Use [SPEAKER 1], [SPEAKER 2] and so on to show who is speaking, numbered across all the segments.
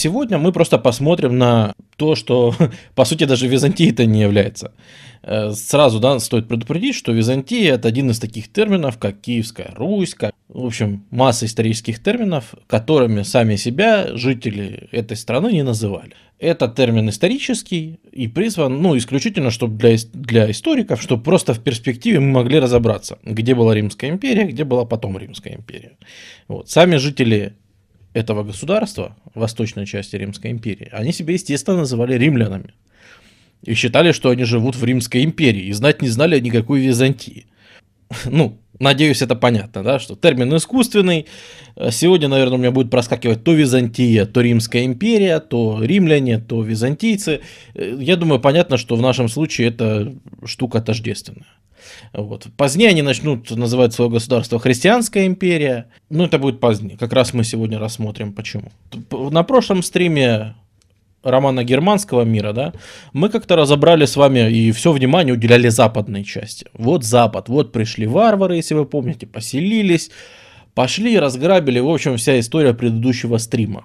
[SPEAKER 1] Сегодня мы просто посмотрим на то, что, по сути, даже Византией-то не является. Э, сразу да, стоит предупредить, что Византия – это один из таких терминов, как Киевская Русь, как, в общем, масса исторических терминов, которыми сами себя жители этой страны не называли. Это термин исторический и призван, ну, исключительно, чтобы для, для историков, чтобы просто в перспективе мы могли разобраться, где была Римская империя, где была потом Римская империя. Вот. Сами жители этого государства, восточной части Римской империи, они себя, естественно, называли римлянами. И считали, что они живут в Римской империи, и знать не знали никакой Византии. Ну, надеюсь, это понятно, да, что термин искусственный. Сегодня, наверное, у меня будет проскакивать то Византия, то Римская империя, то римляне, то византийцы. Я думаю, понятно, что в нашем случае это штука тождественная. Вот. Позднее они начнут называть свое государство Христианская империя. Ну, это будет позднее. Как раз мы сегодня рассмотрим, почему. На прошлом стриме романа германского мира, да, мы как-то разобрали с вами и все внимание уделяли западной части. Вот Запад, вот пришли варвары, если вы помните, поселились, пошли, разграбили, в общем, вся история предыдущего стрима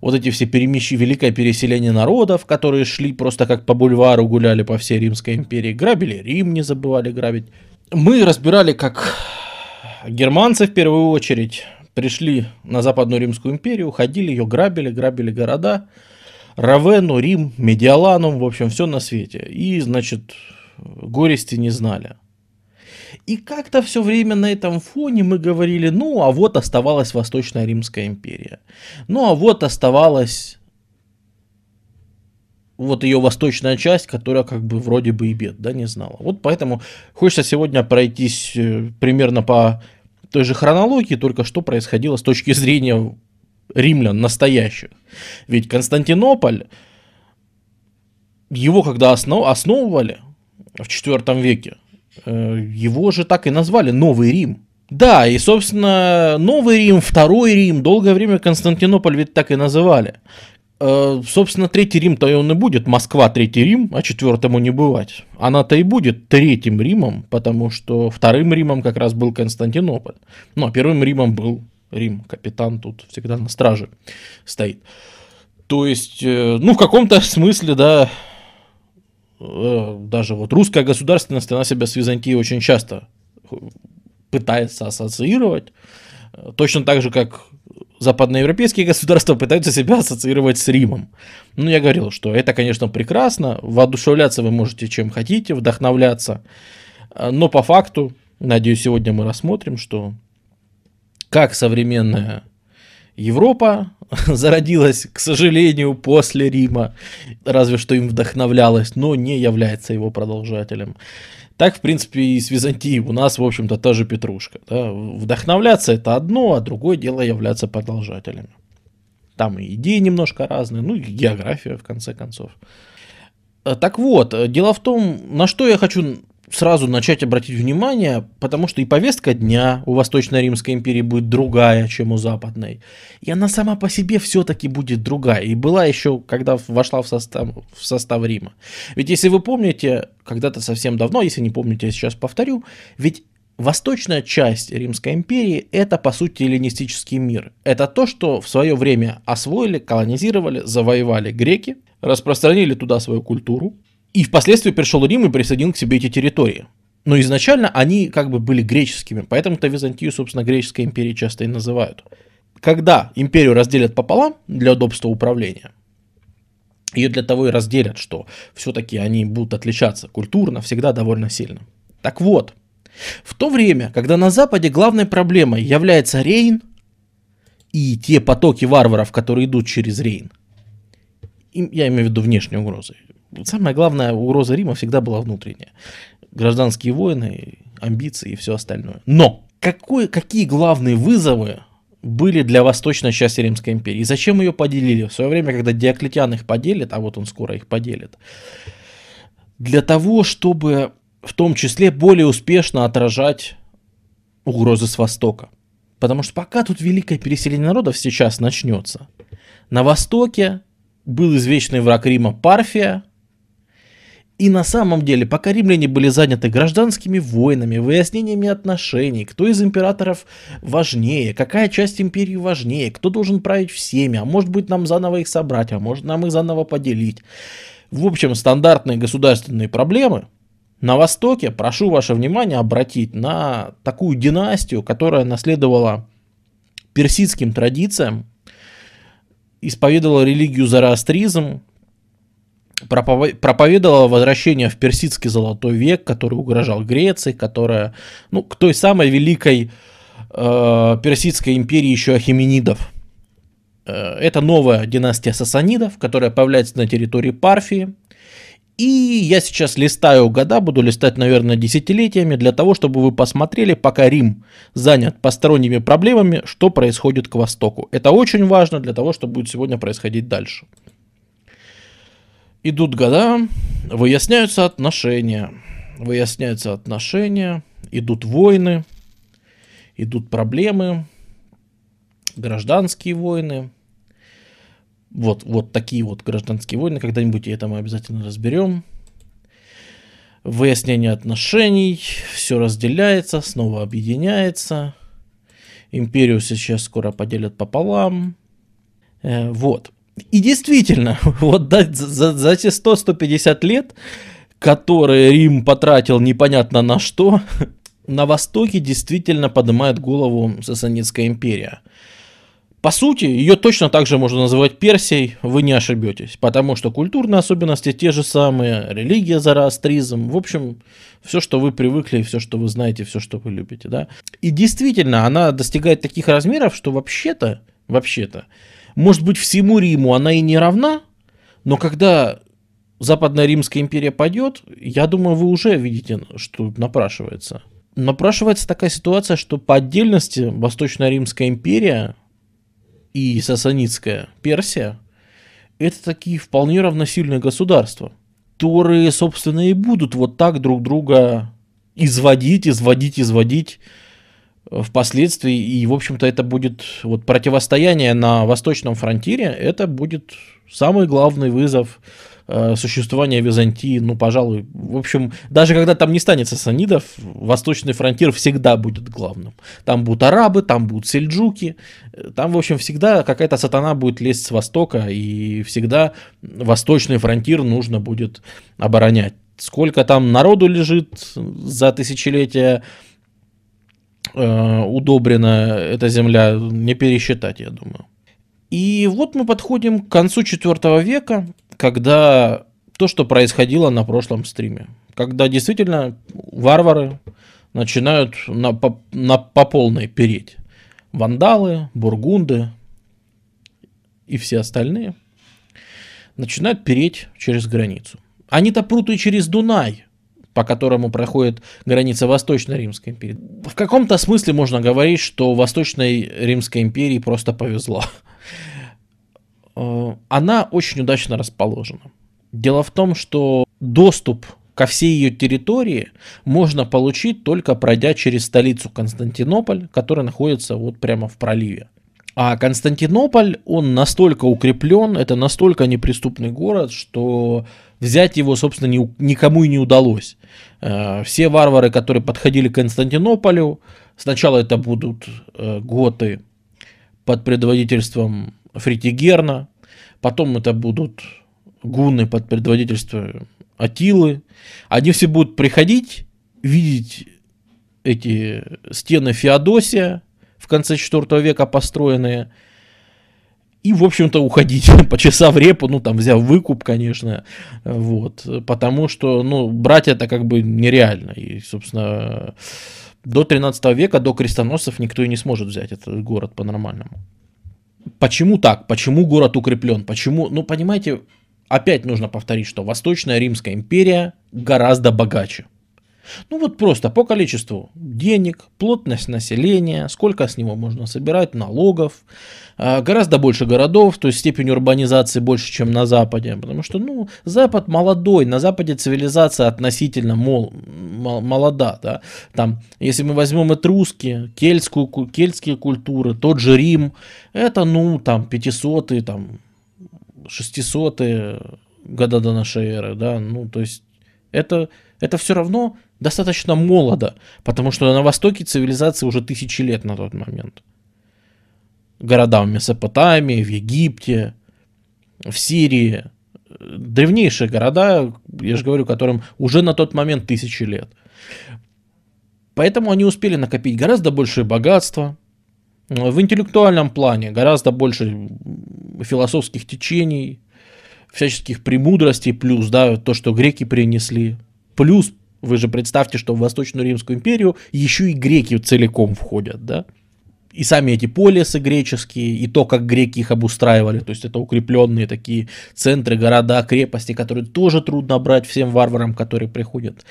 [SPEAKER 1] вот эти все перемещи, великое переселение народов, которые шли просто как по бульвару, гуляли по всей Римской империи, грабили Рим, не забывали грабить. Мы разбирали, как германцы в первую очередь пришли на Западную Римскую империю, ходили ее, грабили, грабили города, Равену, Рим, Медиаланум, в общем, все на свете. И, значит, горести не знали. И как-то все время на этом фоне мы говорили, ну, а вот оставалась Восточная Римская империя. Ну, а вот оставалась вот ее восточная часть, которая как бы вроде бы и бед, да, не знала. Вот поэтому хочется сегодня пройтись э, примерно по той же хронологии, только что происходило с точки зрения римлян настоящих. Ведь Константинополь, его когда основ, основывали в IV веке, Э, его же так и назвали Новый Рим. Да, и, собственно, Новый Рим, Второй Рим, долгое время Константинополь ведь так и называли. Э, собственно, Третий Рим-то и он и будет, Москва Третий Рим, а четвертому не бывать. Она-то и будет Третьим Римом, потому что Вторым Римом как раз был Константинополь. Ну, а Первым Римом был Рим, капитан тут всегда на страже стоит. То есть, э, ну, в каком-то смысле, да, Э, даже вот русская государственность, она себя с Византией очень часто пытается ассоциировать, точно так же, как западноевропейские государства пытаются себя ассоциировать с Римом. Ну, я говорил, что это, конечно, прекрасно, воодушевляться вы можете чем хотите, вдохновляться, но по факту, надеюсь, сегодня мы рассмотрим, что как современная Европа зародилась, к сожалению, после Рима, разве что им вдохновлялась, но не является его продолжателем. Так, в принципе, и с Византией у нас, в общем-то, та же петрушка. Да? Вдохновляться это одно, а другое дело являться продолжателями. Там и идеи немножко разные, ну и география, в конце концов. Так вот, дело в том, на что я хочу сразу начать обратить внимание, потому что и повестка дня у Восточной Римской империи будет другая, чем у Западной. И она сама по себе все-таки будет другая. И была еще, когда вошла в состав, в состав Рима. Ведь если вы помните, когда-то совсем давно, если не помните, я сейчас повторю, ведь Восточная часть Римской империи – это, по сути, эллинистический мир. Это то, что в свое время освоили, колонизировали, завоевали греки, распространили туда свою культуру, и впоследствии пришел Рим и присоединил к себе эти территории. Но изначально они как бы были греческими, поэтому-то Византию, собственно, греческой империей часто и называют. Когда империю разделят пополам для удобства управления, ее для того и разделят, что все-таки они будут отличаться культурно всегда довольно сильно. Так вот, в то время, когда на Западе главной проблемой является Рейн и те потоки варваров, которые идут через Рейн, я имею в виду внешние угрозы, самая главная угроза Рима всегда была внутренняя. Гражданские войны, амбиции и все остальное. Но какой, какие главные вызовы были для восточной части Римской империи? И зачем ее поделили? В свое время, когда Диоклетиан их поделит, а вот он скоро их поделит, для того, чтобы в том числе более успешно отражать угрозы с Востока. Потому что пока тут великое переселение народов сейчас начнется, на Востоке был извечный враг Рима Парфия, И на самом деле, пока римляне были заняты гражданскими войнами, выяснениями отношений, кто из императоров важнее, какая часть империи важнее, кто должен править всеми, а может быть нам заново их собрать, а может нам их заново поделить. В общем, стандартные государственные проблемы на Востоке, прошу ваше внимание обратить на такую династию, которая наследовала персидским традициям, исповедовала религию зороастризм, проповедовала возвращение в персидский золотой век, который угрожал Греции, которая, ну, к той самой великой э, персидской империи еще Ахименидов. Э, это новая династия сасанидов, которая появляется на территории Парфии. И я сейчас листаю года, буду листать, наверное, десятилетиями, для того, чтобы вы посмотрели, пока Рим занят посторонними проблемами, что происходит к востоку. Это очень важно для того, что будет сегодня происходить дальше. Идут года, выясняются отношения, выясняются отношения, идут войны, идут проблемы, гражданские войны, вот, вот такие вот гражданские войны. Когда-нибудь это мы обязательно разберем. Выяснение отношений. Все разделяется, снова объединяется. Империю сейчас скоро поделят пополам. Э, вот. И действительно, вот за, за эти 100-150 лет, которые Рим потратил непонятно на что, на Востоке действительно поднимает голову Сасанидская империя. По сути, ее точно так же можно называть Персией, вы не ошибетесь, потому что культурные особенности те же самые, религия, зороастризм, в общем, все, что вы привыкли, все, что вы знаете, все, что вы любите, да. И действительно, она достигает таких размеров, что вообще-то, вообще-то, может быть, всему Риму она и не равна, но когда Западная Римская империя пойдет, я думаю, вы уже видите, что напрашивается. Напрашивается такая ситуация, что по отдельности Восточная Римская империя и Сасанидская Персия – это такие вполне равносильные государства, которые, собственно, и будут вот так друг друга изводить, изводить, изводить впоследствии. И, в общем-то, это будет вот противостояние на Восточном фронтире, это будет самый главный вызов Э, существования Византии, ну, пожалуй, в общем, даже когда там не станет сасанидов, восточный фронтир всегда будет главным. Там будут арабы, там будут сельджуки, э, там, в общем, всегда какая-то сатана будет лезть с востока, и всегда восточный фронтир нужно будет оборонять. Сколько там народу лежит за тысячелетия, э, удобрена эта земля, не пересчитать, я думаю. И вот мы подходим к концу IV века, когда то, что происходило на прошлом стриме. Когда действительно варвары начинают на, по, на, по полной переть. Вандалы, бургунды и все остальные начинают переть через границу. Они-то прут и через Дунай, по которому проходит граница Восточной Римской империи. В каком-то смысле можно говорить, что Восточной Римской империи просто повезло. Э, она очень удачно расположена. Дело в том, что доступ ко всей ее территории можно получить только пройдя через столицу Константинополь, которая находится вот прямо в проливе. А Константинополь, он настолько укреплен, это настолько неприступный город, что взять его, собственно, ни, никому и не удалось. Э, все варвары, которые подходили к Константинополю, сначала это будут э, готы под предводительством Фритигерна, потом это будут гуны под предводительством Атилы. Они все будут приходить, видеть эти стены Феодосия в конце IV века построенные, и, в общем-то, уходить, почесав репу, ну, там, взяв выкуп, конечно, вот, потому что, ну, брать это как бы нереально, и, собственно, до 13 века, до крестоносцев никто и не сможет взять этот город по-нормальному. Почему так? Почему город укреплен? Почему? Ну, понимаете, опять нужно повторить, что Восточная Римская империя гораздо богаче. Ну вот просто по количеству денег, плотность населения, сколько с него можно собирать, налогов, а, гораздо больше городов, то есть степень урбанизации больше, чем на Западе, потому что, ну, Запад молодой, на Западе цивилизация относительно мол, молода, да, там, если мы возьмем этруски, кельтскую, кельтские культуры, тот же Рим, это, ну, там, 500 там, 600 года до нашей эры, да, ну, то есть Это, это все равно достаточно молодо, потому что на востоке цивилизации уже тысячи лет на тот момент. Города в Месопотамии, в Египте, в Сирии. Древнейшие города, я же говорю, которым уже на тот момент тысячи лет. Поэтому они успели накопить гораздо большее богатство, в интеллектуальном плане гораздо больше философских течений, всяческих премудростей, плюс, да, то, что греки принесли, плюс, вы же представьте, что в Восточную Римскую империю еще и греки целиком входят, да, и сами эти полисы греческие, и то, как греки их обустраивали, то есть это укрепленные такие центры, города, крепости, которые тоже трудно брать всем варварам, которые приходят.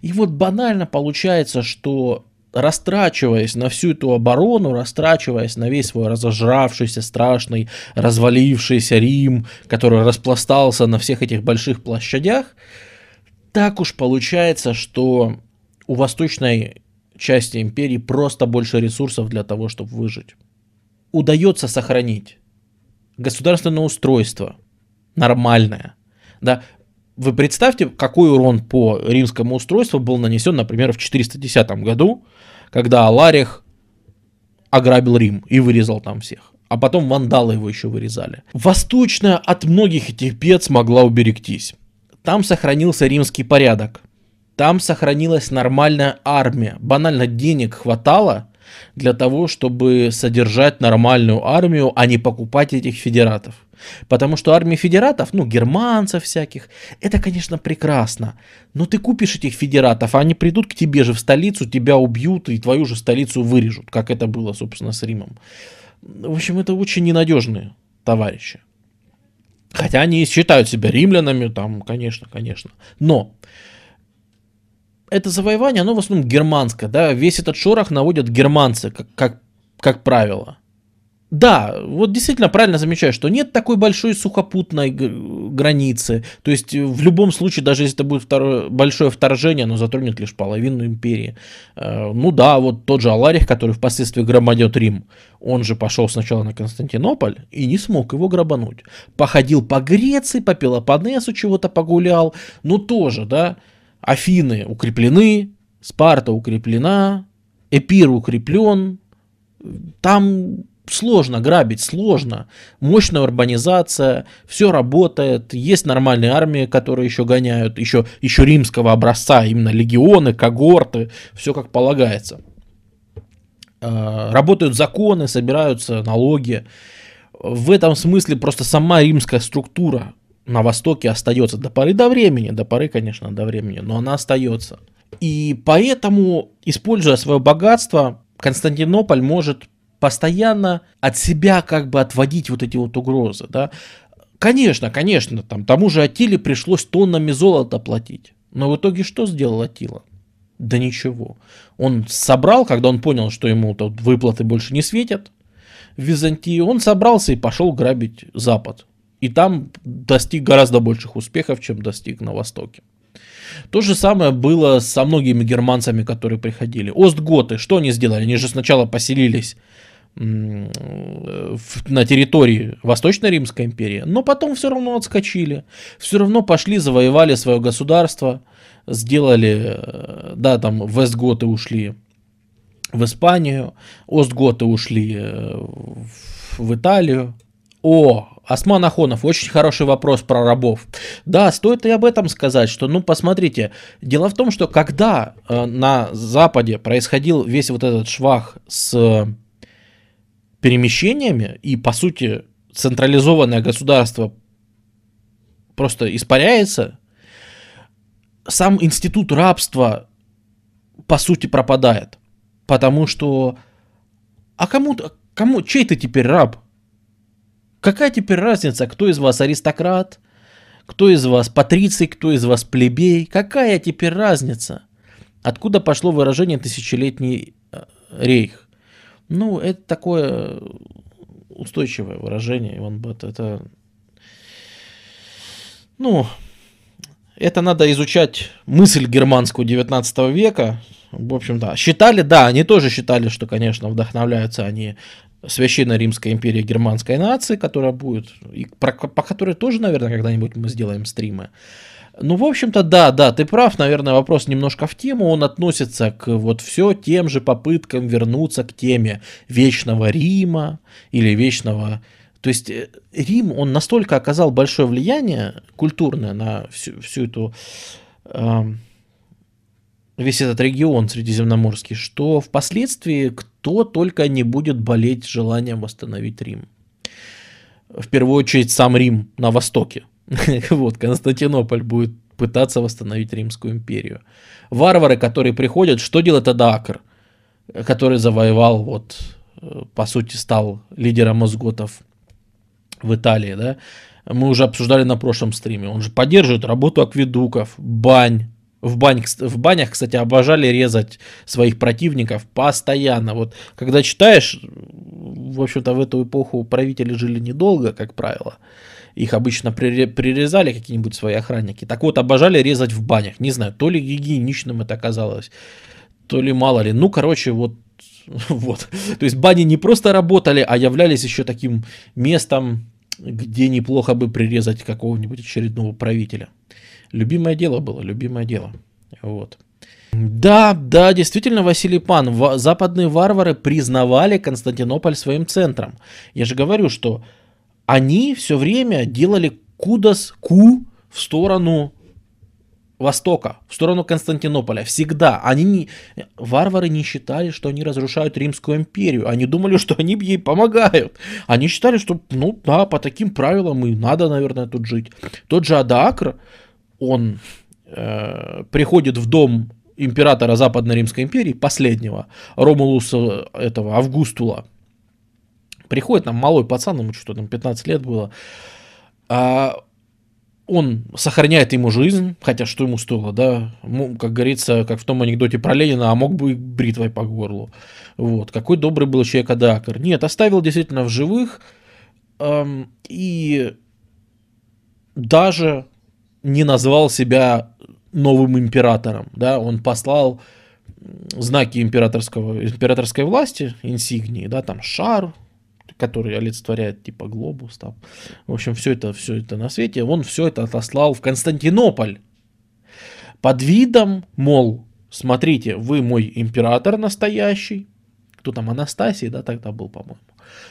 [SPEAKER 1] И вот банально получается, что растрачиваясь на всю эту оборону, растрачиваясь на весь свой разожравшийся, страшный, развалившийся Рим, который распластался на всех этих больших площадях, так уж получается, что у восточной части империи просто больше ресурсов для того, чтобы выжить. Удается сохранить государственное устройство нормальное. Да, вы представьте, какой урон по римскому устройству был нанесен, например, в 410 году, когда Аларих ограбил Рим и вырезал там всех. А потом вандалы его еще вырезали. Восточная от многих этих бед смогла уберегтись. Там сохранился римский порядок. Там сохранилась нормальная армия. Банально денег хватало для того, чтобы содержать нормальную армию, а не покупать этих федератов. Потому что армия федератов, ну, германцев всяких, это, конечно, прекрасно. Но ты купишь этих федератов, а они придут к тебе же в столицу, тебя убьют и твою же столицу вырежут, как это было, собственно, с Римом. В общем, это очень ненадежные товарищи. Хотя они считают себя римлянами, там, конечно, конечно. Но это завоевание, оно в основном германское, да, весь этот шорох наводят германцы, как, как, как правило. Да, вот действительно правильно замечаю, что нет такой большой сухопутной границы. То есть э, в любом случае, даже если это будет второе, большое вторжение, оно затронет лишь половину империи. Э, ну да, вот тот же Аларих, который впоследствии громадет Рим, он же пошел сначала на Константинополь и не смог его грабануть. Походил по Греции, по Пелопоннесу чего-то погулял, ну тоже, да. Афины укреплены, Спарта укреплена, Эпир укреплен, там сложно грабить, сложно. Мощная урбанизация, все работает, есть нормальные армии, которые еще гоняют, еще, еще римского образца, именно легионы, когорты, все как полагается. А, работают законы, собираются налоги. В этом смысле просто сама римская структура на Востоке остается до поры до времени, до поры, конечно, до времени, но она остается. И поэтому, используя свое богатство, Константинополь может постоянно от себя как бы отводить вот эти вот угрозы, да. Конечно, конечно, там тому же Атиле пришлось тоннами золота платить. Но в итоге что сделал Атила? Да ничего. Он собрал, когда он понял, что ему тут выплаты больше не светят в Византии, он собрался и пошел грабить Запад. И там достиг гораздо больших успехов, чем достиг на Востоке. То же самое было со многими германцами, которые приходили. Остготы, что они сделали? Они же сначала поселились на территории Восточной Римской империи, но потом все равно отскочили, все равно пошли, завоевали свое государство, сделали, э, да, там Вестготы ушли в Испанию, Остготы ушли э, в Италию. О, Осман Ахонов, очень хороший вопрос про рабов. Да, стоит и об этом сказать, что, ну, посмотрите, дело в том, что когда э, на Западе происходил весь вот этот швах с перемещениями, и, по сути, централизованное государство просто испаряется, сам институт рабства, по сути, пропадает. Потому что... А кому, кому, чей ты теперь раб? Какая теперь разница, кто из вас аристократ, кто из вас патриций, кто из вас плебей? Какая теперь разница? Откуда пошло выражение «тысячелетний э, рейх»? Ну, это такое устойчивое выражение, Иван Бат. Это, ну, это надо изучать мысль германскую 19 века. В общем, да. Считали, да, они тоже считали, что, конечно, вдохновляются они Священной Римской империи германской нации, которая будет, и про, по которой тоже, наверное, когда-нибудь мы сделаем стримы. Ну, в общем-то, да, да, ты прав, наверное, вопрос немножко в тему, он относится к вот все тем же попыткам вернуться к теме вечного Рима или вечного... То есть э, Рим, он настолько оказал большое влияние культурное на всю, всю эту... Э, весь этот регион средиземноморский, что впоследствии кто только не будет болеть желанием восстановить Рим. В первую очередь сам Рим на востоке. Вот, Константинополь будет пытаться восстановить Римскую империю. Варвары, которые приходят, что делает Адакр, который завоевал, вот, э, по сути, стал лидером озготов в Италии, да? Мы уже обсуждали на прошлом стриме. Он же поддерживает работу акведуков, бань, в, бань, в банях, кстати, обожали резать своих противников постоянно. Вот когда читаешь, в общем-то, в эту эпоху правители жили недолго, как правило. Их обычно прирезали какие-нибудь свои охранники. Так вот, обожали резать в банях. Не знаю, то ли гигиеничным это оказалось, то ли мало ли. Ну, короче, вот вот. То есть бани не просто работали, а являлись еще таким местом, где неплохо бы прирезать какого-нибудь очередного правителя. Любимое дело было, любимое дело. Вот. Да, да, действительно, Василий Пан, западные варвары признавали Константинополь своим центром. Я же говорю, что они все время делали кудас, ку в сторону Востока, в сторону Константинополя. Всегда. Они не, варвары не считали, что они разрушают Римскую империю. Они думали, что они ей помогают. Они считали, что, ну да, по таким правилам и надо, наверное, тут жить. Тот же Адаакр, он э, приходит в дом императора Западной Римской империи, последнего, Ромулуса этого, Августула. Приходит нам малой пацан, ему что там 15 лет было. А он сохраняет ему жизнь, хотя что ему стоило, да, как говорится, как в том анекдоте про Ленина, а мог бы бритвой по горлу. Вот, какой добрый был человек Адакар. Нет, оставил действительно в живых, эм, и даже не назвал себя новым императором, да, он послал знаки императорского, императорской власти, инсигнии, да, там шар, который олицетворяет типа глобус там. В общем, все это, все это на свете. Он все это отослал в Константинополь. Под видом, мол, смотрите, вы мой император настоящий. Кто там, Анастасий, да, тогда был, по-моему.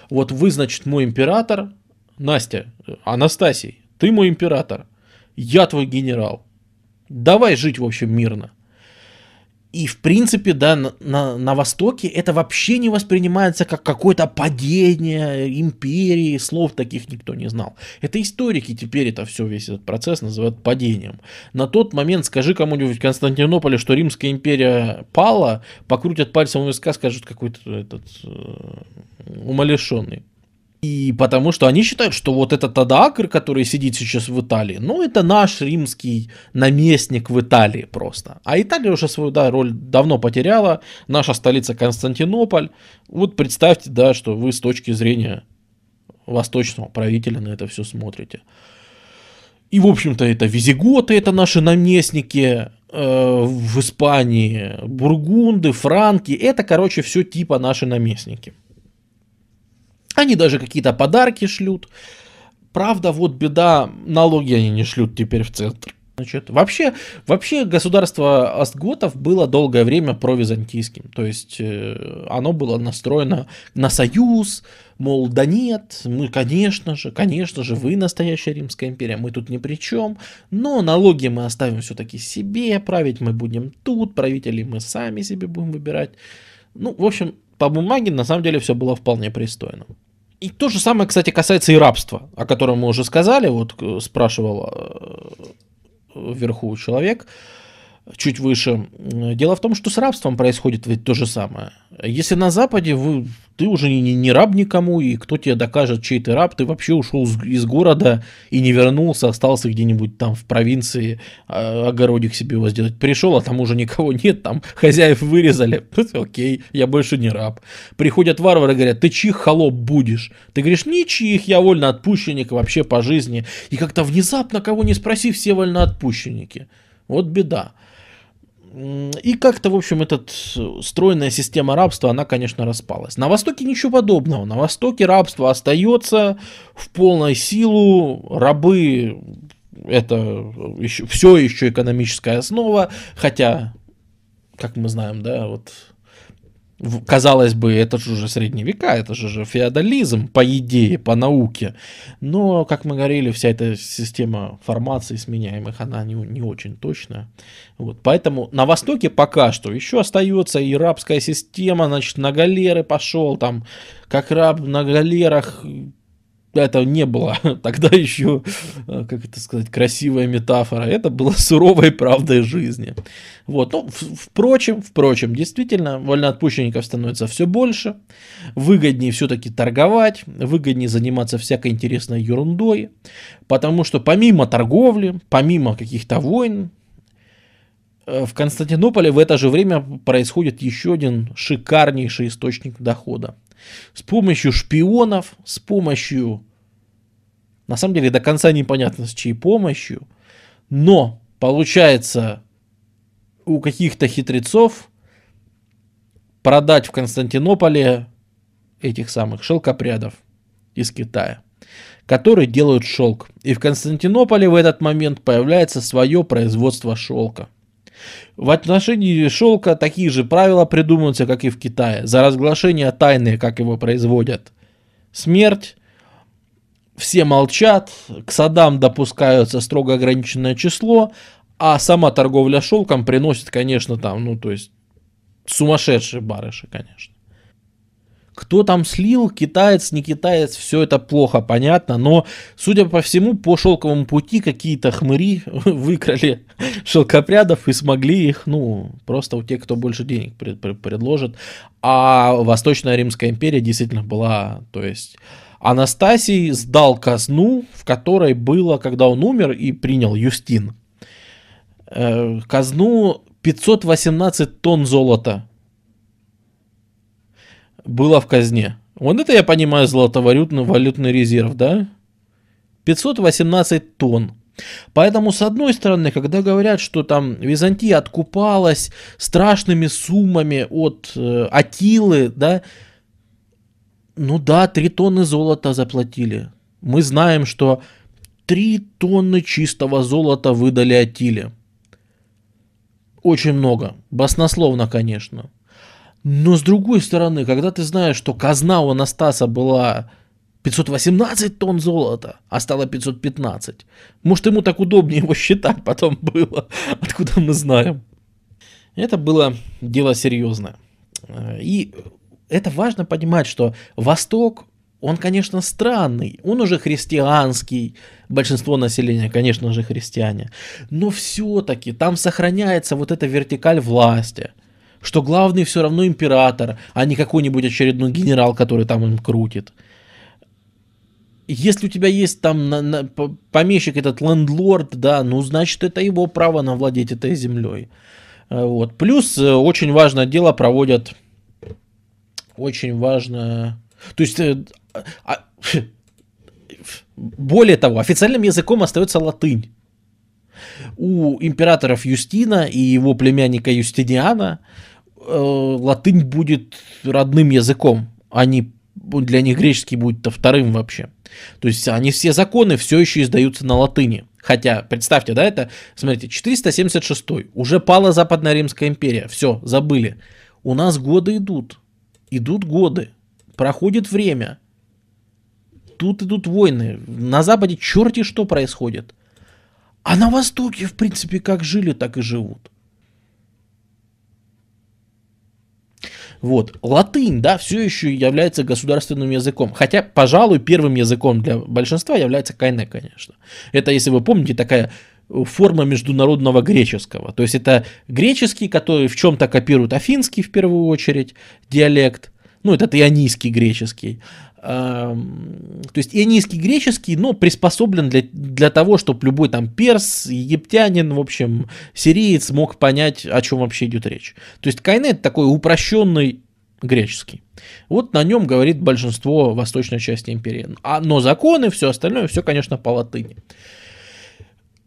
[SPEAKER 1] Вот вы, значит, мой император. Настя, Анастасий, ты мой император. Я твой генерал. Давай жить, в общем, мирно. И, в принципе, да, на, на, на Востоке это вообще не воспринимается как какое-то падение империи, слов таких никто не знал. Это историки теперь это все, весь этот процесс называют падением. На тот момент скажи кому-нибудь в Константинополе, что Римская империя пала, покрутят пальцем в виска, скажут какой-то этот э, умалишенный. И потому что они считают, что вот этот Адакр, который сидит сейчас в Италии, ну, это наш римский наместник в Италии просто. А Италия уже свою да, роль давно потеряла, наша столица Константинополь. Вот представьте, да, что вы с точки зрения восточного правителя на это все смотрите. И, в общем-то, это визиготы, это наши наместники э, в Испании, бургунды, франки, это, короче, все типа наши наместники. Они даже какие-то подарки шлют. Правда, вот беда, налоги они не шлют теперь в центр. Значит, вообще, вообще государство Остготов было долгое время провизантийским. То есть э, оно было настроено на союз, мол, да нет, мы, конечно же, конечно же, вы настоящая Римская империя, мы тут ни при чем, но налоги мы оставим все-таки себе, править мы будем тут, правителей мы сами себе будем выбирать. Ну, в общем, по бумаге на самом деле все было вполне пристойно. И то же самое, кстати, касается и рабства, о котором мы уже сказали, вот э, спрашивал э, вверху человек, чуть выше. Дело в том, что с рабством происходит ведь то же самое. Если на Западе вы, ты уже не, не раб никому, и кто тебе докажет, чей ты раб, ты вообще ушел из города и не вернулся, остался где-нибудь там в провинции, а, огородик себе его сделать. Пришел, а там уже никого нет, там хозяев вырезали. Окей, я больше не раб. Приходят варвары, говорят, ты чих холоп будешь? Ты говоришь, ничих, я вольноотпущенник вообще по жизни. И как-то внезапно, кого не спроси, все вольноотпущенники. Вот беда. И как-то, в общем, эта стройная система рабства, она, конечно, распалась. На Востоке ничего подобного. На Востоке рабство остается в полной силу. Рабы это еще, все еще экономическая основа, хотя, как мы знаем, да, вот Казалось бы, это же уже средние века, это же, же феодализм, по идее, по науке. Но, как мы говорили, вся эта система формации сменяемых, она не, не очень точная. Вот, поэтому на Востоке пока что еще остается и рабская система, значит, на галеры пошел, там, как раб на галерах это не было тогда еще, э, как это сказать, красивая метафора. Это было суровой правдой жизни. Вот. Ну, впрочем, впрочем, действительно, вольноотпущенников становится все больше. Выгоднее все-таки торговать, выгоднее заниматься всякой интересной ерундой. Потому что помимо торговли, помимо каких-то войн, э, в Константинополе в это же время происходит еще один шикарнейший источник дохода. С помощью шпионов, с помощью, на самом деле до конца непонятно с чьей помощью, но получается у каких-то хитрецов продать в Константинополе этих самых шелкопрядов из Китая, которые делают шелк. И в Константинополе в этот момент появляется свое производство шелка – в отношении шелка такие же правила придумываются, как и в Китае. За разглашение тайны, как его производят, смерть. Все молчат, к садам допускаются строго ограниченное число, а сама торговля шелком приносит, конечно, там, ну, то есть, сумасшедшие барыши, конечно. Кто там слил, китаец, не китаец, все это плохо понятно, но, судя по всему, по шелковому пути какие-то хмыри выкрали шелкопрядов и смогли их, ну, просто у тех, кто больше денег пред, пред, предложит. А Восточная Римская империя действительно была, то есть... Анастасий сдал казну, в которой было, когда он умер и принял Юстин, э, казну 518 тонн золота было в казне. Вот это я понимаю золотовалютный валютный резерв, да? 518 тонн. Поэтому, с одной стороны, когда говорят, что там Византия откупалась страшными суммами от э, Атилы, да, ну да, 3 тонны золота заплатили. Мы знаем, что 3 тонны чистого золота выдали Атиле. Очень много. Баснословно, конечно. Но с другой стороны, когда ты знаешь, что казна у Анастаса была 518 тонн золота, а стало 515. Может, ему так удобнее его считать потом было, откуда мы знаем. Это было дело серьезное. И это важно понимать, что Восток, он, конечно, странный, он уже христианский, большинство населения, конечно же, христиане, но все-таки там сохраняется вот эта вертикаль власти – что главный все равно император, а не какой-нибудь очередной генерал, который там им крутит. Если у тебя есть там на, на, помещик этот лендлорд, да, ну значит это его право на владеть этой землей. Э, вот. Плюс э, очень важное дело проводят, очень важно, то есть э, а, более того, официальным языком остается латынь. У императоров Юстина и его племянника Юстиниана латынь будет родным языком, а не для них греческий будет -то вторым вообще. То есть они все законы все еще издаются на латыни. Хотя, представьте, да, это, смотрите, 476 уже пала Западная Римская империя, все, забыли. У нас годы идут, идут годы, проходит время, тут идут войны, на Западе черти что происходит. А на Востоке, в принципе, как жили, так и живут. Вот. Латынь, да, все еще является государственным языком. Хотя, пожалуй, первым языком для большинства является кайне, конечно. Это, если вы помните, такая форма международного греческого. То есть это греческий, который в чем-то копирует афинский в первую очередь, диалект. Ну, это ионийский греческий. То есть ионийский греческий, но приспособлен для, для того, чтобы любой там перс, египтянин, в общем, сириец мог понять, о чем вообще идет речь. То есть кайнет такой упрощенный греческий. Вот на нем говорит большинство восточной части империи. А, но законы, все остальное, все, конечно, по латыни.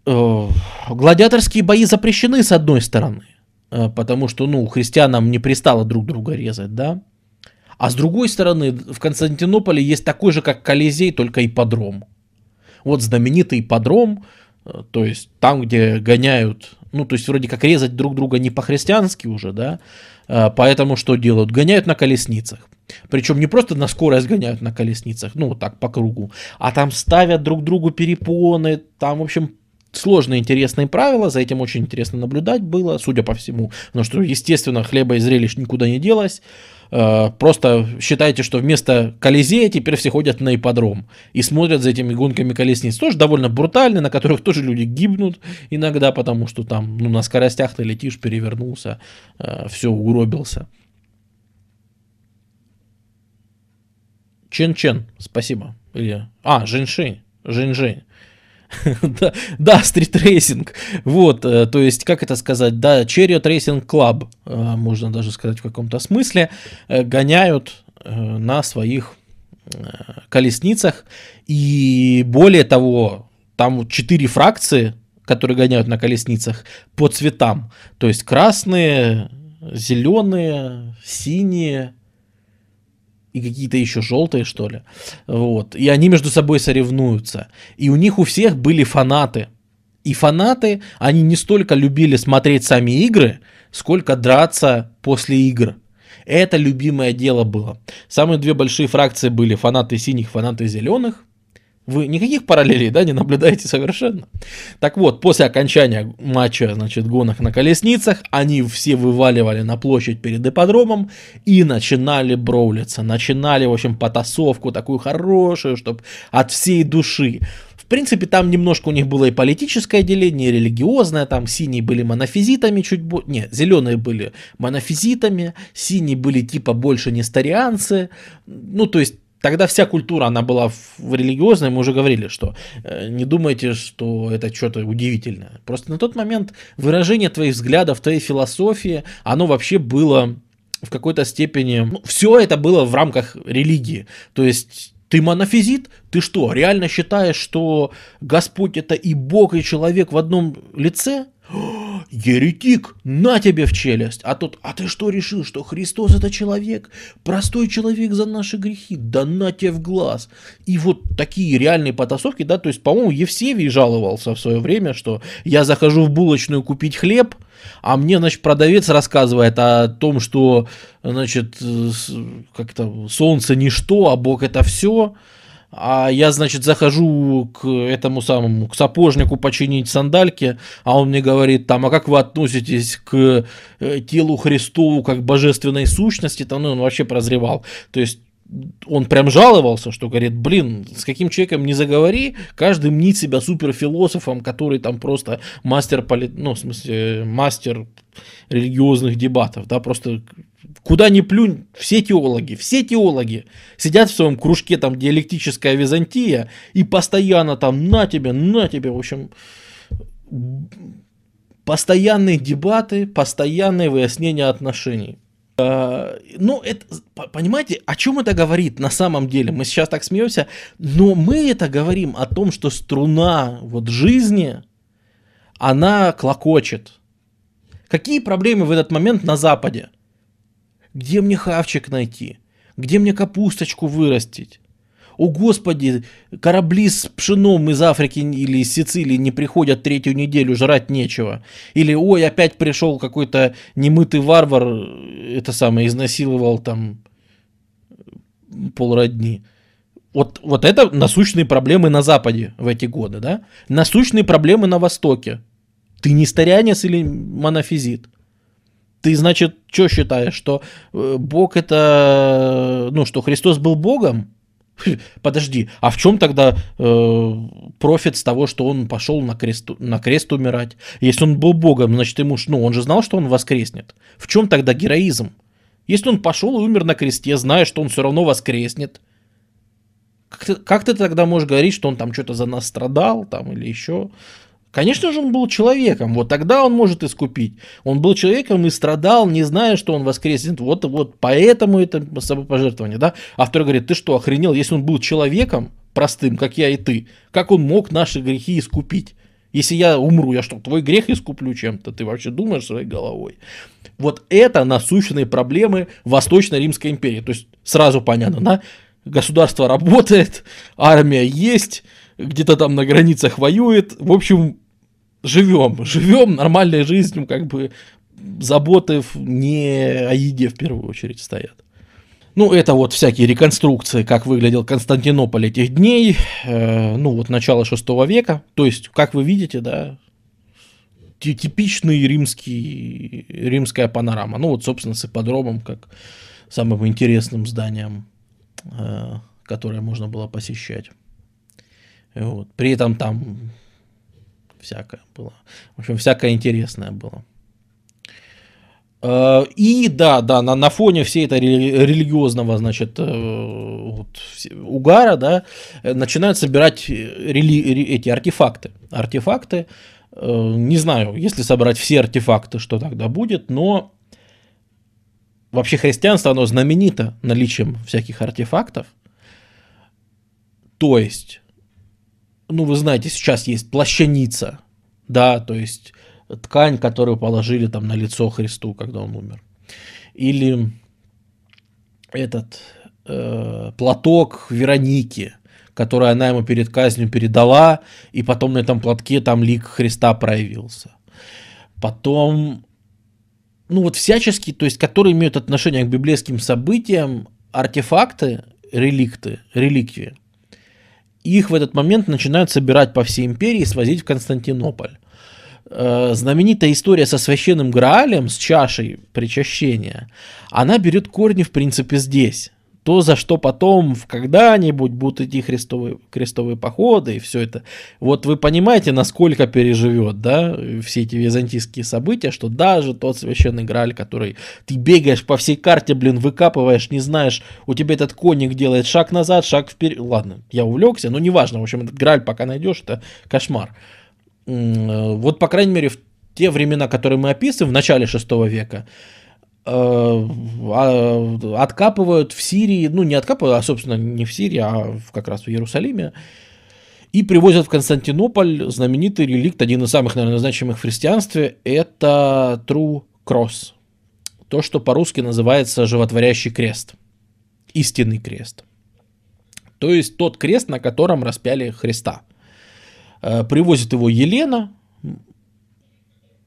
[SPEAKER 1] Э, гладиаторские бои запрещены, с одной стороны, э, потому что, ну, христианам не пристало друг друга резать, да, а с другой стороны, в Константинополе есть такой же, как Колизей, только ипподром. Вот знаменитый ипподром, То есть там, где гоняют, ну, то есть вроде как резать друг друга не по-христиански уже, да, а, поэтому что делают? Гоняют на колесницах. Причем не просто на скорость гоняют на колесницах, ну, вот так по кругу, а там ставят друг другу перепоны, там, в общем, сложные, интересные правила, за этим очень интересно наблюдать было, судя по всему, потому что, естественно, хлеба и зрелищ никуда не делось, Э, просто считайте, что вместо Колизея теперь все ходят на ипподром и смотрят за этими гонками колесниц. Тоже довольно брутально, на которых тоже люди гибнут иногда, потому что там ну, на скоростях ты летишь, перевернулся, э, все угробился. Чен-Чен, спасибо. Или... А, Жень-Шень. Жень-Жень. да, да, стритрейсинг. Вот, э, то есть, как это сказать, да, Chariot Racing Club, э, можно даже сказать в каком-то смысле, э, гоняют на своих колесницах. И более того, там четыре фракции, которые гоняют на колесницах по цветам. То есть красные, зеленые, синие, и какие-то еще желтые, что ли. Вот. И они между собой соревнуются. И у них у всех были фанаты. И фанаты, они не столько любили смотреть сами игры, сколько драться после игр. Это любимое дело было. Самые две большие фракции были фанаты синих, фанаты зеленых. Вы никаких параллелей, да, не наблюдаете совершенно. Так вот, после окончания матча, значит, гонок на колесницах, они все вываливали на площадь перед ипподромом и начинали броулиться, начинали, в общем, потасовку такую хорошую, чтобы от всей души. В принципе, там немножко у них было и политическое деление, и религиозное, там синие были монофизитами чуть больше, не, зеленые были монофизитами, синие были типа больше нестарианцы, ну, то есть Тогда вся культура, она была в религиозной, мы уже говорили, что э, не думайте, что это что-то удивительное. Просто на тот момент выражение твоих взглядов, твоей философии, оно вообще было в какой-то степени... Ну, все это было в рамках религии. То есть ты монофизит? Ты что, реально считаешь, что Господь это и Бог, и человек в одном лице? Еретик, на тебе в челюсть. А тут, а ты что решил, что Христос это человек? Простой человек за наши грехи? Да на тебе в глаз. И вот такие реальные потасовки, да, то есть, по-моему, Евсевий жаловался в свое время, что я захожу в булочную купить хлеб, а мне, значит, продавец рассказывает о том, что, значит, как-то солнце ничто, а Бог это все. А я, значит, захожу к этому самому, к сапожнику починить сандальки, а он мне говорит там, а как вы относитесь к э, телу Христову как божественной сущности, там, ну, он вообще прозревал. То есть он прям жаловался, что говорит, блин, с каким человеком не заговори, каждый мнит себя суперфилософом, который там просто мастер, поли... ну, в смысле, мастер религиозных дебатов, да, просто куда ни плюнь, все теологи, все теологи сидят в своем кружке, там, диалектическая Византия, и постоянно там на тебе, на тебе, в общем, постоянные дебаты, постоянные выяснения отношений. А, ну, это, понимаете, о чем это говорит на самом деле? Мы сейчас так смеемся, но мы это говорим о том, что струна вот жизни, она клокочет. Какие проблемы в этот момент на Западе? Где мне хавчик найти? Где мне капусточку вырастить? О господи, корабли с пшеном из Африки или из Сицилии не приходят третью неделю, жрать нечего. Или ой, опять пришел какой-то немытый варвар, это самое, изнасиловал там полродни. Вот, вот это насущные проблемы на Западе в эти годы, да? Насущные проблемы на Востоке. Ты не старянец или монофизит? Ты, значит, что считаешь, что э, Бог это, ну, что Христос был Богом? Подожди, а в чем тогда э, профит с того, что он пошел на крест, на крест умирать? Если он был Богом, значит, ему, ну, он же знал, что он воскреснет. В чем тогда героизм? Если он пошел и умер на кресте, зная, что он все равно воскреснет, как ты, как ты тогда можешь говорить, что он там что-то за нас страдал, там, или еще? Конечно же, он был человеком, вот тогда он может искупить. Он был человеком и страдал, не зная, что он воскреснет. Вот, вот поэтому это самопожертвование, да? А второй говорит, ты что, охренел, если он был человеком, простым, как я и ты, как он мог наши грехи искупить? Если я умру, я что, твой грех искуплю чем-то? Ты вообще думаешь своей головой? Вот это насущные проблемы Восточной Римской империи. То есть сразу понятно, да? Государство работает, армия есть, где-то там на границах воюет. В общем, живем, живем нормальной жизнью, как бы заботы не о еде в первую очередь стоят. Ну, это вот всякие реконструкции, как выглядел Константинополь этих дней, э, ну, вот начало 6 века. То есть, как вы видите, да, типичный римский, римская панорама. Ну, вот, собственно, с ипподромом, как самым интересным зданием, э, которое можно было посещать. Вот. При этом там всякое было. В общем, всякое интересное было. Э, и да, да, на, на фоне всей этой религиозного, значит, э, вот, угара, да, начинают собирать рели, эти артефакты. Артефакты, э, не знаю, если собрать все артефакты, что тогда будет, но вообще христианство, оно знаменито наличием всяких артефактов. То есть, ну, вы знаете, сейчас есть плащаница, да, то есть ткань, которую положили там на лицо Христу, когда он умер. Или этот э, платок Вероники, который она ему перед казнью передала, и потом на этом платке там лик Христа проявился. Потом, ну вот всячески, то есть, которые имеют отношение к библейским событиям, артефакты, реликты, реликвии, их в этот момент начинают собирать по всей империи и свозить в Константинополь. Э, знаменитая история со священным Граалем, с чашей причащения, она берет корни, в принципе, здесь. То, за что потом когда-нибудь будут идти христовые, крестовые походы и все это. Вот вы понимаете, насколько переживет, да, все эти византийские события, что даже тот священный Грааль, который ты бегаешь по всей карте, блин, выкапываешь, не знаешь, у тебя этот конник делает шаг назад, шаг вперед. Ладно, я увлекся, но неважно, в общем, этот Грааль пока найдешь, это кошмар. Э, вот, по крайней мере, в те времена, которые мы описываем, в начале 6 века, откапывают в Сирии, ну не откапывают, а собственно не в Сирии, а как раз в Иерусалиме, и привозят в Константинополь знаменитый реликт, один из самых, наверное, значимых в христианстве, это True Cross. То, что по-русски называется животворящий крест. Истинный крест. То есть тот крест, на котором распяли Христа. Э, привозит его Елена.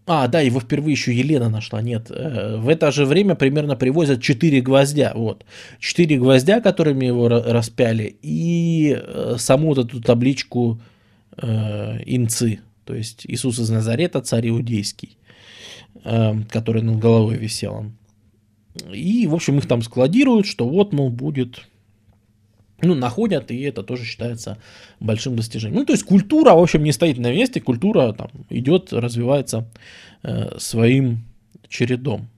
[SPEAKER 1] А, да, его впервые еще Елена нашла. Нет, э, в это же время примерно привозят 4 гвоздя. Вот. 4 гвоздя, которыми его распяли, и э, саму вот эту табличку э, инцы. То есть Иисус из Назарета, царь иудейский, который над головой висел. И, в общем, их там складируют, что вот, мол, будет ну, находят, и это тоже считается большим достижением. Ну, то есть культура, в общем, не стоит на месте, культура там идет, развивается э, своим чередом.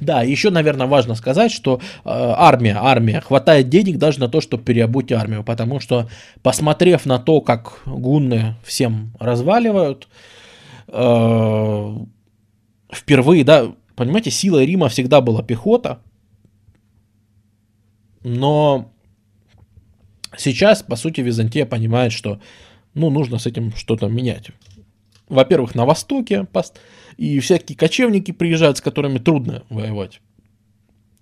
[SPEAKER 1] Да, еще, наверное, важно сказать, что э, армия, армия, хватает денег даже на то, чтобы переобуть армию, потому что, посмотрев на то, как гунны всем разваливают, э, впервые, да, понимаете, сила Рима всегда была пехота, но сейчас, по сути, Византия понимает, что ну, нужно с этим что-то менять. Во-первых, на Востоке и всякие кочевники приезжают, с которыми трудно воевать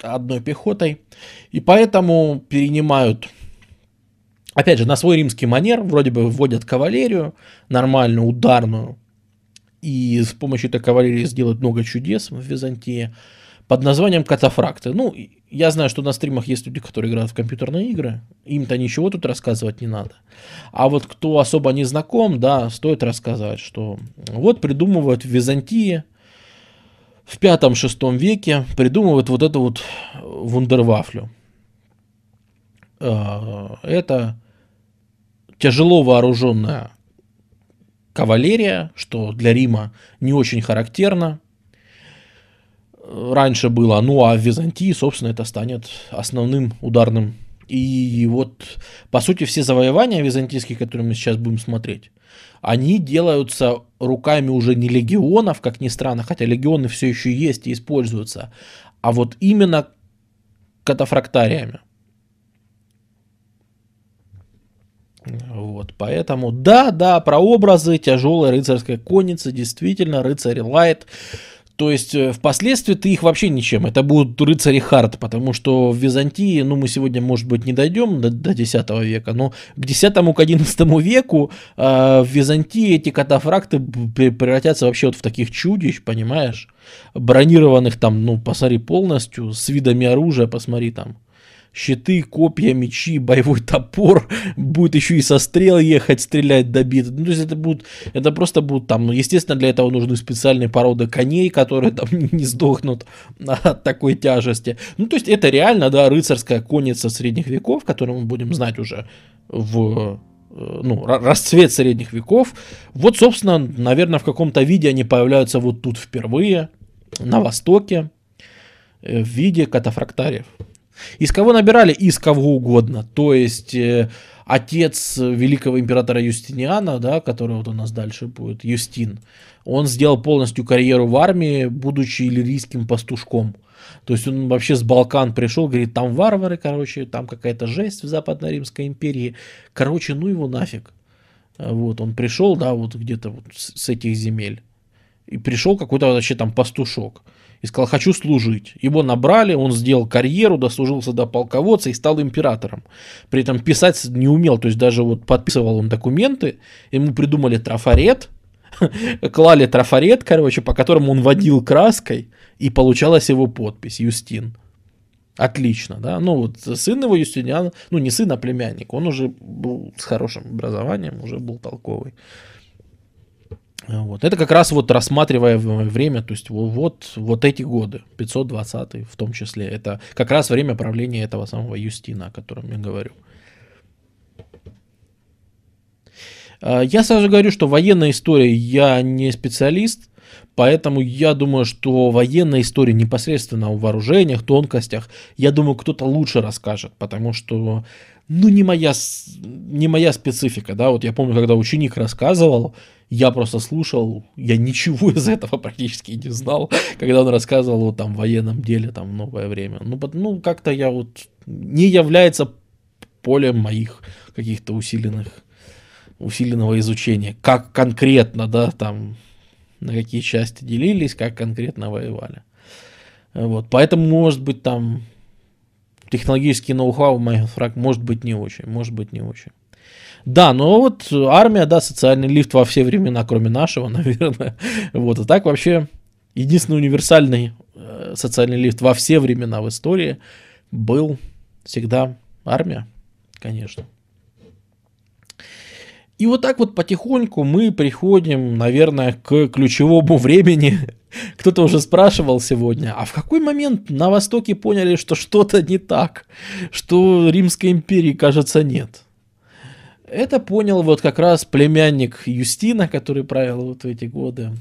[SPEAKER 1] одной пехотой. И поэтому перенимают, опять же, на свой римский манер, вроде бы вводят кавалерию, нормальную, ударную, и с помощью этой кавалерии сделают много чудес в Византии под названием катафракты. Ну, я знаю, что на стримах есть люди, которые играют в компьютерные игры. Им-то ничего тут рассказывать не надо. А вот кто особо не знаком, да, стоит рассказать, что вот придумывают в Византии в пятом-шестом веке, придумывают вот эту вот вундервафлю. А, это тяжело вооруженная кавалерия, что для Рима не очень характерно раньше было, ну а в Византии, собственно, это станет основным ударным. И вот, по сути, все завоевания византийские, которые мы сейчас будем смотреть, они делаются руками уже не легионов, как ни странно, хотя легионы все еще есть и используются, а вот именно катафрактариями. Вот, поэтому, да, да, прообразы тяжелой рыцарской конницы, действительно, рыцарь Лайт, То есть э, впоследствии ты их вообще ничем. Это будут рыцари Харт, потому что в Византии, ну мы сегодня, может быть, не дойдем до, до 10 века, но к 10 к 11 веку э, в Византии эти катафракты превратятся вообще вот в таких чудищ, понимаешь? Бронированных там, ну посмотри полностью, с видами оружия, посмотри там щиты, копья, мечи, боевой топор, будет еще и со стрел ехать, стрелять, добить. Ну, то есть это будут, это просто будут там, ну, естественно, для этого нужны специальные породы коней, которые там не сдохнут от такой тяжести. Ну, то есть это реально, да, рыцарская конница средних веков, которую мы будем знать уже в э, ну, расцвет средних веков. Вот, собственно, наверное, в каком-то виде они появляются вот тут впервые, на Востоке, э, в виде катафрактариев. Из кого набирали? Из кого угодно. То есть э, отец великого императора Юстиниана, да, который вот у нас дальше будет, Юстин, он сделал полностью карьеру в армии, будучи иллирийским пастушком. То есть он вообще с Балкан пришел, говорит, там варвары, короче, там какая-то жесть в Западно-Римской империи. Короче, ну его нафиг. Вот, он пришел, да, вот где-то вот с этих земель. И пришел какой-то вообще там пастушок и сказал, хочу служить. Его набрали, он сделал карьеру, дослужился до полководца и стал императором. При этом писать не умел, то есть даже вот подписывал он документы, ему придумали трафарет, клали трафарет, короче, по которому он водил краской, и получалась его подпись, Юстин. Отлично, да. Ну, вот сын его Юстиниан, ну, не сын, а племянник, он уже был с хорошим образованием, уже был толковый. Вот. Это как раз вот рассматривая время, то есть вот, вот эти годы, 520 в том числе, это как раз время правления этого самого Юстина, о котором я говорю. А, я сразу говорю, что военная история я не специалист, поэтому я думаю, что военная история непосредственно о вооружениях, тонкостях, я думаю, кто-то лучше расскажет, потому что ну, не моя, не моя специфика, да, вот я помню, когда ученик рассказывал, я просто слушал, я ничего из этого практически не знал, когда он рассказывал вот там военном деле, там новое время. Ну, ну как-то я вот не является полем моих каких-то усиленных, усиленного изучения. Как конкретно, да, там, на какие части делились, как конкретно воевали. Вот, поэтому, может быть, там технологический ноу-хау фраг может быть не очень, может быть не очень. Да, но вот армия, да, социальный лифт во все времена, кроме нашего, наверное. Вот, а так вообще единственный универсальный э, социальный лифт во все времена в истории был всегда армия, конечно. И вот так вот потихоньку мы приходим, наверное, к ключевому времени. Кто-то уже спрашивал сегодня, а в какой момент на Востоке поняли, что что-то не так, что Римской империи, кажется, нет? Это понял вот как раз племянник Юстина, который правил вот в эти годы.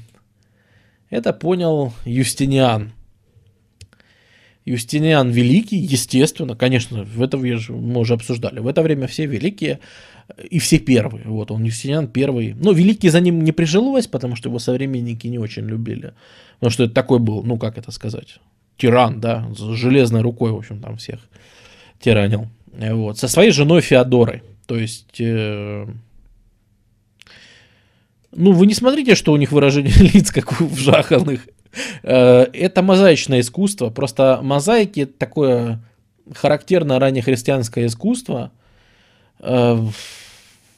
[SPEAKER 1] Это понял Юстиниан. Юстиниан Великий, естественно, конечно, в это мы уже обсуждали. В это время все великие и все первые. Вот он Юстиниан первый. Но Великий за ним не прижилось, потому что его современники не очень любили. Потому что это такой был, ну как это сказать, тиран, да, с железной рукой, в общем, там всех тиранил. Вот. Со своей женой Феодорой. То есть, э, ну, вы не смотрите, что у них выражение лиц, как в жаханных. Э, это мозаичное искусство. Просто мозаики такое характерное раннехристианское искусство. Э,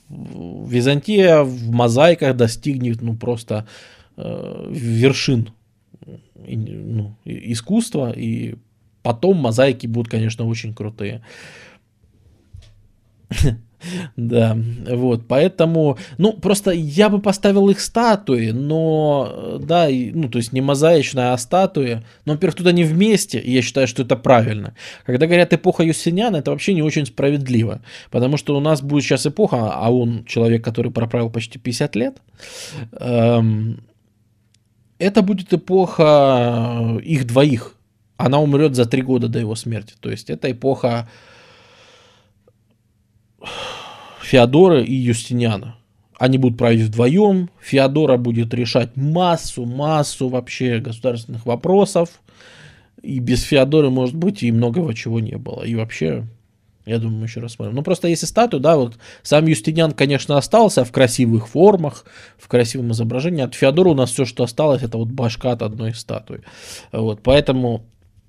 [SPEAKER 1] Византия в мозаиках достигнет, ну, просто э, вершин ну, искусства, и потом мозаики будут, конечно, очень крутые. Да, вот, поэтому, ну, просто я бы поставил их статуи, но, да, ну, то есть не мозаичная, а статуи, но, во-первых, тут они вместе, и я считаю, что это правильно. Когда говорят эпоха Юстиниана, это вообще не очень справедливо, потому что у нас будет сейчас эпоха, а он человек, который проправил почти 50 лет, эм, это будет эпоха их двоих, она умрет за три года до его смерти, то есть это эпоха Феодора и Юстиниана. Они будут править вдвоем. Феодора будет решать массу, массу вообще государственных вопросов. И без Феодора, может быть, и многого чего не было. И вообще Я думаю, мы еще рассмотрим. Ну, просто если статую, да, вот сам Юстиниан, конечно, остался в красивых формах, в красивом изображении. От Феодора у нас все, что осталось, это вот башка от одной статуи. Вот, поэтому,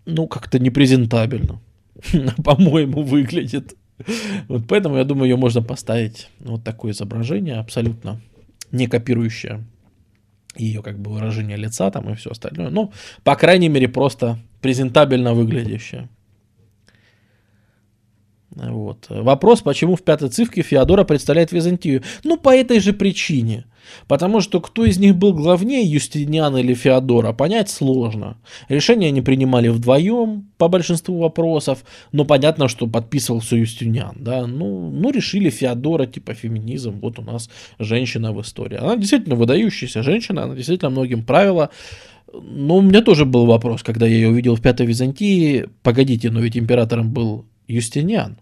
[SPEAKER 1] ну, как-то непрезентабельно, по-моему, выглядит. Вот поэтому, я думаю, ее можно поставить вот такое изображение, абсолютно не копирующее ее как бы выражение лица там и все остальное. Ну, по крайней мере, просто презентабельно выглядящее. Вот. Вопрос, почему в пятой цифре Феодора представляет Византию? Ну, по этой же причине. Потому что кто из них был главнее, Юстиниан или Феодора, понять сложно. Решения они принимали вдвоем по большинству вопросов, но понятно, что подписывал все Юстиниан. Да? Ну, ну, решили Феодора, типа феминизм, вот у нас женщина в истории. Она действительно выдающаяся женщина, она действительно многим правила. Но у меня тоже был вопрос, когда я ее увидел в Пятой Византии. Погодите, но ведь императором был Юстиниан.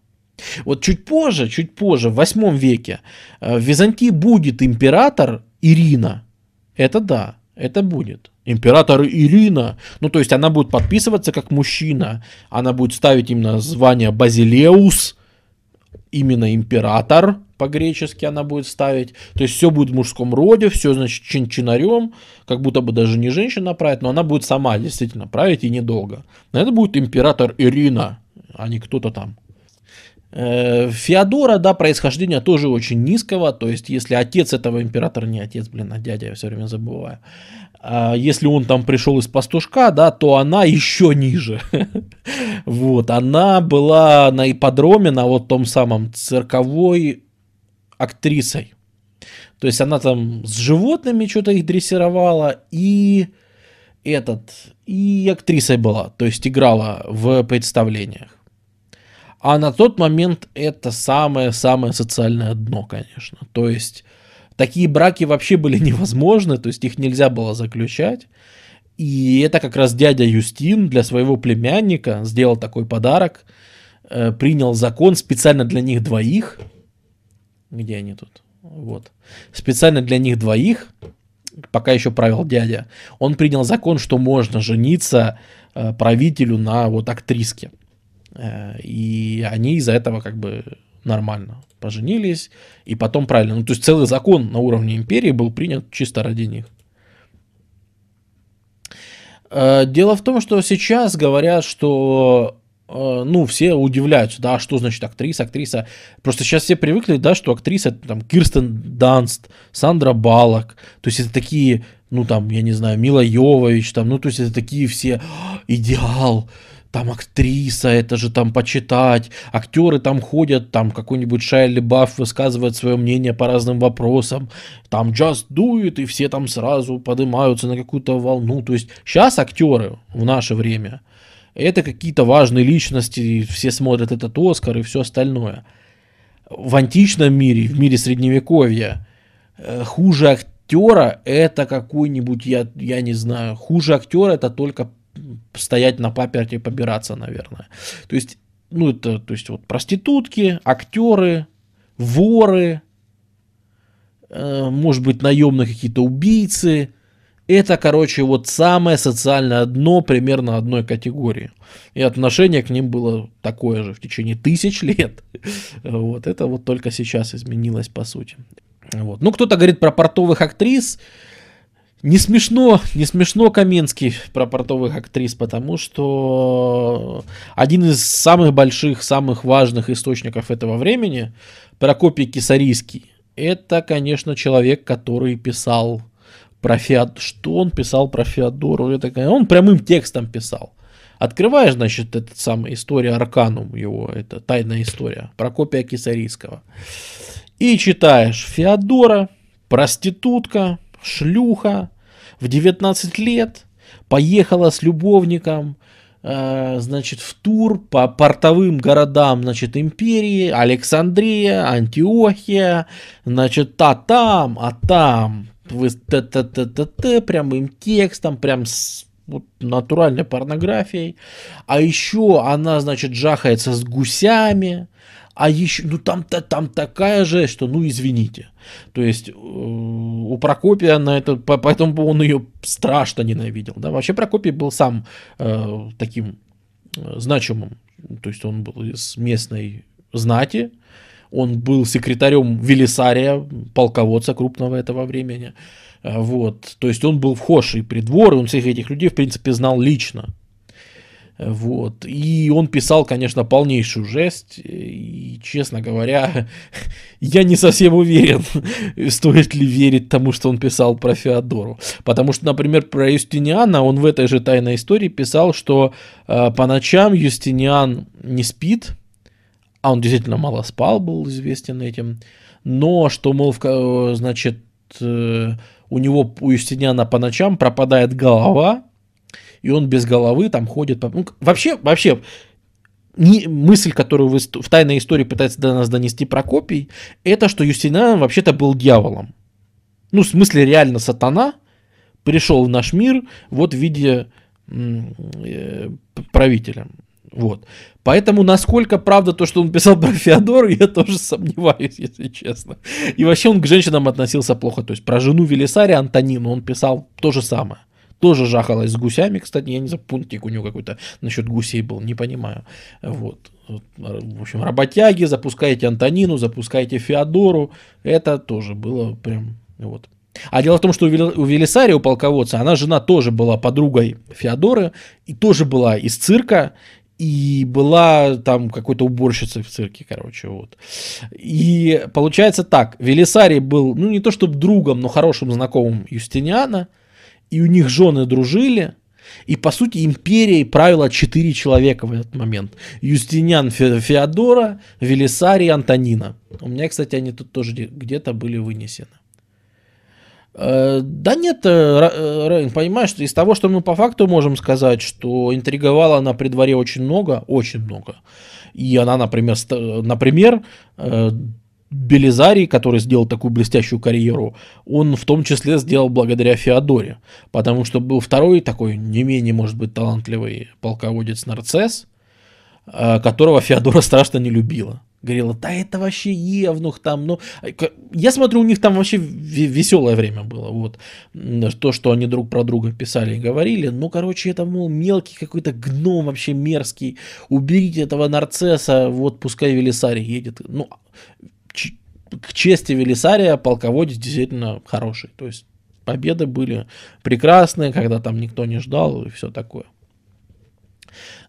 [SPEAKER 1] Вот чуть позже, чуть позже, в 8 веке, э, в Византии будет император Ирина. Это да, это будет. Император Ирина. Ну, то есть она будет подписываться как мужчина. Она будет ставить именно звание Базилеус. Именно император по-гречески она будет ставить. То есть все будет в мужском роде, все, значит, чин чинарем, как будто бы даже не женщина правит, но она будет сама действительно править и недолго. Но это будет император Ирина, а не кто-то там. Э, Феодора, да, происхождение тоже очень низкого, то есть если отец этого императора, не отец, блин, а дядя, я все время забываю, а если он там пришел из пастушка, да, то она еще ниже. Вот, она была на ипподроме, на вот том самом цирковой актрисой. То есть она там с животными что-то их дрессировала и этот, и актрисой была, то есть играла в представлениях. А на тот момент это самое-самое социальное дно, конечно. То есть такие браки вообще были невозможны, то есть их нельзя было заключать. И это как раз дядя Юстин для своего племянника сделал такой подарок, э, принял закон специально для них двоих. Где они тут? Вот. Специально для них двоих, пока еще правил дядя, он принял закон, что можно жениться э, правителю на вот актриске. Э, и они из-за этого как бы нормально поженились, и потом правильно. Ну, то есть целый закон на уровне империи был принят чисто ради них. Э, дело в том, что сейчас говорят, что э, ну, все удивляются, да, что значит актриса, актриса. Просто сейчас все привыкли, да, что актриса, там, Кирстен Данст, Сандра Балок, то есть это такие, ну, там, я не знаю, Мила Йовович, там, ну, то есть это такие все, идеал, там актриса, это же там почитать, актеры там ходят, там какой-нибудь Шайли Бафф высказывает свое мнение по разным вопросам, там do it, и все там сразу поднимаются на какую-то волну. То есть сейчас актеры в наше время, это какие-то важные личности, все смотрят этот Оскар и все остальное. В античном мире, в мире средневековья, э, хуже актера это какой-нибудь, я, я не знаю, хуже актера это только стоять на паперте и побираться, наверное. То есть, ну, это, то есть, вот проститутки, актеры, воры, э, может быть, наемные какие-то убийцы. Это, короче, вот самое социальное дно примерно одной категории. И отношение к ним было такое же в течение тысяч лет. Вот это вот только сейчас изменилось, по сути. Вот. Ну, кто-то говорит про портовых актрис. Не смешно, не смешно Каменский про портовых актрис, потому что один из самых больших, самых важных источников этого времени, Прокопий Кисарийский, это, конечно, человек, который писал про Феод... Что он писал про Феодору? Это... Он прямым текстом писал. Открываешь, значит, этот самый история Арканум его, это тайная история Прокопия Кисарийского. И читаешь Феодора, проститутка, шлюха, в 19 лет поехала с любовником, э, значит, в тур по портовым городам, значит, империи, Александрия, Антиохия, значит, та там, а там, вы т т т т т прямым текстом, прям с вот, натуральной порнографией. А еще она, значит, жахается с гусями, а еще, ну там-то там такая же, что, ну извините. То есть э, у Прокопия на это, поэтому он ее страшно ненавидел. Да? Вообще Прокопий был сам э, таким э, значимым. То есть он был из местной знати, он был секретарем Велисария, полководца крупного этого времени. Э, вот. То есть он был вхожий придвор, и он всех этих людей, в принципе, знал лично. Вот. И он писал, конечно, полнейшую жесть. И, честно говоря, я не совсем уверен, стоит ли верить тому, что он писал про Феодору. Потому что, например, про Юстиниана он в этой же тайной истории писал, что э, по ночам Юстиниан не спит, а он действительно мало спал, был известен этим, но что, мол, в, значит, э, у него, у Юстиниана по ночам пропадает голова, и он без головы там ходит. Ну, вообще, вообще, не, мысль, которую вы в тайной истории пытается до нас донести Прокопий, это что Юстиниан вообще-то был дьяволом. Ну, в смысле, реально сатана пришел в наш мир вот в виде э, правителя. Вот. Поэтому, насколько правда то, что он писал про Феодору, я тоже сомневаюсь, если честно. И вообще он к женщинам относился плохо. То есть про жену Велисария Антонину он писал то же самое. Тоже жахалась с гусями, кстати, я не знаю, пунктик у него какой-то насчет гусей был, не понимаю. Вот. В общем, работяги, запускайте Антонину, запускайте Феодору. Это тоже было прям вот. А дело в том, что у Велисария, у полководца, она жена тоже была подругой Феодоры, и тоже была из цирка, и была там какой-то уборщицей в цирке, короче, вот. И получается так, Велисарий был, ну не то чтобы другом, но хорошим знакомым Юстиниана, и у них жены дружили, и, по сути, империей правило четыре человека в этот момент. Юстиниан Феодора, Велисарий Антонина. У меня, кстати, они тут тоже где-то были вынесены. Э, да нет, э, э, понимаешь, из того, что мы по факту можем сказать, что интриговала она при дворе очень много, очень много. И она, например, например Белизарий, который сделал такую блестящую карьеру, он в том числе сделал благодаря Феодоре, потому что был второй такой не менее, может быть, талантливый полководец Нарцесс, которого Феодора страшно не любила. Говорила, да это вообще евнух там, ну, я смотрю, у них там вообще веселое время было, вот, то, что они друг про друга писали и говорили, ну, короче, это, мол, мелкий какой-то гном вообще мерзкий, уберите этого нарцесса, вот, пускай Велисарий едет, ну, к чести Велисария полководец действительно хороший, то есть победы были прекрасные, когда там никто не ждал и все такое.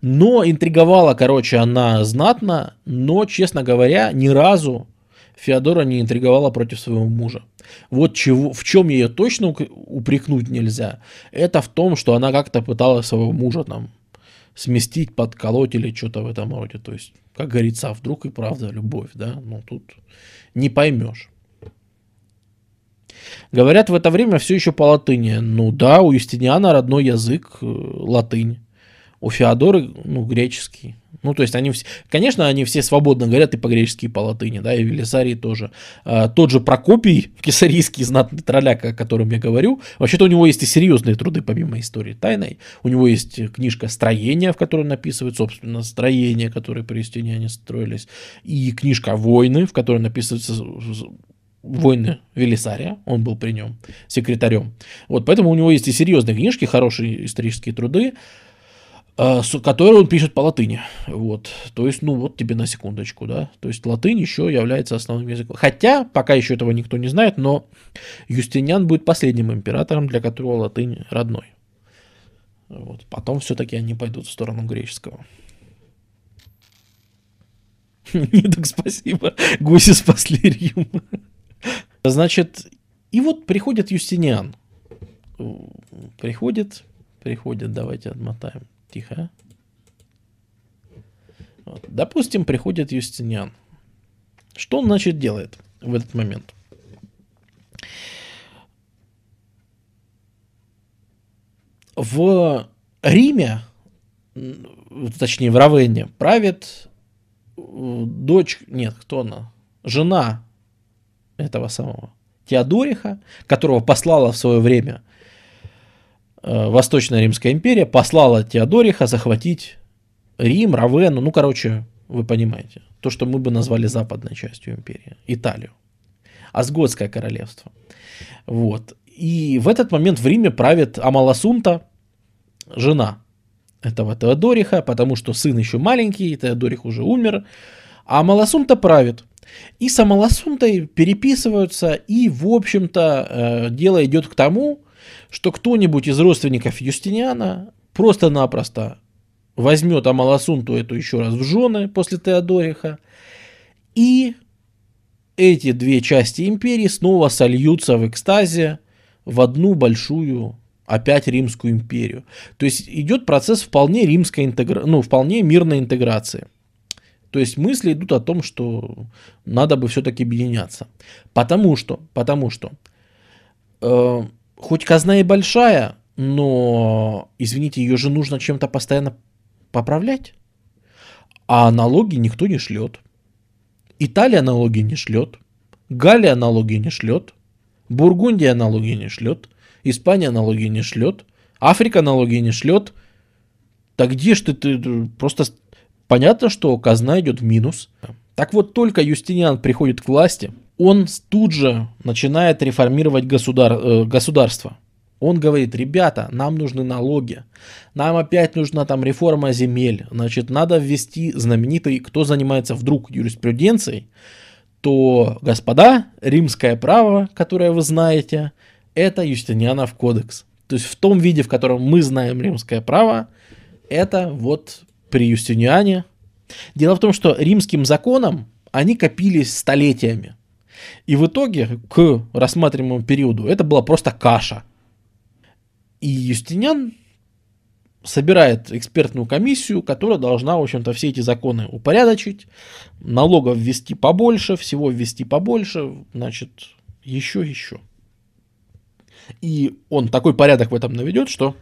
[SPEAKER 1] Но интриговала, короче, она знатно, но, честно говоря, ни разу Феодора не интриговала против своего мужа. Вот чего, в чем ее точно упрекнуть нельзя, это в том, что она как-то пыталась своего мужа там сместить, подколоть или что-то в этом роде. То есть, как говорится, а вдруг и правда любовь, да? Ну, тут не поймешь. Говорят в это время все еще по латыни. Ну да, у Юстиниана родной язык э, латынь у Феодоры, ну, греческий. Ну, то есть они все, конечно, они все свободно говорят и по-гречески, и по латыни, да, и Велисарий тоже. А, тот же Прокопий, кесарийский знатный тролляк, о котором я говорю, вообще-то у него есть и серьезные труды, помимо истории тайной. У него есть книжка «Строение», в которой написывает, собственно, строение, которое при Юстиниане строились, и книжка «Войны», в которой написывается войны Велисария, он был при нем секретарем. Вот, поэтому у него есть и серьезные книжки, хорошие исторические труды, Э, который он пишет по латыни. Вот. То есть, ну вот тебе на секундочку, да. То есть латынь еще является основным языком. Хотя, пока еще этого никто не знает, но Юстиниан будет последним императором, для которого латынь родной. Вот. Потом все-таки они пойдут в сторону греческого. Не так спасибо. Гуси спасли Рим. Значит, и вот приходит Юстиниан. Приходит, приходит, давайте отмотаем. Тихо. Вот. Допустим, приходит Юстиниан. Что он, значит, делает в этот момент? В Риме, точнее в Равенне, правит э, дочь, нет, кто она? Жена этого самого Теодориха, которого послала в свое время Восточная Римская империя послала Теодориха захватить Рим, Равенну, ну, короче, вы понимаете, то, что мы бы назвали западной частью империи, Италию, Асготское королевство. Вот. И в этот момент в Риме правит Амаласунта, жена этого Теодориха, потому что сын еще маленький, Теодорих уже умер, А Маласун-то правит. И с Амаласунтой переписываются, и, в общем-то, э, дело идет к тому, что кто-нибудь из родственников Юстиниана просто-напросто возьмет Амаласунту эту еще раз в жены после Теодориха, и эти две части империи снова сольются в экстазе в одну большую опять Римскую империю. То есть идет процесс вполне римской интегра... ну, вполне мирной интеграции. То есть мысли идут о том, что надо бы все-таки объединяться. Потому что, потому что, э, хоть казна и большая, но, извините, ее же нужно чем-то постоянно поправлять. А налоги никто не шлет. Италия налоги не шлет. Галия налоги не шлет. Бургундия налоги не шлет. Испания налоги не шлет. Африка налоги не шлет. Так где ж ты, ты просто понятно, что казна идет в минус. Так вот, только Юстиниан приходит к власти, он тут же начинает реформировать государ, э, государство. Он говорит, ребята, нам нужны налоги, нам опять нужна там реформа земель, значит, надо ввести знаменитый, кто занимается вдруг юриспруденцией, то, господа, римское право, которое вы знаете, это Юстинианов кодекс. То есть в том виде, в котором мы знаем римское право, это вот при Юстиниане. Дело в том, что римским законам они копились столетиями. И в итоге к рассматриваемому периоду это была просто каша. И Юстиниан собирает экспертную комиссию, которая должна, в общем-то, все эти законы упорядочить, налогов ввести побольше, всего ввести побольше, значит, еще, еще. И он такой порядок в этом наведет, что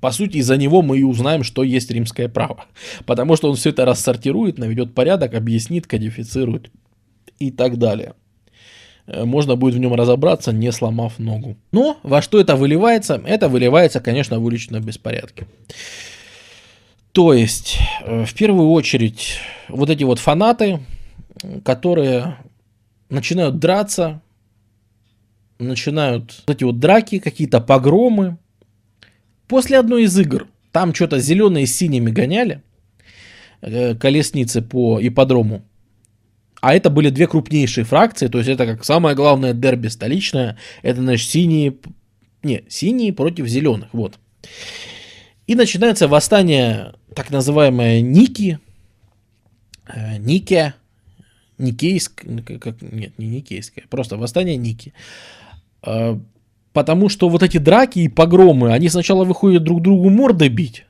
[SPEAKER 1] по сути, из-за него мы и узнаем, что есть римское право. Потому что он все это рассортирует, наведет порядок, объяснит, кодифицирует и так далее. Э, можно будет в нем разобраться, не сломав ногу. Но во что это выливается? Это выливается, конечно, в уличном беспорядке. То есть, э, в первую очередь, вот эти вот фанаты, которые начинают драться, начинают вот эти вот драки, какие-то погромы, После одной из игр, там что-то зеленые с синими гоняли, э, колесницы по ипподрому, а это были две крупнейшие фракции, то есть это как самое главное дерби столичное, это, значит, синие, не, синие против зеленых, вот. И начинается восстание, так называемое Ники, э, Нике, Никейск, как, нет, не Никейское, просто восстание Ники. Э, Потому что вот эти драки и погромы, они сначала выходят друг другу морды бить.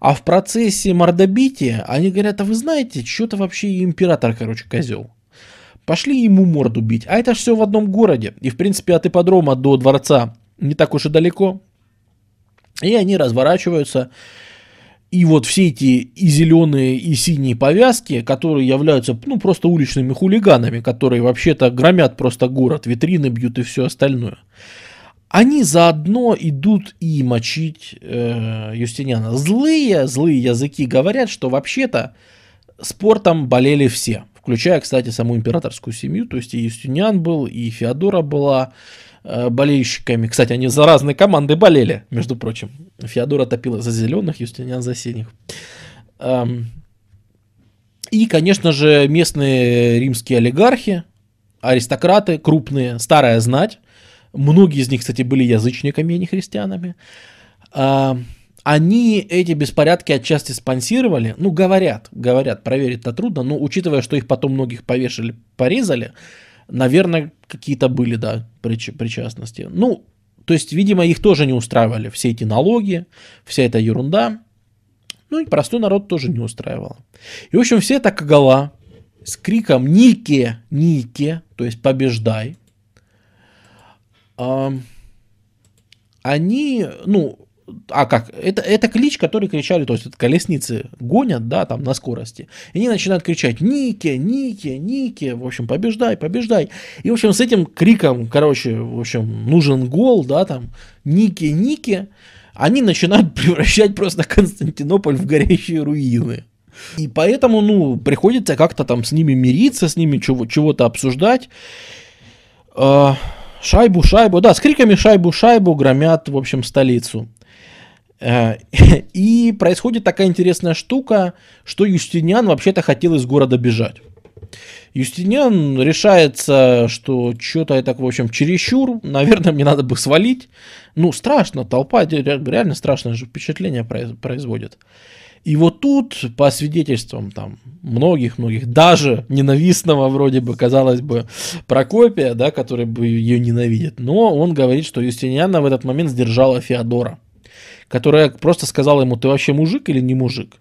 [SPEAKER 1] А в процессе мордобития они говорят, а вы знаете, что-то вообще император, короче, козел. Пошли ему морду бить. А это все в одном городе. И, в принципе, от ипподрома до дворца не так уж и далеко. И они разворачиваются и вот все эти и зеленые, и синие повязки, которые являются, ну, просто уличными хулиганами, которые вообще-то громят просто город, витрины бьют и все остальное, они заодно идут и мочить э, Юстиниана. Злые, злые языки говорят, что вообще-то спортом болели все, включая, кстати, саму императорскую семью, то есть и Юстиниан был, и Феодора была, Э, болельщиками. Кстати, они за разные команды болели, между прочим. Феодора топила за зеленых, Юстиниан за синих. Эм, и, конечно же, местные римские олигархи, аристократы крупные, старая знать. Многие из них, кстати, были язычниками, а не христианами. Эм, они эти беспорядки отчасти спонсировали, ну, говорят, говорят, проверить-то трудно, но учитывая, что их потом многих повешали, порезали, наверное, какие-то были, да, прич- причастности. Ну, то есть, видимо, их тоже не устраивали все эти налоги, вся эта ерунда. Ну и простой народ тоже не устраивал. И, в общем, все это кагала с криком «Нике! Нике!», то есть «Побеждай!», они, ну, а как? Это, это клич, который кричали, то есть колесницы гонят, да, там на скорости. И они начинают кричать Нике, Нике, Нике, в общем, побеждай, побеждай. И, в общем, с этим криком, короче, в общем, нужен гол, да, там, Нике, Нике, они начинают превращать просто Константинополь в горящие руины. И поэтому, ну, приходится как-то там с ними мириться, с ними чего- чего-то обсуждать. Шайбу, шайбу, да, с криками шайбу, шайбу громят, в общем, столицу. Э, и происходит такая интересная штука, что Юстиниан вообще-то хотел из города бежать. Юстиниан решается, что что-то это, в общем, чересчур, наверное, мне надо бы свалить. Ну, страшно, толпа, реально страшное же впечатление производит. И вот тут, по свидетельствам там многих-многих, даже ненавистного вроде бы, казалось бы, Прокопия, да, который бы ее ненавидит, но он говорит, что Юстиниана в этот момент сдержала Феодора, которая просто сказала ему, ты вообще мужик или не мужик?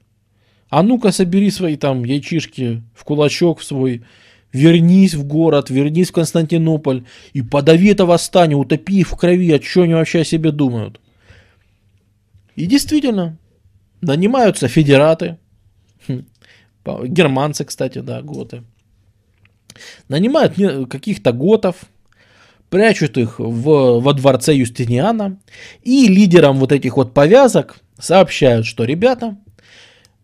[SPEAKER 1] А ну-ка собери свои там яйчишки в кулачок в свой, вернись в город, вернись в Константинополь и подави это восстание, утопи их в крови, а что они вообще о себе думают? И действительно, нанимаются федераты, хм, германцы, кстати, да, готы, нанимают каких-то готов, прячут их в, во дворце Юстиниана, и лидерам вот этих вот повязок сообщают, что, ребята,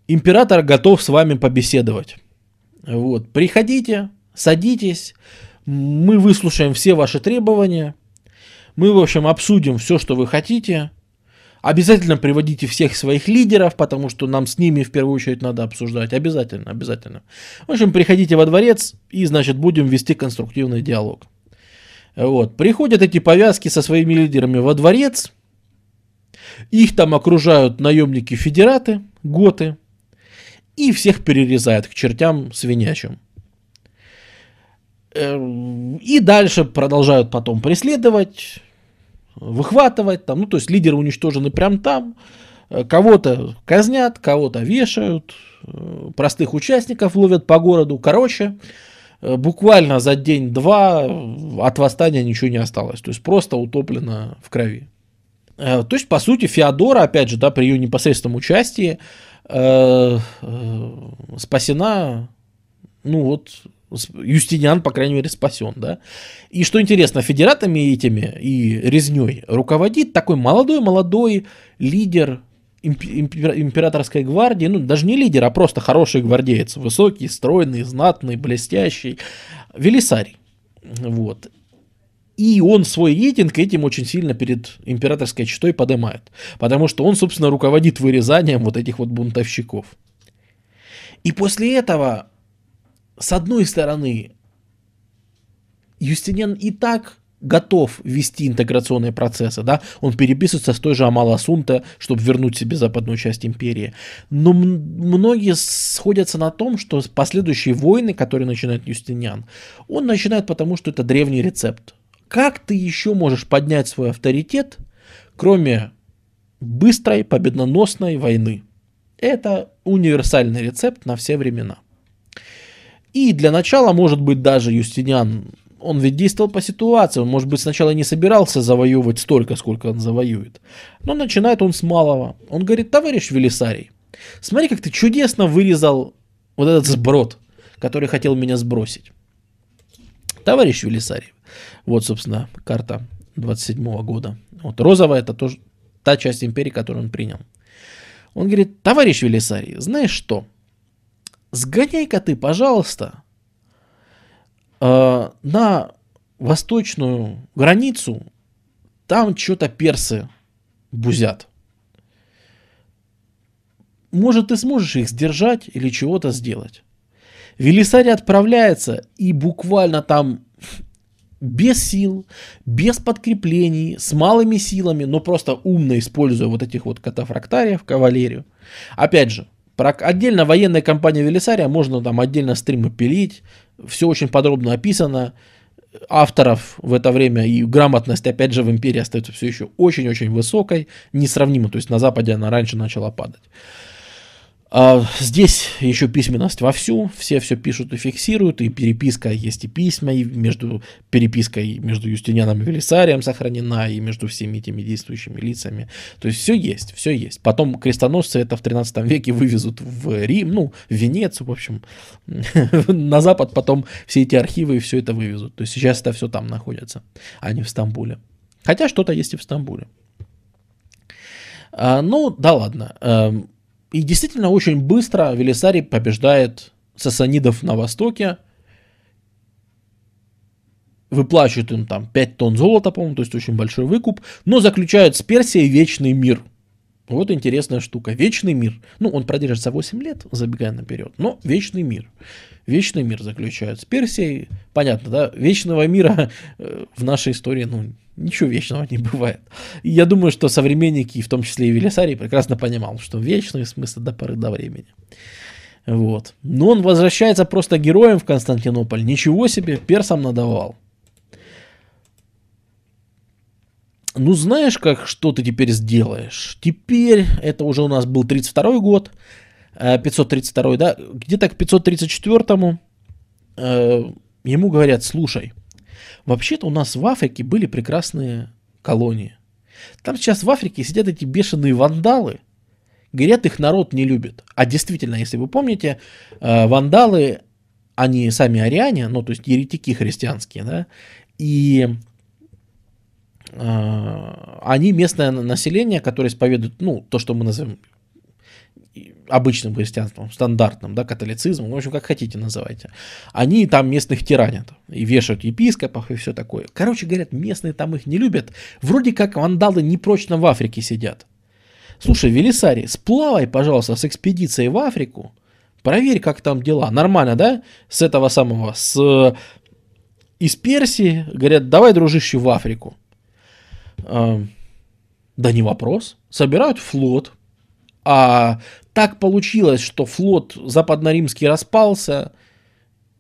[SPEAKER 1] император готов с вами побеседовать. Вот, приходите, садитесь, мы выслушаем все ваши требования, мы, в общем, обсудим все, что вы хотите, Обязательно приводите всех своих лидеров, потому что нам с ними в первую очередь надо обсуждать. Обязательно, обязательно. В общем, приходите во дворец и, значит, будем вести конструктивный диалог. Вот. Приходят эти повязки со своими лидерами во дворец. Их там окружают наемники-федераты, готы. И всех перерезают к чертям свинячим. Эм, и дальше продолжают потом преследовать выхватывать, там, ну, то есть лидеры уничтожены прямо там, э, кого-то казнят, кого-то вешают, э, простых участников ловят по городу, короче, э, буквально за день-два от восстания ничего не осталось, то есть просто утоплено в крови. То есть, по сути, Феодора, опять же, да, при ее непосредственном участии э, э, спасена, ну вот, Юстиниан, по крайней мере, спасен, да. И что интересно, федератами этими и резней руководит такой молодой-молодой лидер императорской гвардии, ну, даже не лидер, а просто хороший гвардеец, высокий, стройный, знатный, блестящий, Велисарий, вот. И он свой рейтинг этим очень сильно перед императорской читой поднимает, потому что он, собственно, руководит вырезанием вот этих вот бунтовщиков. И после этого с одной стороны, Юстиниан и так готов вести интеграционные процессы, да, он переписывается с той же Амала Сунта, чтобы вернуть себе западную часть империи. Но многие сходятся на том, что последующие войны, которые начинает Юстиниан, он начинает потому, что это древний рецепт. Как ты еще можешь поднять свой авторитет, кроме быстрой победоносной войны? Это универсальный рецепт на все времена. И для начала, может быть, даже Юстиниан, он ведь действовал по ситуации, он, может быть, сначала не собирался завоевывать столько, сколько он завоюет. Но начинает он с малого. Он говорит, товарищ Велисарий, смотри, как ты чудесно вырезал вот этот сброд, который хотел меня сбросить. Товарищ Велисарий, вот, собственно, карта 27 -го года. Вот розовая это тоже та часть империи, которую он принял. Он говорит, товарищ Велисарий, знаешь что? Сгоняй-ка ты, пожалуйста, э, на восточную границу, там что-то персы бузят. Может, ты сможешь их сдержать или чего-то сделать. Велисарий отправляется и буквально там без сил, без подкреплений, с малыми силами, но просто умно используя вот этих вот катафрактариев, кавалерию. Опять же, про отдельно военная компания Велисария, можно там отдельно стримы пилить, все очень подробно описано, авторов в это время и грамотность, опять же, в империи остается все еще очень-очень высокой, несравнимо, то есть на Западе она раньше начала падать. А здесь еще письменность вовсю, все все пишут и фиксируют, и переписка есть и письма, и между перепиской между Юстинианом и Велисарием сохранена, и между всеми этими действующими лицами. То есть все есть, все есть. Потом крестоносцы это в 13 веке вывезут в Рим, ну, в Венецию, в общем, на Запад потом все эти архивы и все это вывезут. То есть сейчас это все там находится, а не в Стамбуле. Хотя что-то есть и в Стамбуле. А, ну, да ладно. И действительно очень быстро Велисарий побеждает сасанидов на востоке, выплачивают им там 5 тонн золота, по-моему, то есть очень большой выкуп, но заключают с Персией вечный мир. Вот интересная штука. Вечный мир. Ну, он продержится 8 лет, забегая наперед, но вечный мир. Вечный мир заключают с Персией. Понятно, да? Вечного мира э, в нашей истории, ну, ничего вечного не бывает. И я думаю, что современники, в том числе и Велисарий, прекрасно понимал, что вечный смысл до поры до времени. Вот. Но он возвращается просто героем в Константинополь. Ничего себе, персам надавал. Ну, знаешь, как, что ты теперь сделаешь? Теперь, это уже у нас был 32 год, 532, э, да, где-то к 534 э, ему говорят, слушай, вообще-то у нас в Африке были прекрасные колонии. Там сейчас в Африке сидят эти бешеные вандалы, говорят, их народ не любит. А действительно, если вы помните, э, вандалы, они сами ариане, ну, то есть еретики христианские, да, и э, они местное население, которое исповедует, ну, то, что мы называем обычным христианством, стандартным, да, католицизмом, в общем, как хотите называйте. Они там местных тиранят и вешают епископов и все такое. Короче, говорят, местные там их не любят. Вроде как вандалы непрочно в Африке сидят. Слушай, Велисарий, сплавай, пожалуйста, с экспедицией в Африку, проверь, как там дела. Нормально, да? С этого самого, с... Из Персии, говорят, давай, дружище, в Африку. А, да не вопрос. Собирают флот, а так получилось, что флот западно-римский распался,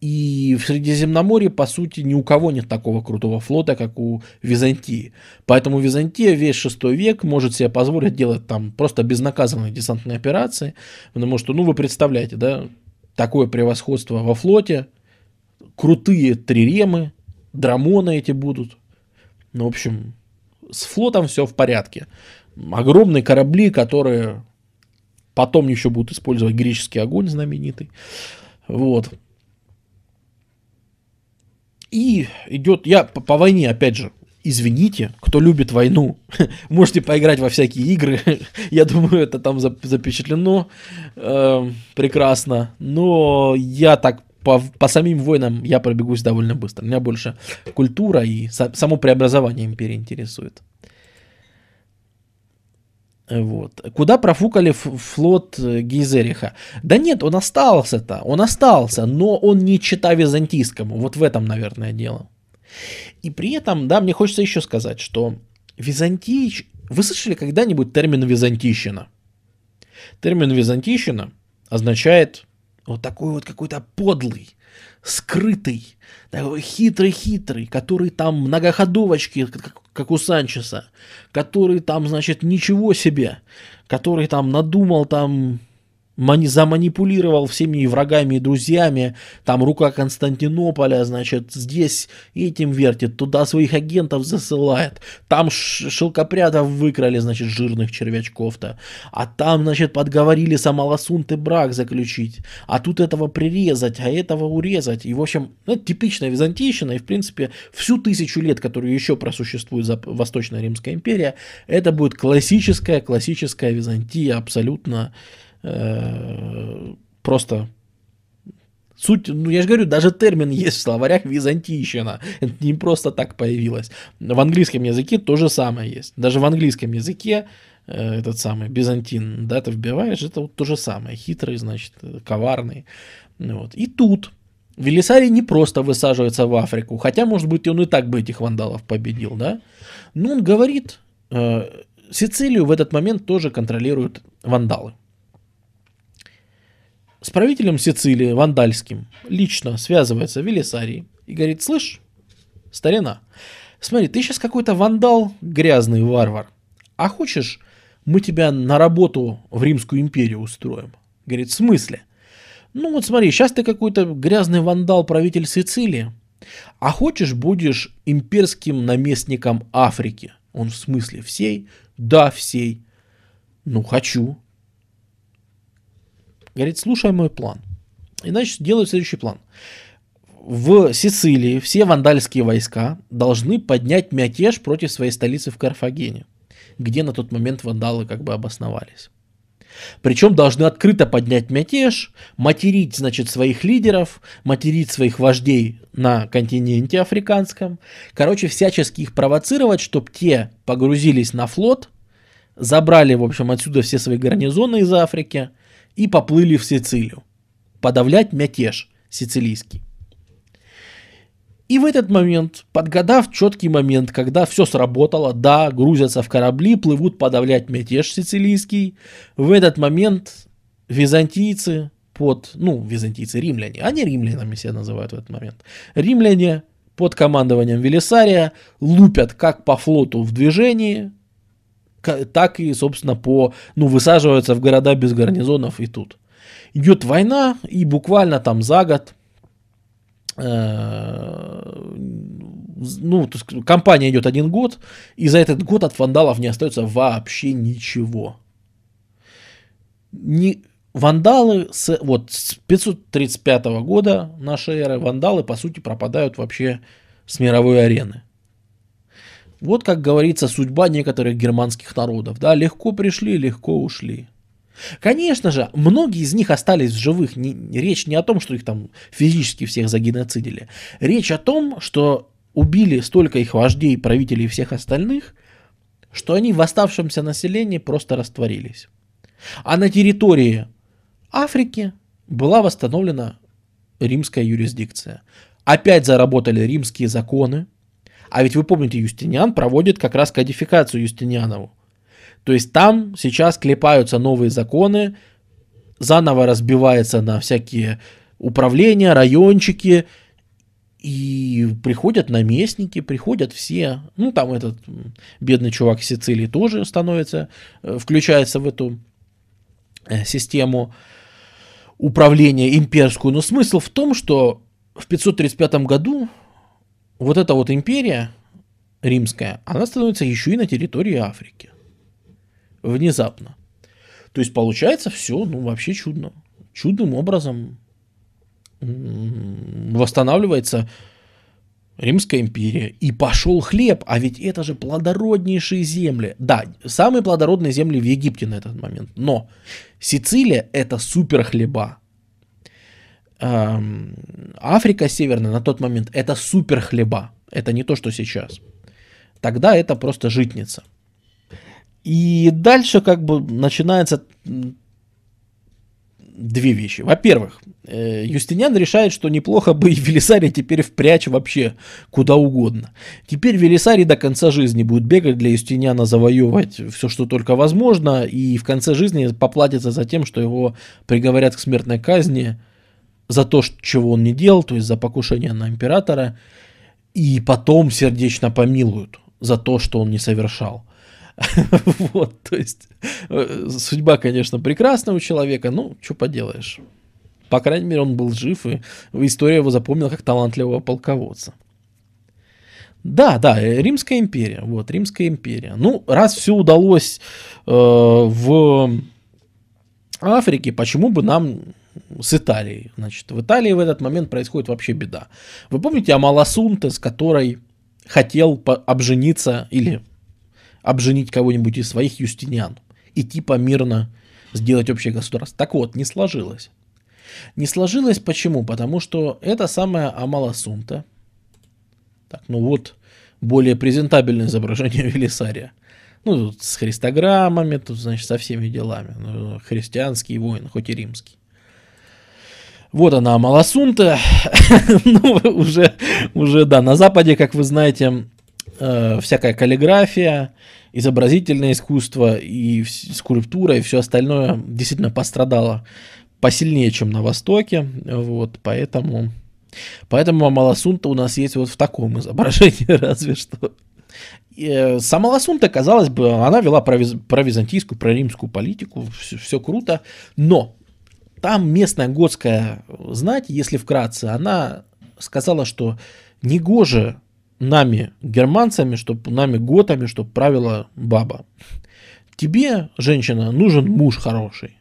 [SPEAKER 1] и в Средиземноморье, по сути, ни у кого нет такого крутого флота, как у Византии. Поэтому Византия весь шестой век может себе позволить делать там просто безнаказанные десантные операции, потому что, ну, вы представляете, да, такое превосходство во флоте, крутые триремы, драмоны эти будут. Ну, в общем, с флотом все в порядке. Огромные корабли, которые Потом еще будут использовать греческий огонь знаменитый. Вот. И идет, я по, по войне, опять же, извините, кто любит войну, можете поиграть во всякие игры. я думаю, это там запечатлено э, прекрасно. Но я так по, по самим войнам я пробегусь довольно быстро. Меня больше культура и само преобразование империи интересует. Вот. Куда профукали флот э, Гейзериха? Да нет, он остался-то, он остался, но он не чита византийскому. Вот в этом, наверное, дело. И при этом, да, мне хочется еще сказать, что византий... Вы слышали когда-нибудь термин византийщина? Термин византийщина означает вот такой вот какой-то подлый, скрытый, такой хитрый-хитрый, который там многоходовочки, как, как у Санчеса, который там, значит, ничего себе, который там надумал там заманипулировал всеми врагами и друзьями, там рука Константинополя, значит, здесь этим вертит, туда своих агентов засылает, там шелкопрядов выкрали, значит, жирных червячков-то, а там, значит, подговорили самолосунты брак заключить, а тут этого прирезать, а этого урезать, и, в общем, ну, это типичная византийщина, и, в принципе, всю тысячу лет, которую еще просуществует Восточная Римская империя, это будет классическая, классическая Византия, абсолютно просто Суть, ну я же говорю, даже термин есть в словарях византийщина. Это не просто так появилось. В английском языке то же самое есть. Даже в английском языке э, этот самый Бизантин, да, ты вбиваешь, это вот то же самое. Хитрый, значит, коварный. Вот. И тут Велисарий не просто высаживается в Африку, хотя, может быть, он и так бы этих вандалов победил, да. Но он говорит, э, Сицилию в этот момент тоже контролируют вандалы с правителем Сицилии, Вандальским, лично связывается Велисарий и говорит, слышь, старина, смотри, ты сейчас какой-то вандал, грязный варвар, а хочешь, мы тебя на работу в Римскую империю устроим? Говорит, в смысле? Ну вот смотри, сейчас ты какой-то грязный вандал, правитель Сицилии, а хочешь, будешь имперским наместником Африки? Он в смысле всей? Да, всей. Ну, хочу. Говорит, слушай мой план. И значит, делают следующий план. В Сицилии все вандальские войска должны поднять мятеж против своей столицы в Карфагене, где на тот момент вандалы как бы обосновались. Причем должны открыто поднять мятеж, материть, значит, своих лидеров, материть своих вождей на континенте африканском. Короче, всячески их провоцировать, чтобы те погрузились на флот, забрали, в общем, отсюда все свои гарнизоны из Африки и поплыли в Сицилию. Подавлять мятеж сицилийский. И в этот момент, подгадав четкий момент, когда все сработало, да, грузятся в корабли, плывут подавлять мятеж сицилийский, в этот момент византийцы под, ну, византийцы, римляне, они римлянами себя называют в этот момент, римляне под командованием Велисария лупят как по флоту в движении, так и, собственно, по, ну, высаживаются в города без гарнизонов и тут. Идет война, и буквально там за год Э, ну, то есть компания идет один год, и за этот год от вандалов не остается вообще ничего. Не, вандалы с, вот, с 535 года нашей эры, вандалы, по сути, пропадают вообще с мировой арены. Вот, как говорится, судьба некоторых германских народов. Да, легко пришли, легко ушли. Конечно же, многие из них остались в живых. Не, речь не о том, что их там физически всех загеноцидили. Речь о том, что убили столько их вождей, правителей и всех остальных, что они в оставшемся населении просто растворились. А на территории Африки была восстановлена римская юрисдикция. Опять заработали римские законы. А ведь вы помните, Юстиниан проводит как раз кодификацию Юстинианову. То есть там сейчас клепаются новые законы, заново разбивается на всякие управления, райончики, и приходят наместники, приходят все. Ну, там этот бедный чувак из Сицилии тоже становится, э, включается в эту э, систему управления имперскую. Но смысл в том, что в 535 году вот эта вот империя римская, она становится еще и на территории Африки внезапно. То есть получается все, ну, вообще чудно. Чудным образом восстанавливается Римская империя. И пошел хлеб, а ведь это же плодороднейшие земли. Да, самые плодородные земли в Египте на этот момент. Но Сицилия это супер хлеба. Африка Северная на тот момент это супер хлеба. Это не то, что сейчас. Тогда это просто житница. И дальше как бы начинается две вещи. Во-первых, э, Юстиниан решает, что неплохо бы и Велисарий теперь впрячь вообще куда угодно. Теперь Велисарий до конца жизни будет бегать для Юстиниана, завоевывать все, что только возможно, и в конце жизни поплатится за тем, что его приговорят к смертной казни за то, чего он не делал, то есть за покушение на императора, и потом сердечно помилуют за то, что он не совершал. вот, то есть э, судьба, конечно, прекрасного человека, ну, что поделаешь. По крайней мере, он был жив, и история его запомнила как талантливого полководца. Да, да, э, Римская империя. Вот, Римская империя. Ну, раз все удалось э, в Африке, почему бы нам с Италией? Значит, в Италии в этот момент происходит вообще беда. Вы помните Амаласунте, с которой хотел обжениться или обженить кого-нибудь из своих юстиниан и типа мирно сделать общее государство. Так вот, не сложилось. Не сложилось почему? Потому что это самая Амала Сунта. Так, ну вот, более презентабельное изображение Велисария. Ну, тут с христограммами, тут, значит, со всеми делами. Ну, христианский воин, хоть и римский. Вот она, Амаласунта. ну, уже, уже, да, на Западе, как вы знаете, э, всякая каллиграфия, изобразительное искусство и скульптура и все остальное действительно пострадало посильнее, чем на Востоке. Вот, поэтому, поэтому Маласунта у нас есть вот в таком изображении, разве что. И, сама Ласунта, казалось бы, она вела про, про византийскую, про римскую политику, все, все круто, но там местная готская знать, если вкратце, она сказала, что негоже нами, германцами, чтобы нами готами, чтобы правила баба. Тебе, женщина, нужен муж хороший.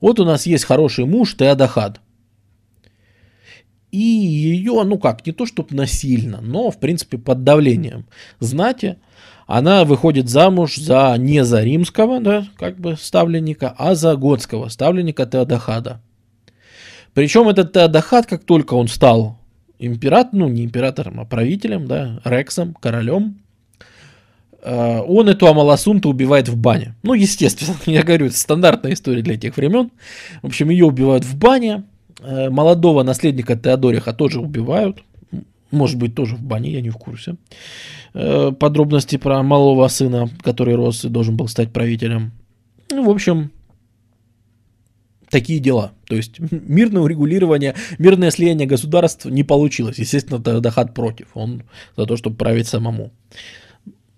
[SPEAKER 1] Вот у нас есть хороший муж Теодахад. И ее, ну как, не то чтобы насильно, но в принципе под давлением знати, она выходит замуж за не за римского, да, как бы ставленника, а за готского ставленника Теодахада. Причем этот Теодахад, как только он стал император, ну не императором, а правителем, да, Рексом, королем, Э, он эту Амаласунту убивает в бане. Ну, естественно, я говорю, это стандартная история для тех времен. В общем, ее убивают в бане. Э, молодого наследника Теодориха тоже убивают. Может быть, тоже в бане, я не в курсе. Э, подробности про малого сына, который рос и должен был стать правителем. Ну, в общем, такие дела. То есть мирное урегулирование, мирное слияние государств не получилось. Естественно, Тадахат против. Он за то, чтобы править самому.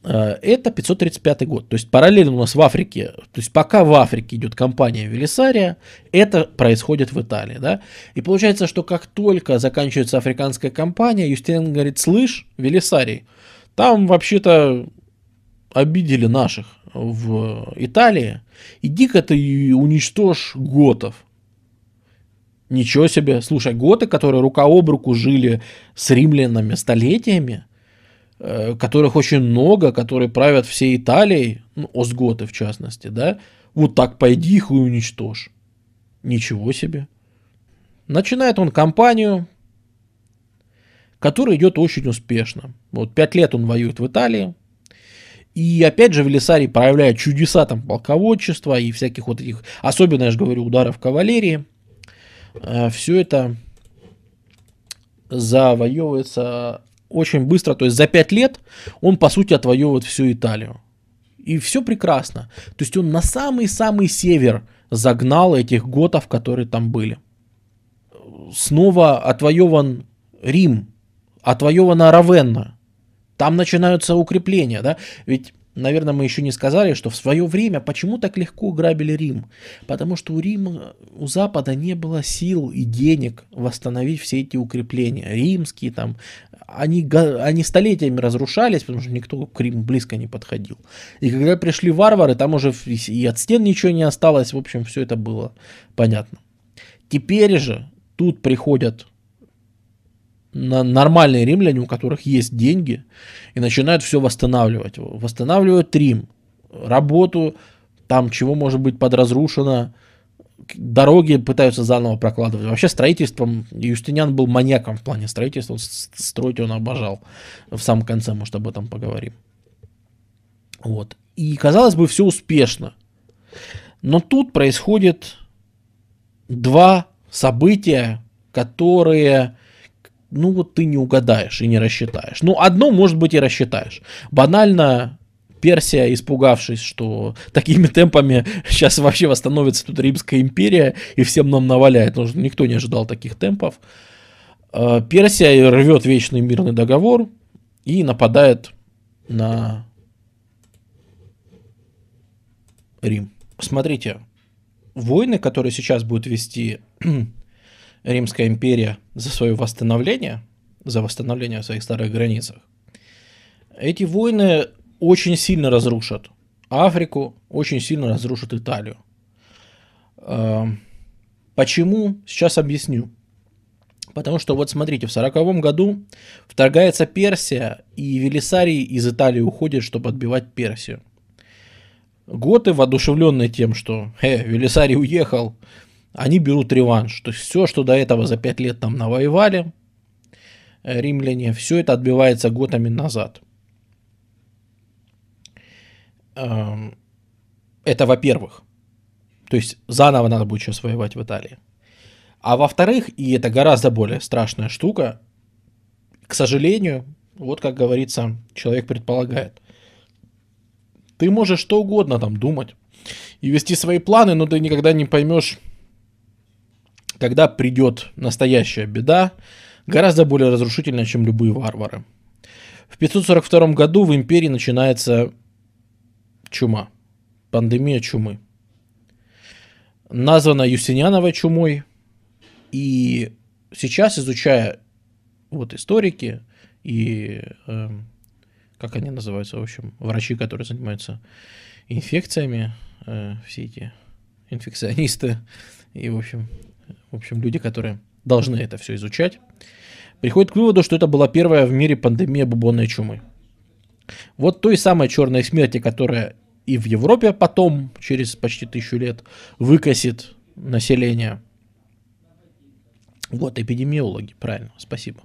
[SPEAKER 1] Э, это 535 год. То есть параллельно у нас в Африке, то есть пока в Африке идет кампания Велисария, это происходит в Италии. Да? И получается, что как только заканчивается африканская кампания, Юстин говорит, слышь, Велисарий, там вообще-то обидели наших в Италии, иди-ка ты уничтожь готов. Ничего себе, слушай, готы, которые рука об руку жили с римлянами столетиями, которых очень много, которые правят всей Италией, ну, Остготы в частности, да, вот так пойди их и уничтожь. Ничего себе. Начинает он кампанию, которая идет очень успешно. Вот пять лет он воюет в Италии. И опять же Велисарий проявляет чудеса там полководчества и всяких вот этих, особенно, я же говорю, ударов кавалерии. Э, Все это завоевывается очень быстро, то есть за 5 лет он, по сути, отвоевывает всю Италию. И все прекрасно. То есть он на самый-самый север загнал этих готов, которые там были. Снова отвоеван Рим, отвоевана Равенна. Там начинаются укрепления, да? Ведь наверное, мы еще не сказали, что в свое время почему так легко грабили Рим? Потому что у Рима, у Запада не было сил и денег восстановить все эти укрепления. Римские там, они, они столетиями разрушались, потому что никто к Риму близко не подходил. И когда пришли варвары, там уже и от стен ничего не осталось, в общем, все это было понятно. Теперь же тут приходят нормальные римляне, у которых есть деньги, и начинают все восстанавливать. Восстанавливают Рим, работу, там чего может быть подразрушено, дороги пытаются заново прокладывать. Вообще строительством Юстиниан был маньяком в плане строительства, строить он обожал. В самом конце, может, об этом поговорим. Вот. И, казалось бы, все успешно. Но тут происходит два события, которые ну вот ты не угадаешь и не рассчитаешь. Ну, одно, может быть, и рассчитаешь. Банально Персия, испугавшись, что такими темпами сейчас вообще восстановится тут Римская империя и всем нам наваляет, потому что никто не ожидал таких темпов. Э, Персия рвет вечный мирный договор и нападает на Рим. Смотрите, войны, которые сейчас будет вести Римская империя за свое восстановление, за восстановление в своих старых границах, эти войны очень сильно разрушат Африку, очень сильно разрушат Италию. Эм, почему? Сейчас объясню. Потому что вот смотрите, в сороковом году вторгается Персия, и Велисарий из Италии уходит, чтобы отбивать Персию. Готы, воодушевленные тем, что э, Велисарий уехал, они берут реванш. То есть все, что до этого за пять лет там навоевали, э, римляне, все это отбивается готами назад. Эм, это во-первых. То есть заново надо будет сейчас воевать в Италии. А во-вторых, и это гораздо более страшная штука, к сожалению, вот как говорится, человек предполагает. Ты можешь что угодно там думать и вести свои планы, но ты никогда не поймешь, когда придет настоящая беда, гораздо более разрушительная, чем любые варвары. В 542 году в империи начинается чума, пандемия чумы. Названа Юстиниановой чумой, и сейчас, изучая вот историки и э, как они называются, в общем, врачи, которые занимаются инфекциями, э, все эти инфекционисты и, в общем, в общем, люди, которые должны это все изучать, приходят к выводу, что это была первая в мире пандемия бубонной чумы. Вот той самой черной смерти, которая и в Европе потом, через почти тысячу лет, выкосит население. Вот, эпидемиологи, правильно, спасибо.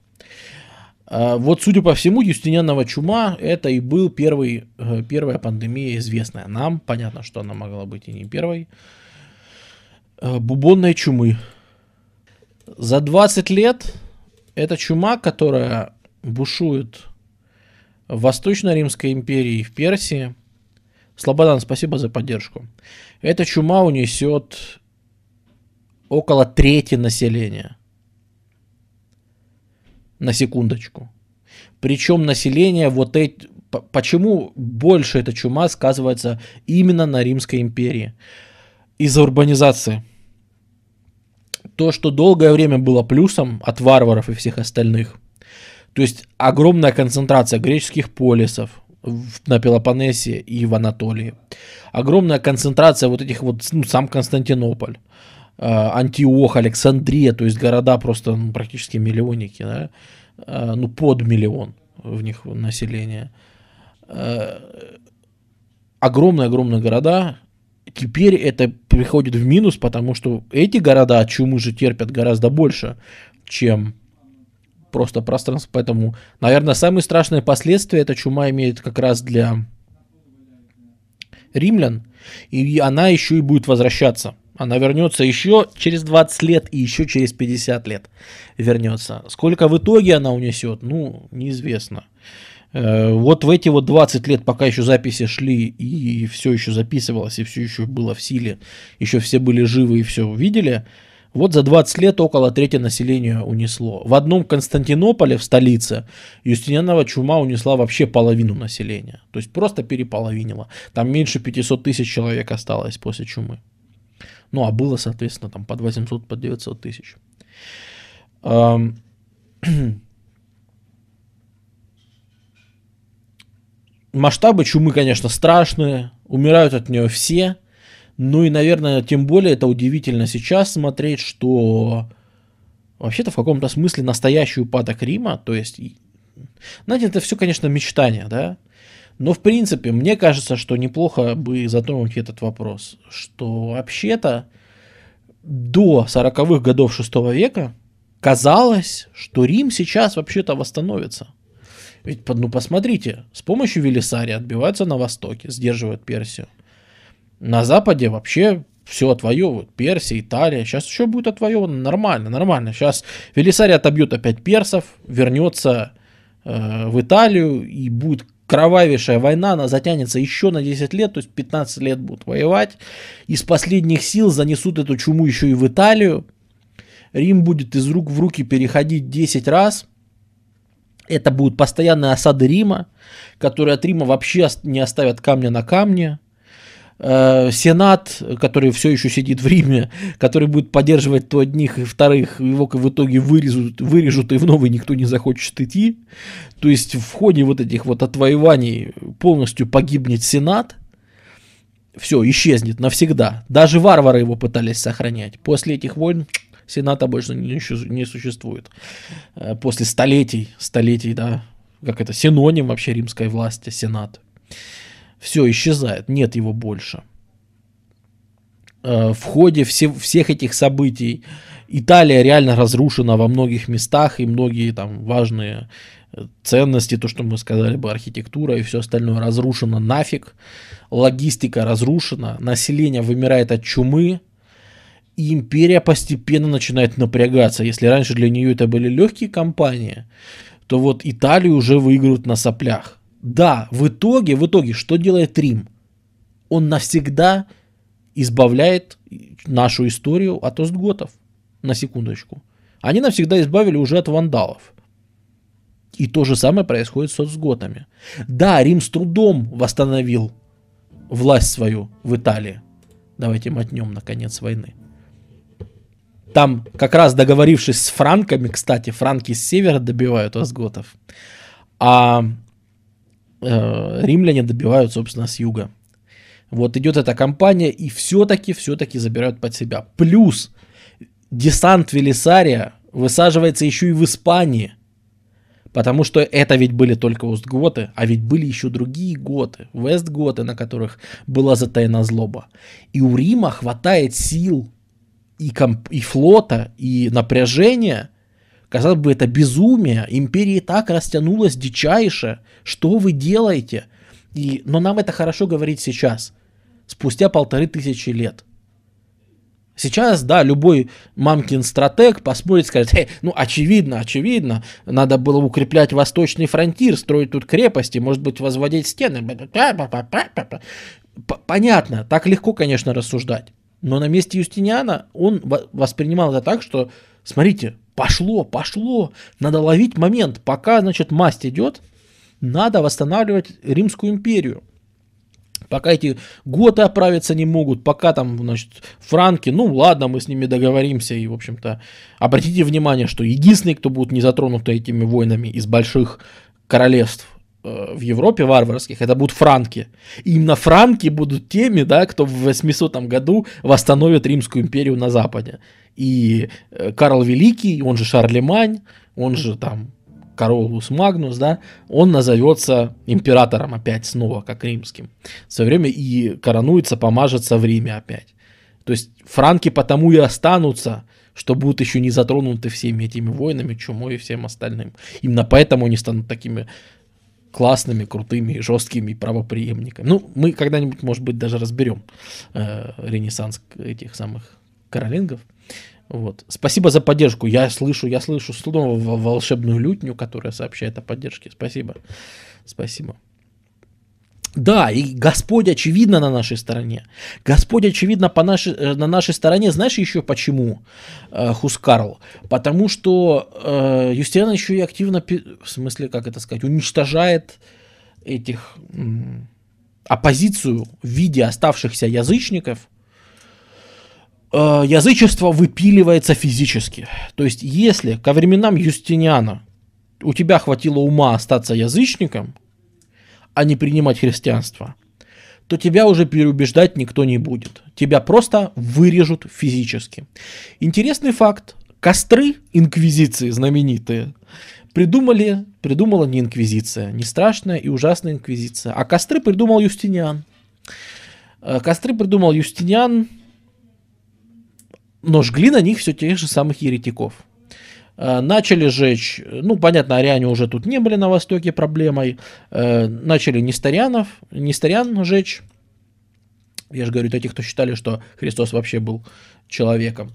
[SPEAKER 1] А, вот, судя по всему, Юстинианова чума это и был первый, э, первая пандемия известная нам. Понятно, что она могла быть и не первой. Э, бубонной чумы. За 20 лет эта чума, которая бушует в Восточной Римской империи и в Персии. Слободан, спасибо за поддержку. Эта чума унесет около трети населения – на секундочку. Причем население вот эти... Почему больше эта чума сказывается именно на Римской империи? Из-за урбанизации. То, что долгое время было плюсом от варваров и всех остальных. То есть огромная концентрация греческих полисов на Пелопоннесе и в Анатолии. Огромная концентрация вот этих вот, ну, сам Константинополь. А, Антиох, Александрия, то есть города просто ну, практически миллионники, да? А, ну под миллион в них население. Огромные-огромные а, города, теперь это приходит в минус, потому что эти города от чумы же терпят гораздо больше, чем просто пространство. Поэтому, наверное, самые страшные последствия эта чума имеет как раз для римлян, и она еще и будет возвращаться. Она вернется еще через 20 лет и еще через 50 лет вернется. Сколько в итоге она унесет, ну, неизвестно. Э, вот в эти вот 20 лет, пока еще записи шли, и все еще записывалось, и все еще было в силе, еще все были живы и все видели, вот за 20 лет около трети населения унесло. В одном Константинополе, в столице, Юстинианова чума унесла вообще половину населения. То есть просто переполовинила. Там меньше 500 тысяч человек осталось после чумы. Ну, а было, соответственно, там под 800, под 900 тысяч. Масштабы чумы, конечно, страшные, умирают от нее все. Ну и, наверное, тем более это удивительно сейчас смотреть, что вообще-то в каком-то смысле настоящий упадок Рима, то есть, знаете, это все, конечно, мечтание, да, но, в принципе, мне кажется, что неплохо бы затронуть этот вопрос, что вообще-то до 40-х годов 6 века казалось, что Рим сейчас вообще-то восстановится. Ведь, ну, посмотрите, с помощью Велисария отбиваются на востоке, сдерживают Персию. На западе вообще все отвоевывают. Персия, Италия. Сейчас еще будет отвоевано. Нормально, нормально. Сейчас Велисарий отобьет опять персов, вернется э, в Италию и будет кровавейшая война, она затянется еще на 10 лет, то есть 15 лет будут воевать. Из последних сил занесут эту чуму еще и в Италию. Рим будет из рук в руки переходить 10 раз. Это будут постоянные осады Рима, которые от Рима вообще не оставят камня на камне. Э, Сенат, который все еще сидит в Риме, который будет поддерживать то одних и вторых, его в итоге вырежут, вырежут и в новый никто не захочет идти. То есть в ходе вот этих вот отвоеваний полностью погибнет Сенат, все, исчезнет навсегда. Даже варвары его пытались сохранять. После этих войн Сената больше не, существует. Э, после столетий, столетий, да, как это, синоним вообще римской власти, Сенат. Все исчезает, нет его больше. Э, в ходе все, всех этих событий Италия реально разрушена во многих местах, и многие там важные э, ценности, то, что мы сказали бы, архитектура и все остальное разрушено нафиг, логистика разрушена, население вымирает от чумы, и империя постепенно начинает напрягаться. Если раньше для нее это были легкие компании, то вот Италию уже выигрывают на соплях. Да, в итоге, в итоге, что делает Рим? Он навсегда избавляет нашу историю от остготов. На секундочку. Они навсегда избавили уже от вандалов. И то же самое происходит с остготами. Да, Рим с трудом восстановил власть свою в Италии. Давайте мотнем на конец войны. Там, как раз договорившись с франками, кстати, франки с севера добивают остготов. А Э, римляне добивают, собственно, с юга. Вот идет эта кампания, и все-таки, все-таки забирают под себя. Плюс десант Велисария высаживается еще и в Испании. Потому что это ведь были только Остготы, а ведь были еще другие готы, Вестготы, на которых была затаена злоба. И у Рима хватает сил и, комп- и флота, и напряжения, Казалось бы, это безумие. Империя и так растянулась дичайше. Что вы делаете? И, но нам это хорошо говорить сейчас, спустя полторы тысячи лет. Сейчас, да, любой мамкин стратег посмотрит и скажет, hey, ну, очевидно, очевидно, надо было укреплять восточный фронтир, строить тут крепости, может быть, возводить стены. Понятно, так легко, конечно, рассуждать. Но на месте Юстиниана он воспринимал это так, что, смотрите, пошло, пошло, надо ловить момент, пока, значит, масть идет, надо восстанавливать Римскую империю. Пока эти готы оправиться не могут, пока там, значит, франки, ну ладно, мы с ними договоримся. И, в общем-то, обратите внимание, что единственные, кто будут не затронуты этими войнами из больших королевств э, в Европе варварских, это будут франки. И именно франки будут теми, да, кто в 800 году восстановит Римскую империю на Западе. И э, Карл Великий, он же Шарлемань, он же там Каролус Магнус, да, он назовется императором опять снова, как римским. В свое время и коронуется, помажется в Риме опять. То есть франки потому и останутся, что будут еще не затронуты всеми этими войнами, чумой и всем остальным. Именно поэтому они станут такими классными, крутыми, жесткими правоприемниками. Ну, мы когда-нибудь, может быть, даже разберем э, ренессанс этих самых каролингов. Вот. Спасибо за поддержку. Я слышу, я слышу снова волшебную лютню, которая сообщает о поддержке. Спасибо. Спасибо. Да, и Господь, очевидно, на нашей стороне. Господь, очевидно, по нашей, э, на нашей стороне. Знаешь еще почему, э, Хускарл? Потому что э, Юстиан еще и активно, в смысле, как это сказать, уничтожает этих оппозицию в виде оставшихся язычников – Э, язычество выпиливается физически. То есть, если ко временам Юстиниана у тебя хватило ума остаться язычником, а не принимать христианство, то тебя уже переубеждать никто не будет. Тебя просто вырежут физически. Интересный факт. Костры инквизиции знаменитые придумали, придумала не инквизиция, не страшная и ужасная инквизиция, а костры придумал Юстиниан. Э, костры придумал Юстиниан но жгли на них все тех же самых еретиков. Э, начали жечь, ну, понятно, ариане уже тут не были на Востоке проблемой. Э, начали нестарианов, нестариан жечь. Я же говорю, это те, кто считали, что Христос вообще был человеком.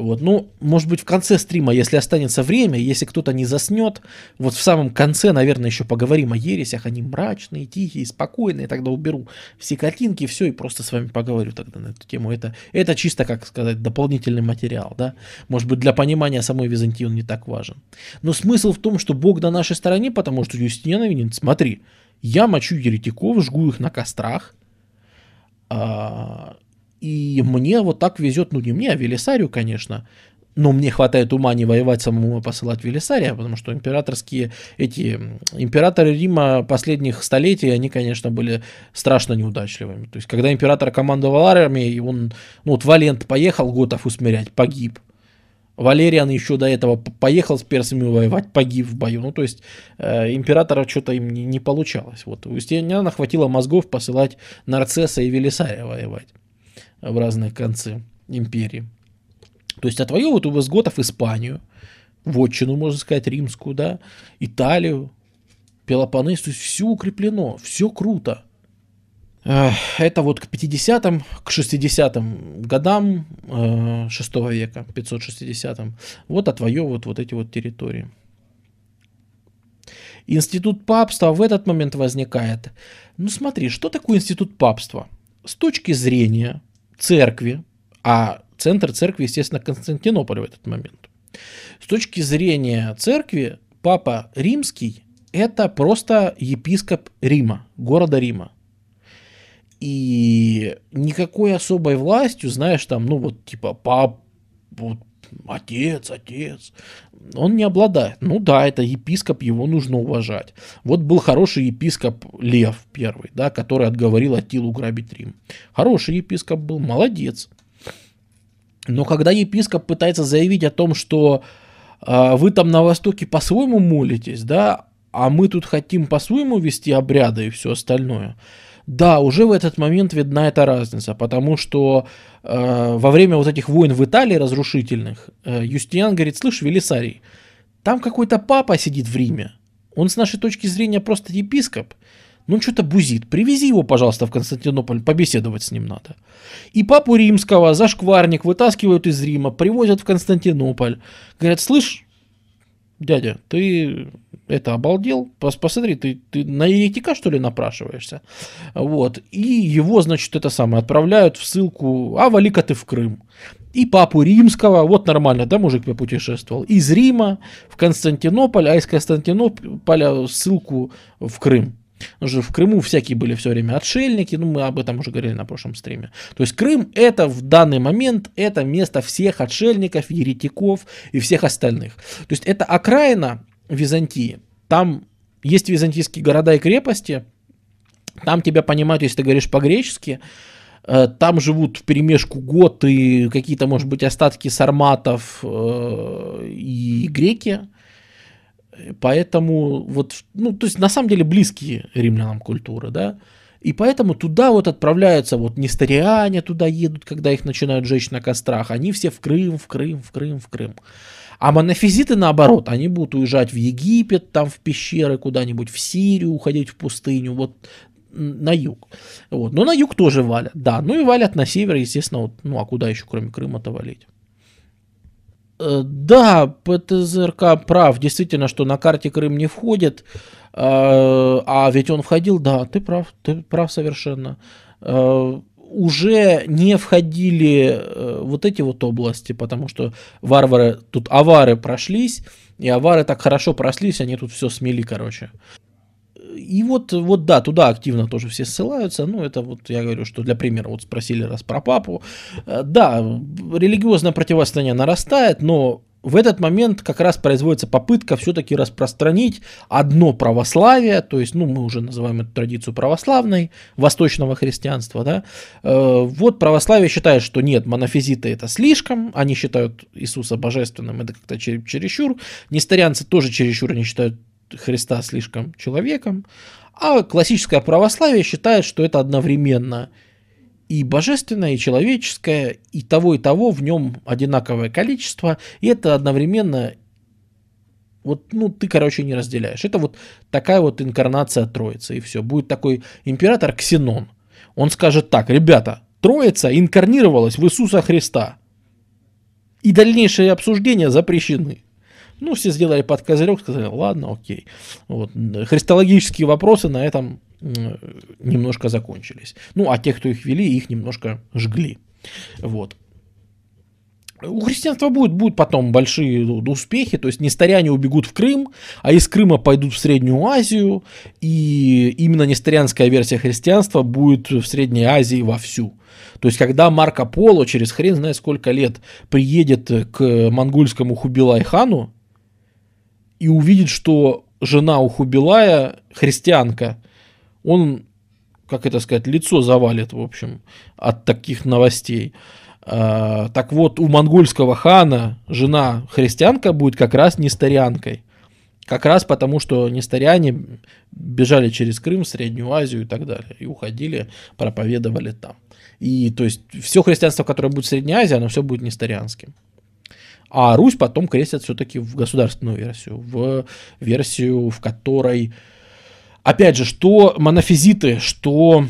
[SPEAKER 1] Вот, ну, может быть, в конце стрима, если останется время, если кто-то не заснет, вот в самом конце, наверное, еще поговорим о ересях, они мрачные, тихие, спокойные, тогда уберу все картинки, все, и просто с вами поговорю тогда на эту тему. Это, это чисто, как сказать, дополнительный материал, да. Может быть, для понимания самой Византии он не так важен. Но смысл в том, что Бог на нашей стороне, потому что Юстиниан винен, смотри, я мочу еретиков, жгу их на кострах, а, и мне вот так везет, ну не мне, а Велисарию, конечно. Но мне хватает ума не воевать самому, а посылать Велисария, потому что императорские эти императоры Рима последних столетий, они, конечно, были страшно неудачливыми. То есть, когда император командовал армией, он, ну вот Валент поехал готов усмирять, погиб. Валериан еще до этого поехал с персами воевать, погиб в бою. Ну, то есть, э, императора что-то им не, не получалось. Вот у Юстиниана хватило мозгов посылать Нарцесса и Велисария воевать в разные концы империи. То есть отвоевывают у визготов Испанию, вотчину, можно сказать, римскую, да, Италию, Пелопоннес, то есть все укреплено, все круто. Это вот к 50-м, к 60-м годам 6 э, века, 560-м, вот отвоевывают вот эти вот территории. Институт папства в этот момент возникает. Ну смотри, что такое институт папства? С точки зрения церкви, а центр церкви, естественно, Константинополь в этот момент. С точки зрения церкви, папа римский – это просто епископ Рима, города Рима. И никакой особой властью, знаешь, там, ну вот типа пап, вот, отец, отец, он не обладает. Ну да, это епископ, его нужно уважать. Вот был хороший епископ Лев первый, да, который отговорил Атилу грабить Рим. Хороший епископ был, молодец. Но когда епископ пытается заявить о том, что э, вы там на Востоке по-своему молитесь, да, а мы тут хотим по-своему вести обряды и все остальное, да, уже в этот момент видна эта разница, потому что э, во время вот этих войн в Италии разрушительных, э, Юстиниан говорит, слышь, Велисарий, Там какой-то папа сидит в Риме. Он с нашей точки зрения просто епископ. Ну, что-то бузит. Привези его, пожалуйста, в Константинополь, побеседовать с ним надо. И папу римского, зашкварник, вытаскивают из Рима, привозят в Константинополь. Говорят, слышь, дядя, ты это обалдел, посмотри, ты, ты на еретика, что ли, напрашиваешься? Вот, и его, значит, это самое, отправляют в ссылку, а вали-ка ты в Крым. И папу римского, вот нормально, да, мужик попутешествовал, из Рима в Константинополь, а из Константинополя ссылку в Крым. Потому что в Крыму всякие были все время отшельники, ну мы об этом уже говорили на прошлом стриме. То есть Крым это в данный момент, это место всех отшельников, еретиков и всех остальных. То есть это окраина Византии. Там есть византийские города и крепости, там тебя понимают, если ты говоришь по-гречески, э, там живут в перемешку готы, какие-то, может быть, остатки сарматов э, и греки. Поэтому вот, ну, то есть на самом деле близкие римлянам культуры, да. И поэтому туда вот отправляются вот несториане, туда едут, когда их начинают жечь на кострах. Они все в Крым, в Крым, в Крым, в Крым. А монофизиты, наоборот, они будут уезжать в Египет, там в пещеры куда-нибудь, в Сирию, уходить в пустыню, вот на юг. Вот. Но на юг тоже валят, да. Ну и валят на север, естественно, вот, ну а куда еще, кроме Крыма-то валить? Э, да, ПТЗРК прав, действительно, что на карте Крым не входит, э, а ведь он входил, да, ты прав, ты прав совершенно. Э, уже не входили вот эти вот области, потому что варвары, тут авары прошлись, и авары так хорошо прослись, они тут все смели, короче и вот, вот да, туда активно тоже все ссылаются. Ну, это вот я говорю, что для примера, вот спросили раз про папу. Э, да, религиозное противостояние нарастает, но в этот момент как раз производится попытка все-таки распространить одно православие, то есть, ну, мы уже называем эту традицию православной, восточного христианства, да. Э, вот православие считает, что нет, монофизиты это слишком, они считают Иисуса божественным, это как-то чересчур. Несторианцы тоже чересчур не считают Христа слишком человеком, а классическое православие считает, что это одновременно и божественное, и человеческое, и того, и того в нем одинаковое количество, и это одновременно вот, ну, ты, короче, не разделяешь. Это вот такая вот инкарнация Троицы, и все. Будет такой император Ксенон. Он скажет так, ребята, Троица инкарнировалась в Иисуса Христа. И дальнейшие обсуждения запрещены. Ну, все сделали под козырек, сказали, ладно, окей. Вот. Христологические вопросы на этом немножко закончились. Ну, а те, кто их вели, их немножко жгли. Вот. У христианства будет, будут потом большие успехи, то есть нестаряне убегут в Крым, а из Крыма пойдут в Среднюю Азию, и именно нестарианская версия христианства будет в Средней Азии вовсю. То есть, когда Марко Поло через хрен знает сколько лет приедет к монгольскому Хубилай-хану, и увидит, что жена у Хубилая христианка, он, как это сказать, лицо завалит, в общем, от таких новостей. А, так вот, у монгольского хана жена христианка будет как раз нестарианкой. Как раз потому, что нестариане бежали через Крым, Среднюю Азию и так далее. И уходили, проповедовали там. И то есть все христианство, которое будет в Средней Азии, оно все будет нестарианским. А Русь потом крестят все-таки в государственную версию, в версию, в которой, опять же, что монофизиты, что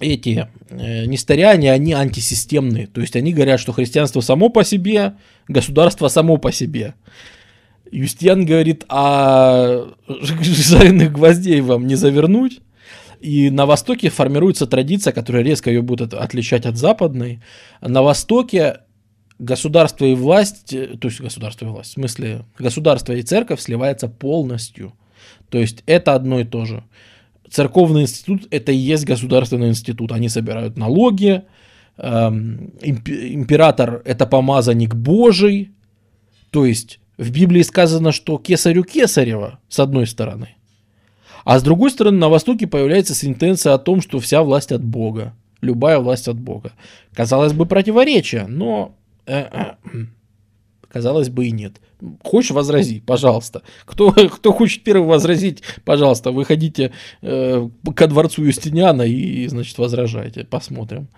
[SPEAKER 1] эти э, нестаряне, они антисистемные. То есть они говорят, что христианство само по себе, государство само по себе. Юстиан говорит, а жареных гвоздей вам не завернуть? И на Востоке формируется традиция, которая резко ее будет отличать от западной. На Востоке государство и власть, э, то есть государство и власть, в смысле государство и церковь сливается полностью. То есть это одно и то же. Церковный институт это и есть государственный институт. Они собирают налоги. Эм, император это помазанник Божий. То есть в Библии сказано, что кесарю кесарева, с одной стороны. А с другой стороны, на Востоке появляется сентенция о том, что вся власть от Бога. Любая власть от Бога. Казалось бы, противоречие, но Казалось бы и нет. Хочешь возрази, пожалуйста. Кто, кто хочет первый возразить, пожалуйста, выходите э, ко дворцу Юстиниана и, значит, возражайте. Посмотрим.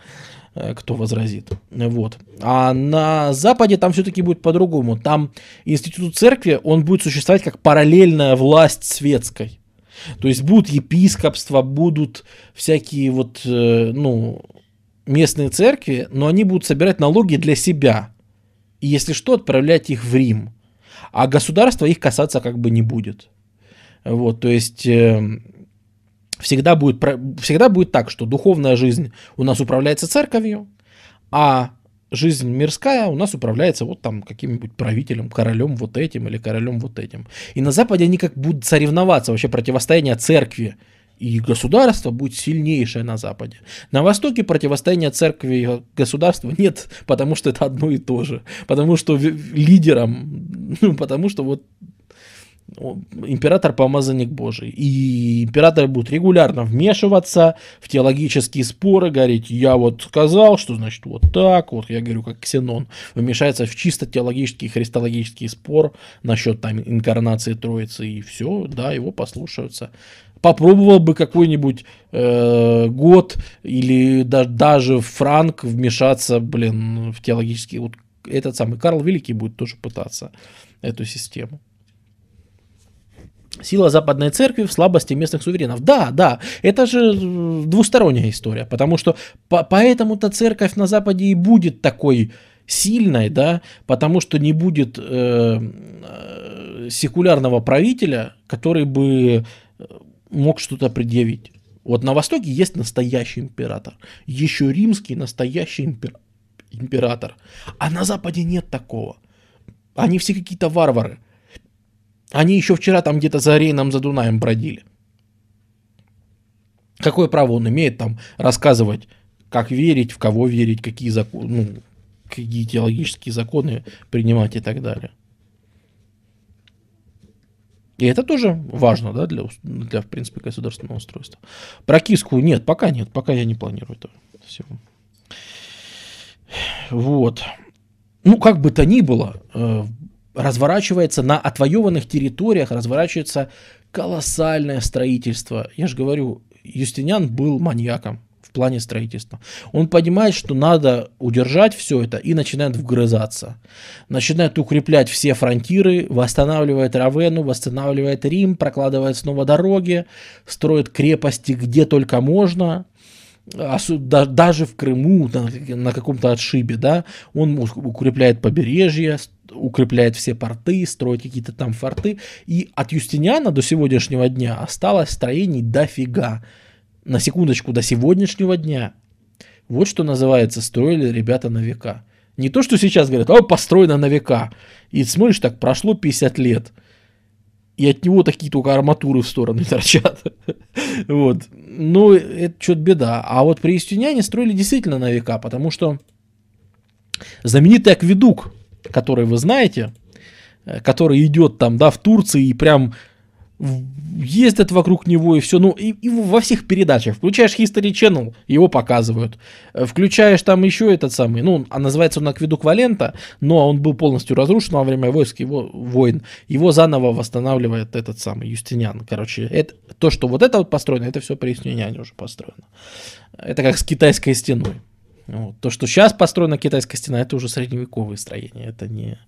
[SPEAKER 1] э, кто возразит. Вот. А на Западе там все-таки будет по-другому. Там институт церкви, он будет существовать как параллельная власть светской. То есть будут епископства, будут всякие вот, э, ну, местные церкви, но они будут собирать налоги для себя. И если что, отправлять их в Рим. А государство их касаться как бы не будет. Вот, то есть э, всегда будет, всегда будет так, что духовная жизнь у нас управляется церковью, а жизнь мирская у нас управляется вот там каким-нибудь правителем, королем вот этим или королем вот этим. И на Западе они как будут соревноваться, вообще противостояние церкви и государства будет сильнейшее на Западе. На Востоке противостояния церкви и государства нет, потому что это одно и то же. Потому что лидером, ну, потому что вот император помазанник Божий. И императоры будут регулярно вмешиваться в теологические споры, говорить, я вот сказал, что значит вот так, вот я говорю, как Ксенон, вмешается в чисто теологический, христологический спор насчет там инкарнации Троицы, и все, да, его послушаются. Попробовал бы какой-нибудь э, год или да, даже Франк вмешаться, блин, в теологический, вот этот самый Карл Великий будет тоже пытаться эту систему. Сила Западной Церкви в слабости местных суверенов. Да, да, это же э, двусторонняя история, потому что по поэтому-то церковь на Западе и будет такой сильной, да, потому что не будет э, э, секулярного правителя, который бы э, мог что-то предъявить. Вот на Востоке есть настоящий император, еще римский настоящий импер император, а на Западе нет такого. Они все какие-то варвары. Они еще вчера там где-то за Рейном, за Дунаем бродили. Какое право он имеет там рассказывать, как верить, в кого верить, какие законы, ну, какие теологические законы принимать и так далее. И это тоже важно, да, для, для в принципе, государственного устройства. Про киску нет, пока нет, пока я не планирую этого всего. Вот. Ну, как бы то ни было, э, разворачивается на отвоеванных территориях, разворачивается колоссальное строительство. Я же говорю, Юстиниан был маньяком в плане строительства. Он понимает, что надо удержать все это и начинает вгрызаться. Начинает укреплять все фронтиры, восстанавливает Равену, восстанавливает Рим, прокладывает снова дороги, строит крепости где только можно, даже в Крыму, на каком-то отшибе, да, он укрепляет побережье, укрепляет все порты, строит какие-то там форты. И от Юстиниана до сегодняшнего дня осталось строений дофига. На секундочку, до сегодняшнего дня. Вот что называется, строили ребята на века. Не то, что сейчас говорят, о, построено на века. И смотришь, так прошло 50 лет. И от него такие только арматуры в стороны торчат. вот. Ну, это что-то беда. А вот при Юстиниане строили действительно на века, потому что знаменитый акведук, который вы знаете, э, который идет там, да, в Турции и прям ездят вокруг него и все, ну, и, и во всех передачах. Включаешь History Channel, его показывают. Э, включаешь там еще этот самый, ну, а называется он Акведук Валента, но он был полностью разрушен во время войск его войн. Его заново восстанавливает этот самый Юстиниан. Короче, это, то, что вот это вот построено, это все при Юстиниане уже построено. Это как с китайской стеной. Вот. То, что сейчас построена китайская стена, это уже средневековые строения, это не,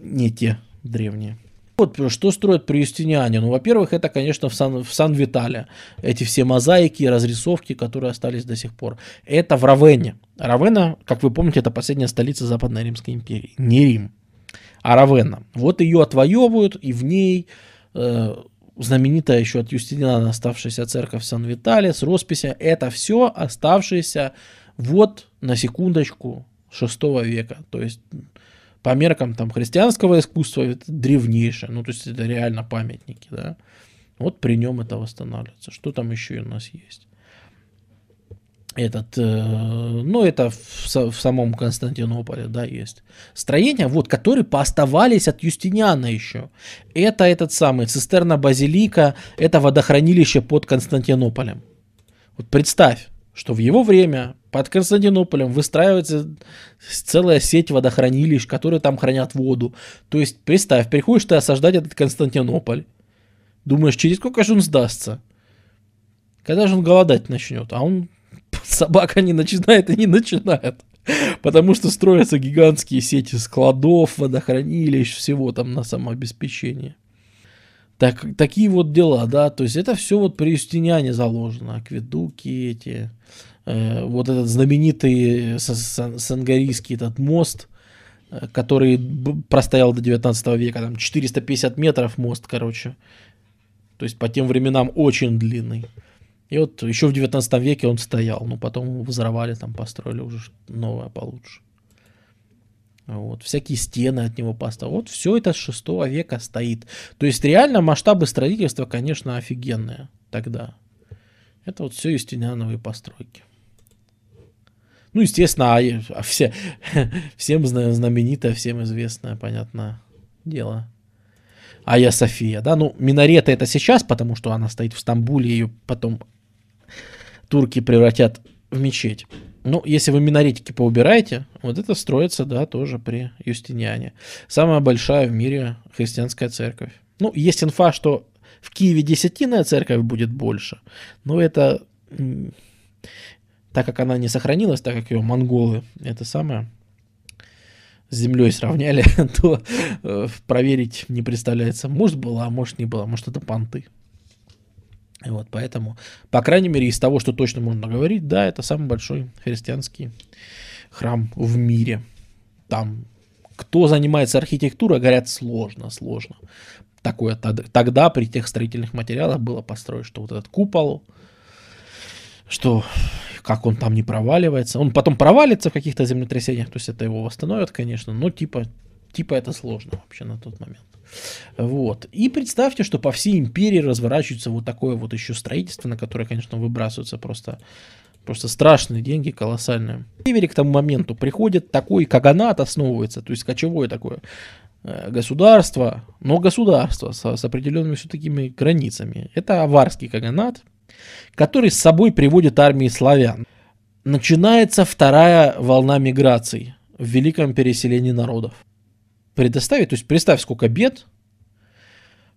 [SPEAKER 1] не те древние. Вот что строят при Юстиниане? Ну, во-первых, это, конечно, в, Сан, в Сан-Витале. Эти все мозаики и разрисовки, которые остались до сих пор. Это в Равене. Равена, как вы помните, это последняя столица Западной Римской империи. Не Рим, а Равена. Вот ее отвоевывают, и в ней э, знаменитая еще от Юстиниана оставшаяся церковь Сан-Витале с росписью. Это все оставшиеся вот на секундочку 6 века. То есть по меркам там христианского искусства это древнейшее. Ну, то есть это реально памятники, да. Вот при нем это восстанавливается. Что там еще у нас есть? этот, э, ну, это в, в самом Константинополе, да, есть. Строения, вот, которые пооставались от Юстиниана еще. Это этот самый цистерна Базилика, это водохранилище под Константинополем. Вот представь, что в его время под Константинополем выстраивается целая сеть водохранилищ, которые там хранят воду. То есть, представь, приходишь ты осаждать этот Константинополь. Думаешь, через сколько же он сдастся? Когда же он голодать начнет? А он собака не начинает и не начинает. Потому что строятся гигантские сети складов, водохранилищ, всего там на самообеспечение. Так, такие вот дела, да, то есть это все вот при Юстиниане заложено, акведуки эти, э, вот этот знаменитый сангарийский этот мост, э, который простоял до 19 века, там 450 метров мост, короче, то есть по тем временам очень длинный. И вот еще в 19 веке он стоял, но потом взорвали, там построили уже новое получше. Вот, всякие стены от него поставили. Вот все это с 6 века стоит. То есть реально масштабы строительства, конечно, офигенные тогда. Это вот все юстиниановые постройки. Ну, естественно, а, а все, всем знаменитое, всем известное, понятное дело. Ая София, да, ну, минарета это сейчас, потому что она стоит в Стамбуле, ее потом турки превратят в мечеть. Ну, если вы минаретики поубираете, вот это строится, да, тоже при Юстиниане. Самая большая в мире христианская церковь. Ну, есть инфа, что в Киеве десятинная церковь будет больше, но это, так как она не сохранилась, так как ее монголы, это самое, с землей сравняли, то э, проверить не представляется. Может была, может не была, может это понты. Вот, поэтому, по крайней мере, из того, что точно можно говорить, да, это самый большой христианский храм в мире. Там, кто занимается архитектурой, говорят, сложно, сложно. Такое тогда при тех строительных материалах было построить, что вот этот купол, что как он там не проваливается. Он потом провалится в каких-то землетрясениях, то есть это его восстановят, конечно, но типа, типа это сложно вообще на тот момент. Вот. И представьте, что по всей империи разворачивается вот такое вот еще строительство, на которое, конечно, выбрасываются просто Просто страшные деньги, колоссальные. Севере к тому моменту приходит такой каганат, основывается, то есть кочевое такое э, государство, но государство с, с определенными все такими границами. Это аварский каганат, который с собой приводит армии славян. Начинается вторая волна миграций в великом переселении народов предоставить. То есть представь, сколько бед,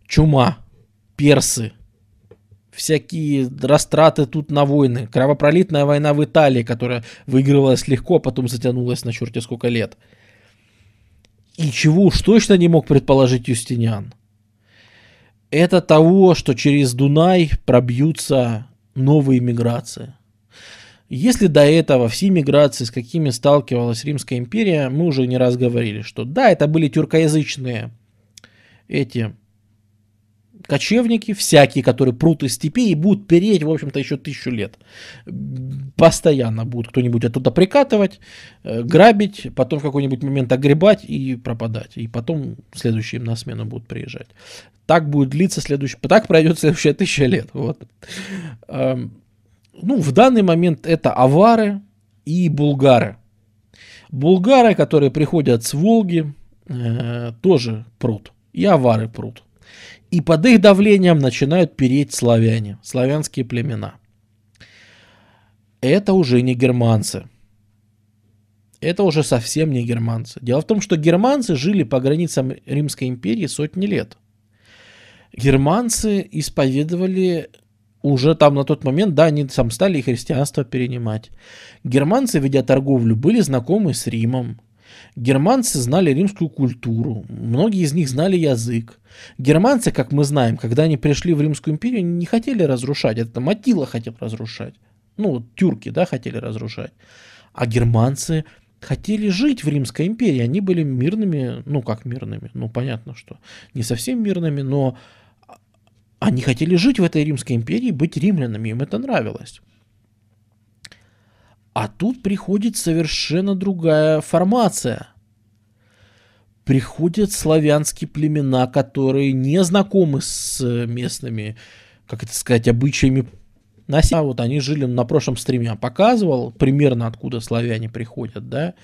[SPEAKER 1] чума, персы, всякие растраты тут на войны, кровопролитная война в Италии, которая выигрывалась легко, а потом затянулась на черте сколько лет. И чего уж точно не мог предположить Юстиниан. Это того, что через Дунай пробьются новые миграции. Если до этого все миграции, с какими сталкивалась Римская империя, мы уже не раз говорили, что да, это были тюркоязычные эти кочевники, всякие, которые прут из степи и будут переть, в общем-то, еще тысячу лет. Постоянно будут кто-нибудь оттуда прикатывать, э, грабить, потом в какой-нибудь момент огребать и пропадать. И потом следующие на смену будут приезжать. Так будет длиться следующий... Так пройдет следующая тысяча лет. Вот. Ну, в данный момент это авары и булгары. Булгары, которые приходят с Волги, э, тоже прут. И авары прут. И под их давлением начинают переть славяне, славянские племена. Это уже не германцы. Это уже совсем не германцы. Дело в том, что германцы жили по границам Римской империи сотни лет. Германцы исповедовали уже там на тот момент, да, они сам стали и христианство перенимать. Германцы, ведя торговлю, были знакомы с Римом. Германцы знали римскую культуру, многие из них знали язык. Германцы, как мы знаем, когда они пришли в Римскую империю, не хотели разрушать, это Матила хотел разрушать. Ну, вот тюрки, да, хотели разрушать. А германцы хотели жить в Римской империи, они были мирными, ну как мирными, ну понятно, что не совсем мирными, но они хотели жить в этой Римской империи, быть римлянами, им это нравилось. А тут приходит совершенно другая формация. Приходят славянские племена, которые не знакомы с местными, как это сказать, обычаями на а вот они жили на прошлом стриме, я показывал примерно откуда славяне приходят, да.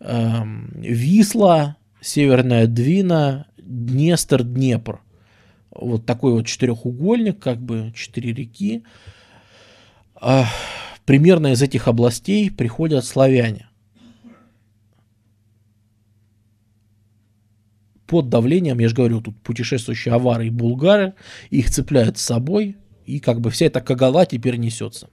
[SPEAKER 1] Эм, Висла, Северная Двина, Днестр, Днепр вот такой вот четырехугольник, как бы четыре реки. А, примерно из этих областей приходят славяне. Под давлением, я же говорю, тут путешествующие авары и булгары, их цепляют с собой, и как бы вся эта кагала теперь несется.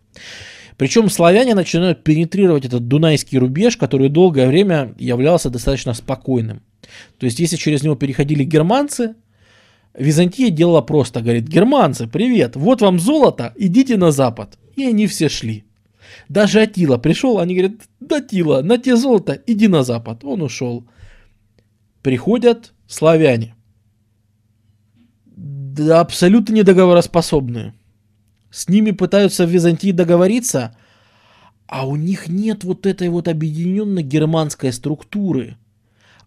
[SPEAKER 1] Причем славяне начинают пенетрировать этот дунайский рубеж, который долгое время являлся достаточно спокойным. То есть, если через него переходили германцы, Византия делала просто, говорит, германцы, привет, вот вам золото, идите на запад. И они все шли. Даже Атила пришел, они говорят, да Тила, на те золото, иди на запад. Он ушел. Приходят славяне. Да, абсолютно недоговороспособные. С ними пытаются в Византии договориться, а у них нет вот этой вот объединенной германской структуры.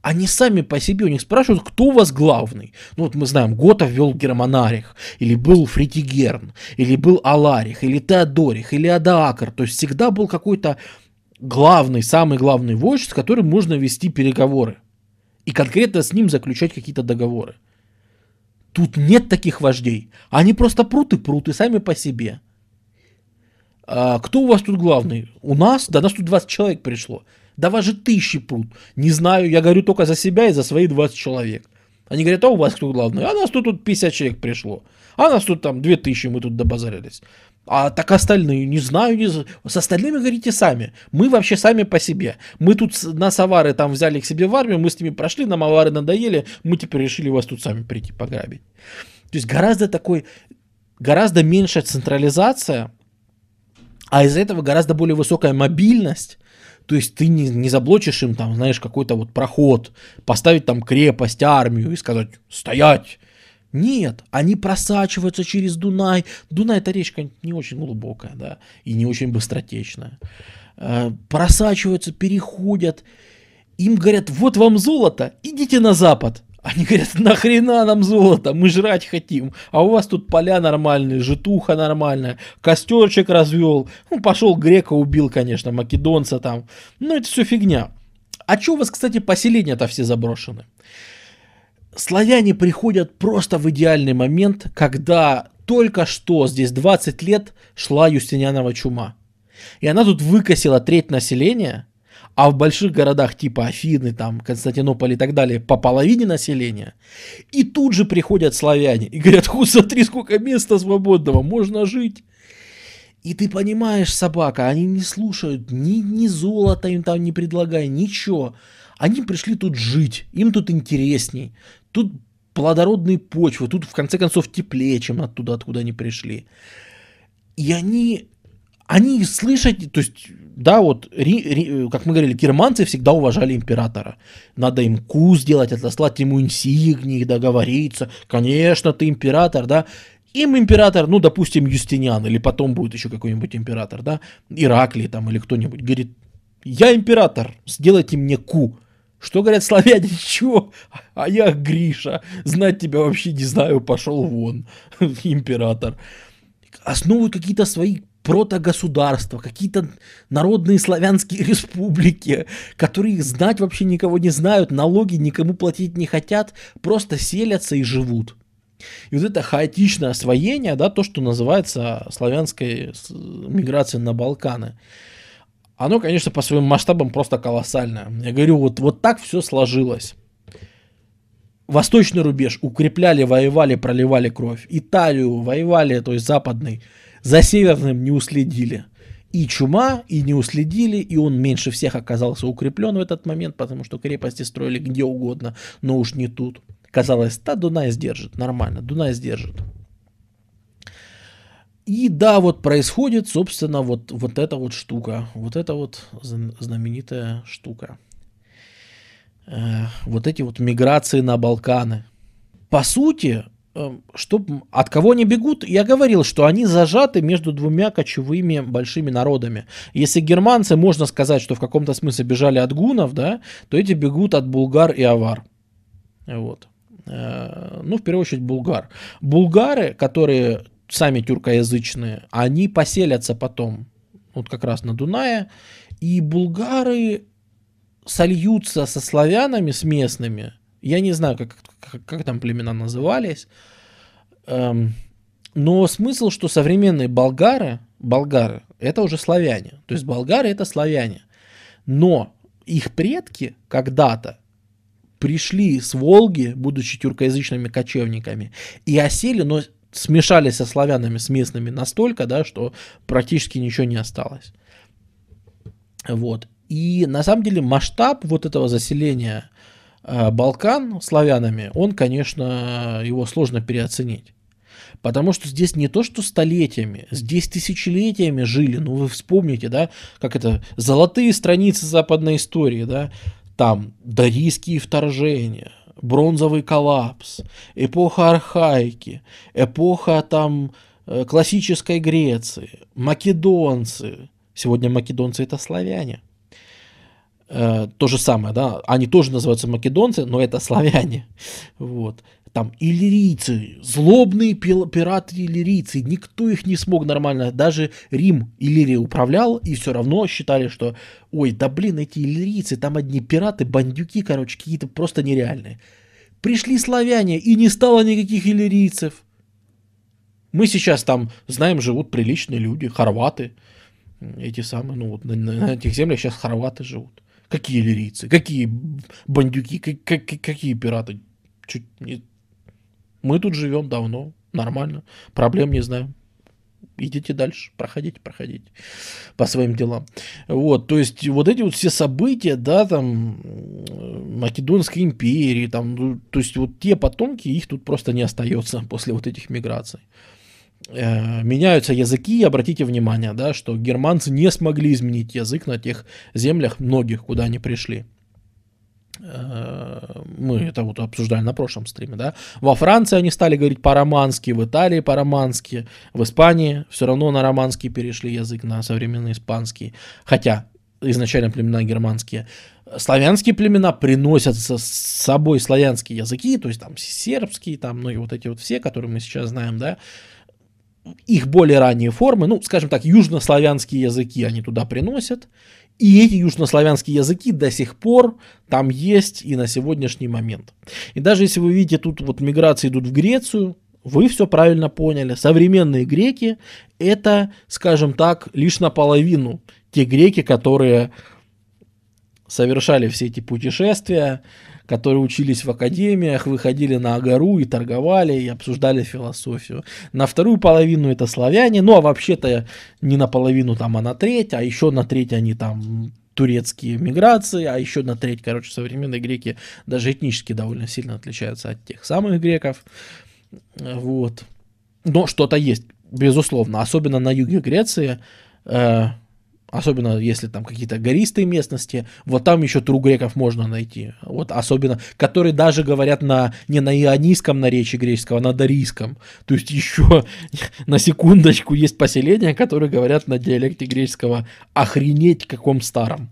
[SPEAKER 1] Они сами по себе у них спрашивают, кто у вас главный. Ну вот мы знаем, Гота ввел Германарих, или был Фритигерн, или был Аларих, или Теодорих, или Адаакр. То есть всегда был какой-то главный, самый главный вождь, с которым можно вести переговоры. И конкретно с ним заключать какие-то договоры. Тут нет таких вождей. Они просто прут и прут, и сами по себе. А кто у вас тут главный? У нас? Да нас тут 20 человек пришло. Да вас тысячи прут. Не знаю, я говорю только за себя и за свои 20 человек. Они говорят, а у вас кто главный? А нас тут, тут 50 человек пришло. А нас тут там 2000, мы тут добазарились. А так остальные, не знаю, не знаю. С остальными говорите сами. Мы вообще сами по себе. Мы тут нас авары там взяли к себе в армию, мы с ними прошли, нам авары надоели, мы теперь решили вас тут сами прийти пограбить. То есть гораздо такой, гораздо меньшая централизация, а из-за этого гораздо более высокая мобильность. То есть ты не, не заблочишь им там, знаешь, какой-то вот проход, поставить там крепость, армию и сказать «стоять», нет, они просачиваются через Дунай. Дунай это речка не очень глубокая, да, и не очень быстротечная. Э, просачиваются, переходят. Им говорят, вот вам золото, идите на запад. Они говорят, нахрена нам золото, мы жрать хотим. А у вас тут поля нормальные, житуха нормальная, костерчик развел. Ну, пошел грека убил, конечно, македонца там. Ну, это все фигня. А что у вас, кстати, поселения-то все заброшены? славяне приходят просто в идеальный момент, когда только что здесь 20 лет шла Юстинианова чума. И она тут выкосила треть населения, а в больших городах типа Афины, там, Константинополь и так далее по половине населения. И тут же приходят славяне и говорят, ху, смотри, сколько места свободного, можно жить. И ты понимаешь, собака, они не слушают, ни, ни золота им там не предлагай, ничего. Они пришли тут жить, им тут интересней. Тут плодородные почвы, тут в конце концов теплее, чем оттуда, откуда они пришли. И они, они слышать, то есть, да, вот, ри, ри, как мы говорили, германцы всегда уважали императора. Надо им кус делать, отослать ему инсигнии, договориться. Конечно, ты император, да. Им император, ну, допустим, Юстиниан, или потом будет еще какой-нибудь император, да, Ираклий там, или кто-нибудь, говорит, я император, сделайте мне ку. Что говорят славяне? Чё? А я Гриша. Знать тебя вообще не знаю. Пошел вон. Император. Основывают какие-то свои протогосударства, какие-то народные славянские республики, которые знать вообще никого не знают, налоги никому платить не хотят, просто селятся и живут. И вот это хаотичное освоение, да, то, что называется славянской миграцией на Балканы – оно, конечно, по своим масштабам просто колоссальное. Я говорю, вот, вот так все сложилось. Восточный рубеж укрепляли, воевали, проливали кровь. Италию воевали, то есть западный. За северным не уследили. И чума, и не уследили, и он меньше всех оказался укреплен в этот момент, потому что крепости строили где угодно, но уж не тут. Казалось, да, Дунай сдержит, нормально, Дунай сдержит. И да, вот происходит, собственно, вот, вот эта вот штука, вот эта вот знаменитая штука. Э, вот эти вот миграции на Балканы. По сути, что, от кого они бегут, я говорил, что они зажаты между двумя кочевыми большими народами. Если германцы, можно сказать, что в каком-то смысле бежали от гунов, да, то эти бегут от булгар и авар. Вот. Э, ну, в первую очередь, булгар. Булгары, которые сами тюркоязычные, они поселятся потом, вот как раз на Дунае, и булгары сольются со славянами, с местными. Я не знаю, как, как, как там племена назывались. Эм, но смысл, что современные болгары, болгары, это уже славяне. То есть болгары это славяне. Но их предки когда-то пришли с Волги, будучи тюркоязычными кочевниками, и осели, но смешались со славянами, с местными настолько, да, что практически ничего не осталось. Вот. И на самом деле масштаб вот этого заселения Балкан славянами, он, конечно, его сложно переоценить. Потому что здесь не то, что столетиями, здесь тысячелетиями жили. Ну, вы вспомните, да, как это, золотые страницы западной истории, да, там дарийские вторжения, бронзовый коллапс, эпоха архаики, эпоха там э, классической Греции, македонцы. Сегодня македонцы это славяне. Э, то же самое, да, они тоже называются македонцы, но это славяне. Вот там иллирийцы, злобные пираты иллирийцы, никто их не смог нормально, даже Рим Иллирия управлял, и все равно считали, что, ой, да блин, эти иллирийцы, там одни пираты, бандюки, короче, какие-то просто нереальные. Пришли славяне, и не стало никаких иллирийцев. Мы сейчас там, знаем, живут приличные люди, хорваты, эти самые, ну вот на, на этих землях сейчас хорваты живут. Какие иллирийцы, какие бандюки, как, как, какие пираты? Чуть не, мы тут живем давно, нормально, проблем не знаем. Идите дальше, проходите, проходите по своим делам. Вот, то есть вот эти вот все события, да, там, Македонской империи, там, ну, то есть вот те потомки, их тут просто не остается после вот этих миграций э, меняются языки, обратите внимание, да, что германцы не смогли изменить язык на тех землях многих, куда они пришли. Э, мы это вот обсуждали на прошлом стриме, да, во Франции они стали говорить по-романски, в Италии по-романски, в Испании все равно на романский перешли язык, на современный испанский, хотя изначально племена германские. Славянские племена приносят с собой славянские языки, то есть там сербские, там, ну и вот эти вот все, которые мы сейчас знаем, да, их более ранние формы, ну, скажем так, южнославянские языки они туда приносят, и эти южнославянские языки до сих пор там есть и на сегодняшний момент. И даже если вы видите, тут вот миграции идут в Грецию, вы все правильно поняли. Современные греки это, скажем так, лишь наполовину те греки, которые совершали все эти путешествия, которые учились в академиях, выходили на Агару и торговали, и обсуждали философию. На вторую половину это славяне, ну а вообще-то не наполовину там, а на треть, а еще на треть они там турецкие миграции, а еще на треть, короче, современные греки даже этнически довольно сильно отличаются от тех самых греков. Вот. Но что-то есть, безусловно, особенно на юге Греции. Э, особенно если там какие-то гористые местности, вот там еще тру греков можно найти, вот особенно, которые даже говорят на, не на ионийском наречии греческого, а на дарийском, то есть еще на секундочку есть поселения, которые говорят на диалекте греческого охренеть каком старом.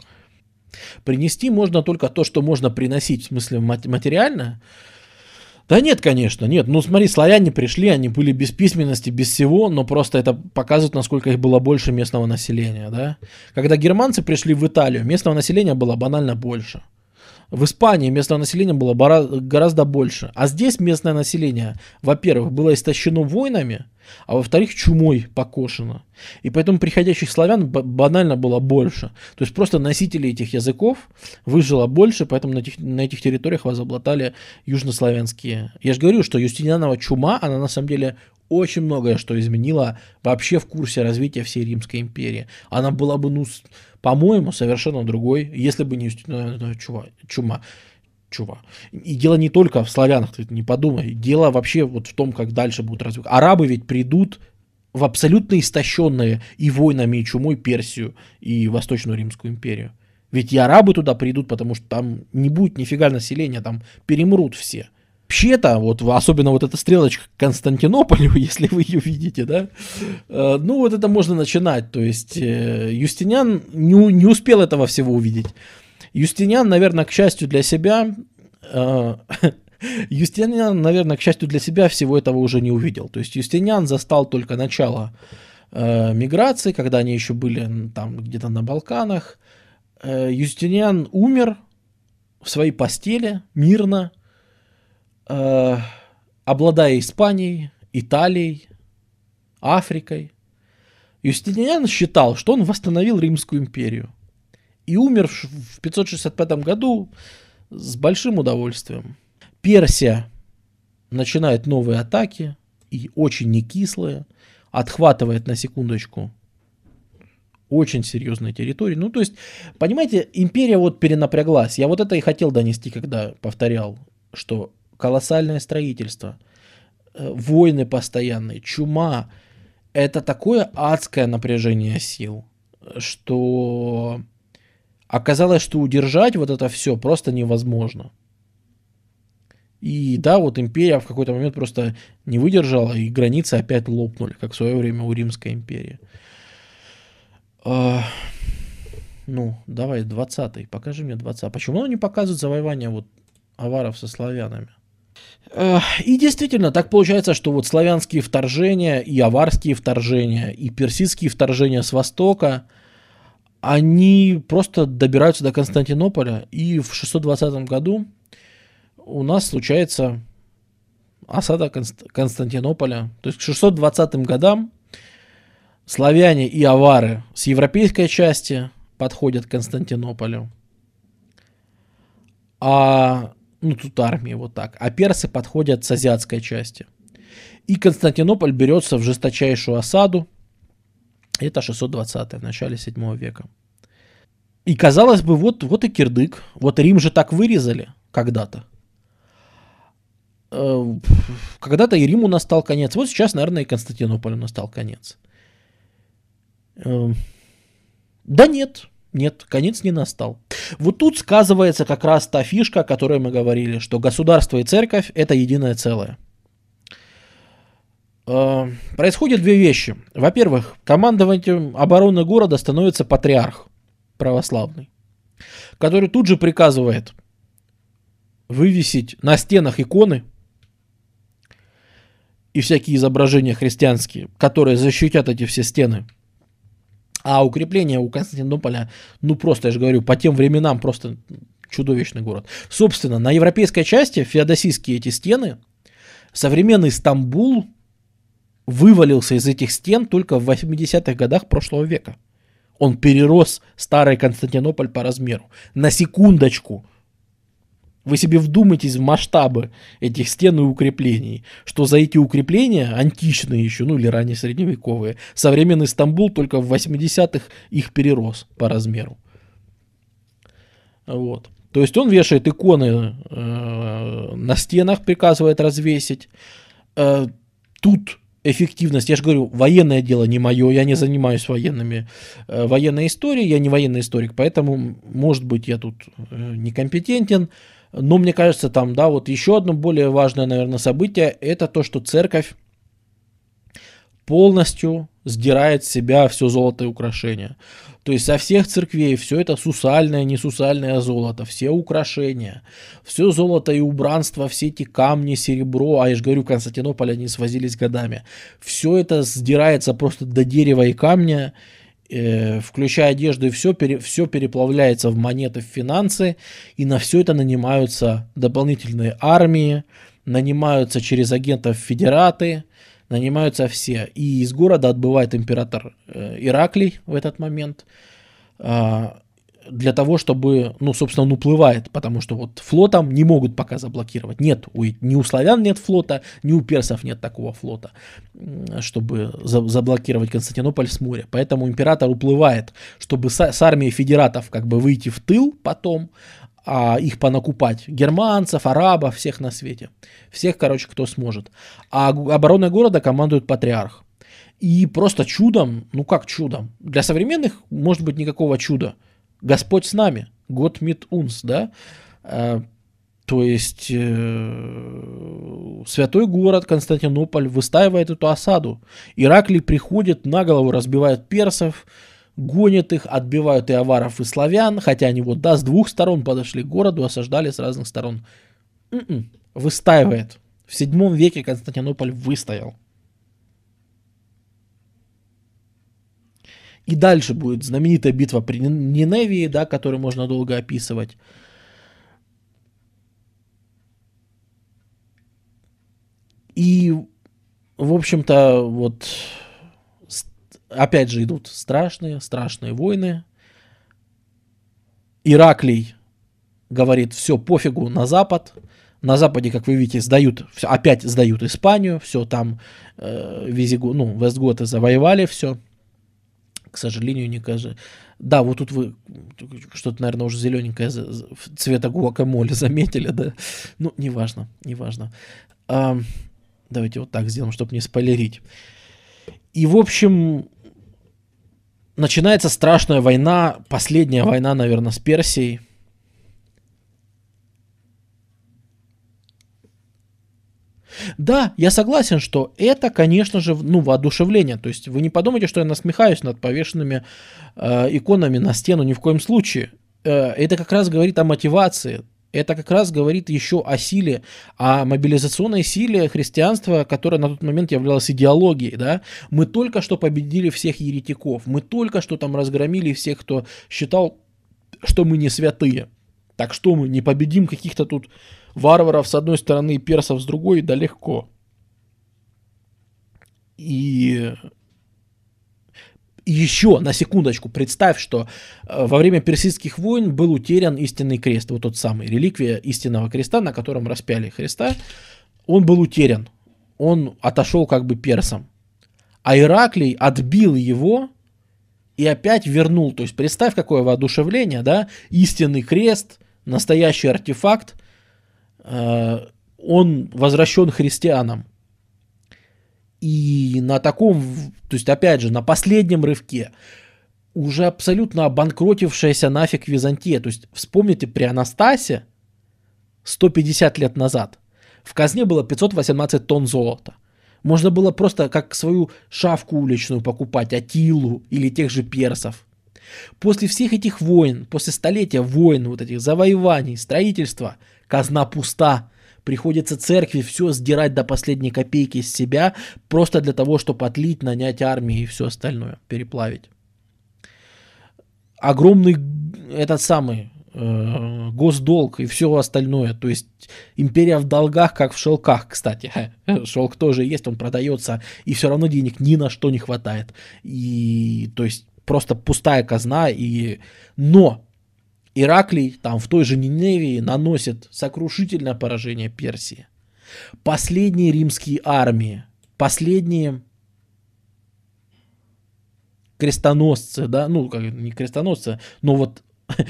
[SPEAKER 1] Принести можно только то, что можно приносить, в смысле материально, да нет, конечно, нет. Ну смотри, славяне пришли, они были без письменности, без всего, но просто это показывает, насколько их было больше местного населения, да. Когда германцы пришли в Италию, местного населения было банально больше. В Испании местного населения было гораздо больше. А здесь местное население, во-первых, было истощено войнами, а во-вторых, чумой покошено. И поэтому приходящих славян банально было больше. То есть просто носители этих языков выжило больше, поэтому на этих, на этих территориях возобладали южнославянские. Я же говорю, что Юстинианова чума, она на самом деле очень многое что изменила вообще в курсе развития всей Римской империи. Она была бы, ну, по-моему, совершенно другой, если бы не Юстинианова чума. чума чува. И дело не только в славянах, ты не подумай. Дело вообще вот в том, как дальше будут развиваться. Арабы ведь придут в абсолютно истощенные и войнами, и чумой Персию и Восточную Римскую империю. Ведь и арабы туда придут, потому что там не будет нифига населения, там перемрут все. Вообще-то, вот, особенно вот эта стрелочка к Константинополю, если вы ее видите, да, э, ну вот это можно начинать. То есть э, Юстиниан не, не успел этого всего увидеть. Юстиниан, наверное, к счастью для себя, э, Юстиниан, наверное, к счастью для себя всего этого уже не увидел. То есть Юстиниан застал только начало э, миграции, когда они еще были там где-то на Балканах. Э, Юстиниан умер в своей постели мирно, э, обладая Испанией, Италией, Африкой. Юстиниан считал, что он восстановил Римскую империю и умер в 565 году с большим удовольствием. Персия начинает новые атаки, и очень не кислые, отхватывает на секундочку очень серьезные территории. Ну, то есть, понимаете, империя вот перенапряглась. Я вот это и хотел донести, когда повторял, что колоссальное строительство, э, войны постоянные, чума, это такое адское напряжение сил, что оказалось, что удержать вот это все просто невозможно. И да, вот империя в какой-то момент просто не выдержала, и границы опять лопнули, как в свое время у Римской империи. А, ну, давай, 20-й. Покажи мне 20 Почему он не показывает завоевание вот аваров со славянами? И действительно, так получается, что вот славянские вторжения, и аварские вторжения, и персидские вторжения с востока, они просто добираются до Константинополя, и в 620 году у нас случается осада Константинополя. То есть к 620 годам славяне и авары с европейской части подходят к Константинополю. А, ну тут армии вот так. А персы подходят с азиатской части. И Константинополь берется в жесточайшую осаду. Это 620 в начале 7 века. И казалось бы, вот, вот и кирдык. Вот Рим же так вырезали когда-то. Э, когда-то и Риму настал конец. Вот сейчас, наверное, и Константинополю настал конец. Эм, да нет, нет, конец не настал. Вот тут сказывается как раз та фишка, о которой мы говорили, что государство и церковь это единое целое. Эм, происходят две вещи. Во-первых, командованием обороны города становится патриарх православный, который тут же приказывает вывесить на стенах иконы и всякие изображения христианские, которые защитят эти все стены – а укрепление у Константинополя, ну просто, я же говорю, по тем временам просто чудовищный город. Собственно, на европейской части феодосийские эти стены, современный Стамбул вывалился из этих стен только в 80-х годах прошлого века. Он перерос старый Константинополь по размеру. На секундочку. Вы себе вдумайтесь в масштабы этих стен и укреплений, что за эти укрепления, античные еще, ну или ранее средневековые, современный Стамбул только в 80-х их перерос по размеру. Вот. То есть он вешает иконы э, на стенах, приказывает развесить. Э, тут эффективность, я же говорю, военное дело не мое, я не занимаюсь военными, э, военной историей, я не военный историк, поэтому, может быть, я тут э, некомпетентен. Но мне кажется, там, да, вот еще одно более важное, наверное, событие, это то, что церковь полностью сдирает с себя все золото и украшения. То есть со всех церквей все это сусальное, не сусальное золото, все украшения, все золото и убранство, все эти камни, серебро, а я же говорю, Константинополь они свозились годами. Все это сдирается просто до дерева и камня, э, включая одежду и все, пере, все переплавляется в монеты, в финансы, и на все это нанимаются дополнительные армии, нанимаются через агентов федераты, нанимаются все. И из города отбывает император э, Ираклий в этот момент. Э, для того, чтобы, ну, собственно, он уплывает, потому что вот флотом не могут пока заблокировать. Нет, у, ни у славян нет флота, ни у персов нет такого флота, чтобы за, заблокировать Константинополь с моря. Поэтому император уплывает, чтобы с, с армией федератов как бы выйти в тыл потом, а их понакупать. Германцев, арабов, всех на свете. Всех, короче, кто сможет. А обороной города командует патриарх. И просто чудом, ну как чудом, для современных может быть никакого чуда – Господь с нами, год мит унс, да, а, то есть э, святой город Константинополь выстаивает эту осаду. Ираклий приходит, на голову разбивает персов, гонит их, отбивают и аваров, и славян, хотя они вот, да, с двух сторон подошли к городу, осаждали с разных сторон. М-м, выстаивает. В седьмом веке Константинополь выстоял. И дальше будет знаменитая битва при Ниневии, да, которую можно долго описывать. И, в общем-то, вот опять же идут страшные, страшные войны. Ираклий говорит, все, пофигу на запад, На Западе, как вы видите, сдают, опять сдают Испанию, все там э, Визигу, ну, Вестготы завоевали все. К сожалению, не кажется. Да, вот тут вы что-то, наверное, уже зелененькое цвета гуакамоле заметили, да? Ну, неважно, неважно. А, давайте вот так сделаем, чтобы не спойлерить. И, в общем, начинается страшная война, последняя война, наверное, с Персией. Да, я согласен, что это, конечно же, ну, воодушевление. То есть вы не подумайте, что я насмехаюсь над повешенными э, иконами на стену ни в коем случае. Э, это как раз говорит о мотивации. Это как раз говорит еще о силе, о мобилизационной силе христианства, которая на тот момент являлась идеологией. Да? Мы только что победили всех еретиков, мы только что там разгромили всех, кто считал, что мы не святые. Так что мы не победим каких-то тут варваров с одной стороны и персов с другой, да легко. И еще на секундочку представь, что э, во время персидских войн был утерян истинный крест, вот тот самый реликвия истинного креста, на котором распяли Христа, он был утерян, он отошел как бы персам, а Ираклий отбил его и опять вернул, то есть представь какое воодушевление, да, истинный крест, настоящий артефакт, он возвращен христианам, и на таком, то есть опять же, на последнем рывке уже абсолютно обанкротившаяся нафиг Византия. То есть вспомните при Анастасе 150 лет назад в казне было 518 тонн золота. Можно было просто как свою шавку уличную покупать, Атилу или тех же персов. После всех этих войн, после столетия войн, вот этих завоеваний, строительства, казна пуста – Приходится церкви все сдирать до последней копейки из себя, просто для того, чтобы отлить, нанять армии и все остальное, переплавить. Огромный этот самый э, госдолг и все остальное. То есть империя в долгах, как в шелках, кстати. Шелк тоже есть, он продается, и все равно денег ни на что не хватает. И то есть просто пустая казна. И... Но Ираклий там в той же Ниневии наносит сокрушительное поражение Персии. Последние римские армии, последние крестоносцы, да, ну, как, не крестоносцы, но вот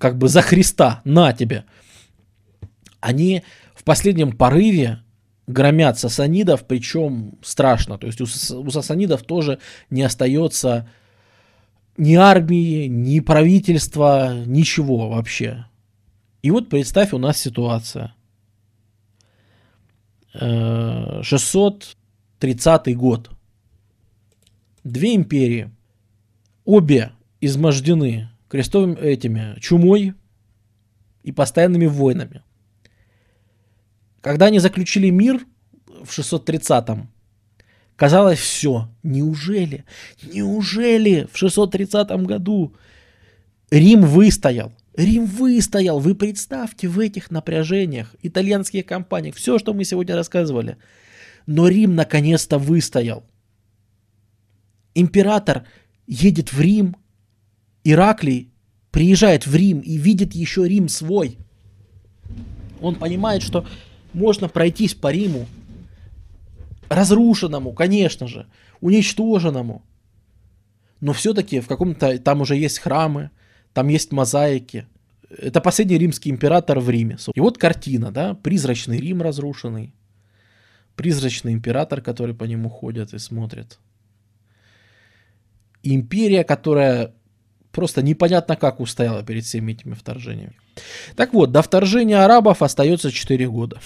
[SPEAKER 1] как бы за Христа, на тебе, они в последнем порыве громят сасанидов, причем страшно. То есть у, у сасанидов тоже не остается ни армии, ни правительства, ничего вообще. И вот представь, у нас ситуация. 630 э, год. Две империи. Обе измождены крестовыми этими чумой и постоянными войнами. Когда они заключили мир в 630-м, Казалось, все. Неужели? Неужели в 630 году Рим выстоял? Рим выстоял. Вы представьте в этих напряжениях, итальянских компаниях, все, что мы сегодня рассказывали. Но Рим наконец-то выстоял. Император едет в Рим, Ираклий приезжает в Рим и видит еще Рим свой. Он понимает, что можно пройтись по Риму разрушенному, конечно же, уничтоженному. Но все-таки в каком-то там уже есть храмы, там есть мозаики. Это последний римский император в Риме. И вот картина, да, призрачный Рим разрушенный, призрачный император, который по нему ходит и смотрит. империя, которая просто непонятно как устояла перед всеми этими вторжениями. Так вот, до вторжения арабов остается 4 года.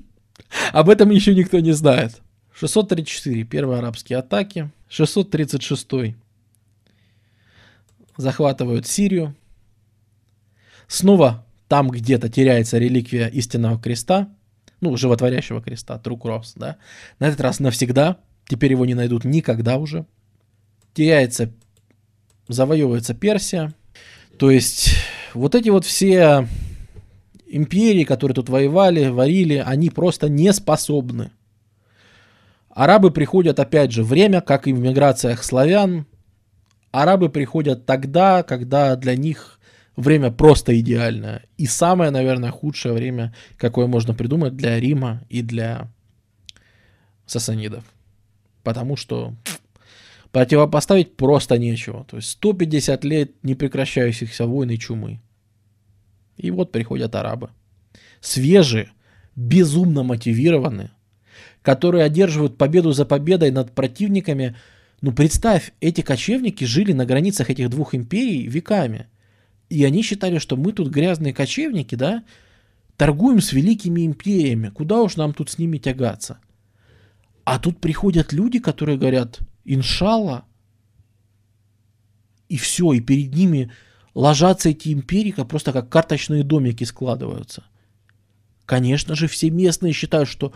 [SPEAKER 1] Об этом еще никто не знает. 634 первые арабские атаки. 636 захватывают Сирию. Снова там где-то теряется реликвия истинного креста, ну, животворящего креста, True Cross, да. На этот раз навсегда, теперь его не найдут никогда уже. Теряется, завоевывается Персия. То есть вот эти вот все империи, которые тут воевали, варили, они просто не способны Арабы приходят, опять же, время, как и в миграциях славян. Арабы приходят тогда, когда для них время просто идеальное. И самое, наверное, худшее время, какое можно придумать для Рима и для сасанидов. Потому что противопоставить просто нечего. То есть 150 лет непрекращающихся войн и чумы. И вот приходят арабы. Свежие, безумно мотивированные, которые одерживают победу за победой над противниками. Ну, представь, эти кочевники жили на границах этих двух империй веками. И они считали, что мы тут грязные кочевники, да, торгуем с великими империями. Куда уж нам тут с ними тягаться? А тут приходят люди, которые говорят, иншалла, и все, и перед ними ложатся эти империи, как просто как карточные домики складываются. Конечно же, все местные считают, что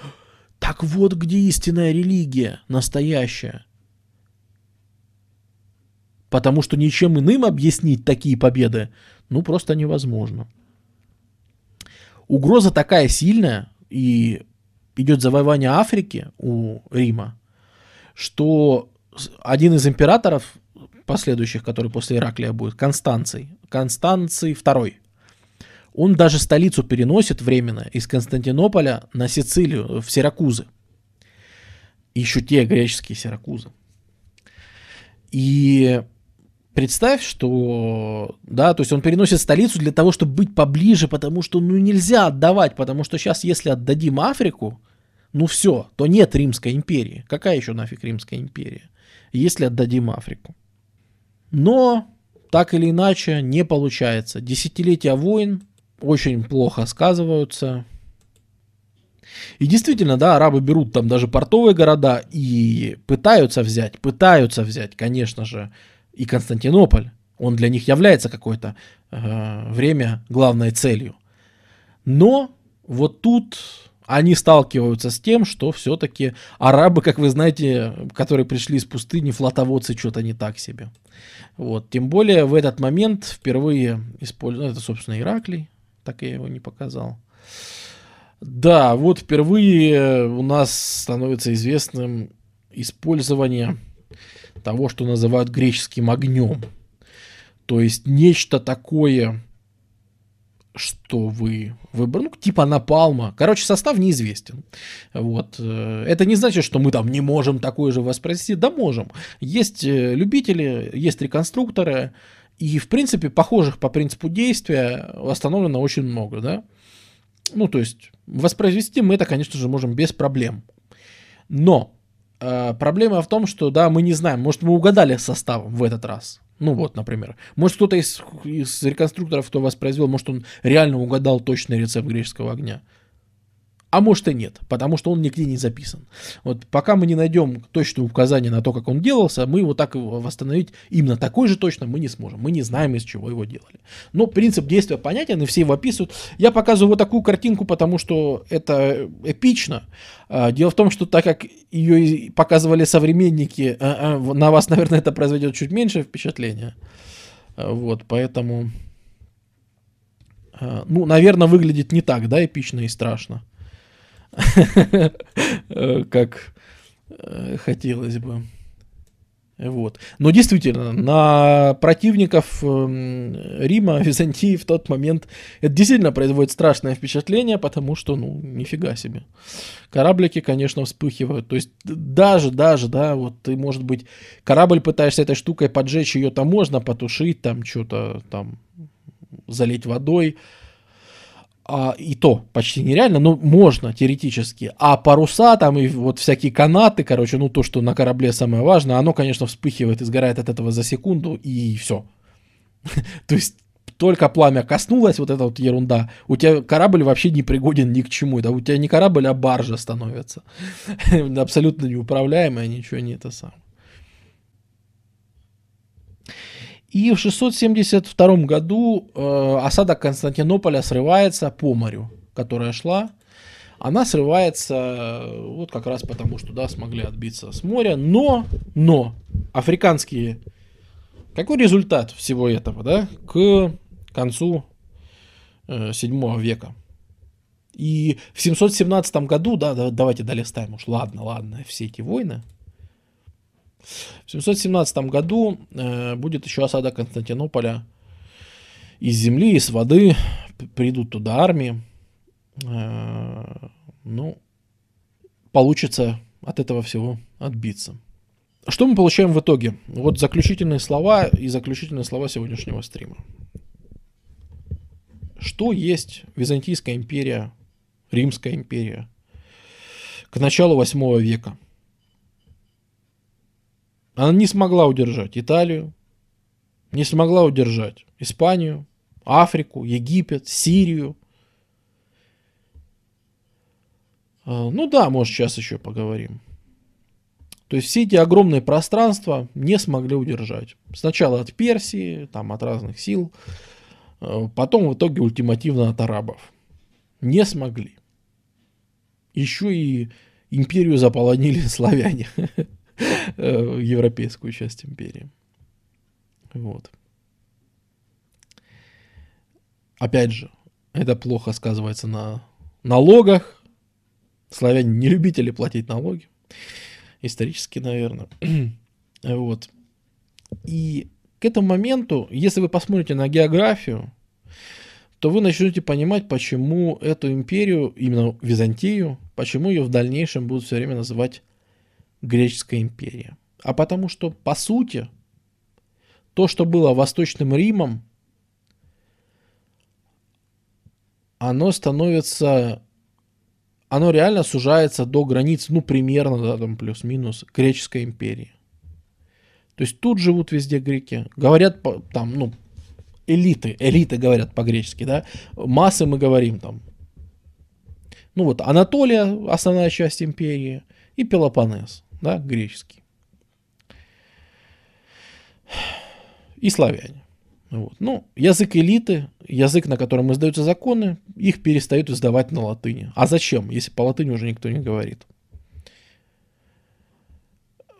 [SPEAKER 1] так вот где истинная религия, настоящая. Потому что ничем иным объяснить такие победы, ну, просто невозможно. Угроза такая сильная, и идет завоевание Африки у Рима, что один из императоров последующих, который после Ираклия будет, Констанций, Констанций II, он даже столицу переносит временно из Константинополя на Сицилию, в Сиракузы. Еще те греческие Сиракузы. И представь, что, да, то есть он переносит столицу для того, чтобы быть поближе, потому что, ну, нельзя отдавать, потому что сейчас, если отдадим Африку, ну все, то нет Римской империи. Какая еще нафиг Римская империя, если отдадим Африку? Но, так или иначе, не получается. Десятилетия войн очень плохо сказываются. И действительно, да, арабы берут там даже портовые города и пытаются взять, пытаются взять, конечно же, и Константинополь. Он для них является какое-то э, время главной целью. Но вот тут они сталкиваются с тем, что все-таки арабы, как вы знаете, которые пришли из пустыни, флотоводцы что-то не так себе. Вот. Тем более в этот момент впервые используют, ну, это, собственно, Ираклий, так я его не показал. Да, вот впервые у нас становится известным использование того, что называют греческим огнем. То есть нечто такое, что вы выбрали, ну, типа напалма. Короче, состав неизвестен. Вот. Э, это не значит, что мы там не можем такое же воспроизвести. Да, можем. Есть э, любители, есть реконструкторы, и, в принципе, похожих по принципу действия восстановлено очень много, да. Ну, то есть, воспроизвести мы это, конечно же, можем без проблем. Но э, проблема в том, что, да, мы не знаем, может, мы угадали составом в этот раз. Ну вот, например. Может, кто-то из, из реконструкторов, кто воспроизвел, может, он реально угадал точный рецепт греческого огня. А может и нет, потому что он нигде не записан. Вот пока мы не найдем точное указание на то, как он делался, мы его так восстановить именно такой же точно мы не сможем. Мы не знаем, из чего его делали. Но принцип действия понятен, и все его описывают. Я показываю вот такую картинку, потому что это эпично. А, дело в том, что так как ее показывали современники, а, а, на вас, наверное, это произведет чуть меньше впечатления. Вот, поэтому... Ну, наверное, выглядит не так, да, эпично и страшно. как э, хотелось бы. Вот. Но действительно, на противников эм, Рима, Византии в тот момент это действительно производит страшное впечатление, потому что, ну, нифига себе. Кораблики, конечно, вспыхивают. То есть даже, даже, да, вот ты, может быть, корабль пытаешься этой штукой поджечь, ее там можно потушить, там что-то там залить водой, а, и то почти нереально, но можно теоретически. А паруса там и вот всякие канаты, короче, ну то, что на корабле самое важное, оно, конечно, вспыхивает и сгорает от этого за секунду, и все. То есть только пламя коснулось, вот эта вот ерунда, у тебя корабль вообще не пригоден ни к чему. Да у тебя не корабль, а баржа становится. Абсолютно неуправляемая, ничего не это самое. И в 672 году э, осада Константинополя срывается по морю, которая шла. Она срывается э, вот как раз потому, что да, смогли отбиться с моря. Но, но, африканские... Какой результат всего этого, да, к концу э, 7 века? И в 717 году, да, да, давайте долистаем уж, ладно, ладно, все эти войны, в 717 году э, будет еще осада Константинополя. из земли, из воды, придут туда армии. Э, ну, получится от этого всего отбиться. Что мы получаем в итоге? Вот заключительные слова и заключительные слова сегодняшнего стрима. Что есть Византийская империя, Римская империя к началу 8 века? Она не смогла удержать Италию, не смогла удержать Испанию, Африку, Египет, Сирию. А, ну да, может сейчас еще поговорим. То есть все эти огромные пространства не смогли удержать. Сначала от Персии, там от разных сил, а, потом в итоге ультимативно от арабов. Не смогли. Еще и империю заполонили славяне, европейскую часть империи. Вот. Опять же, это плохо сказывается на налогах. Славяне не любители платить налоги. Исторически, наверное. вот. И к этому моменту, если вы посмотрите на географию, то вы начнете понимать, почему эту империю, именно Византию, почему ее в дальнейшем будут все время называть Греческая империя. А потому что, по сути, то, что было Восточным Римом, оно становится, оно реально сужается до границ, ну, примерно, да, там, плюс-минус, греческой империи. То есть тут живут везде греки. Говорят, там, ну, элиты, элиты говорят по-гречески, да. Массы мы говорим там. Ну вот, Анатолия, основная часть империи, и Пелопонес, да, греческий. И славяне. Вот. Ну, язык элиты, язык, на котором издаются законы, их перестают издавать на латыни. А зачем, если по латыни уже никто не говорит?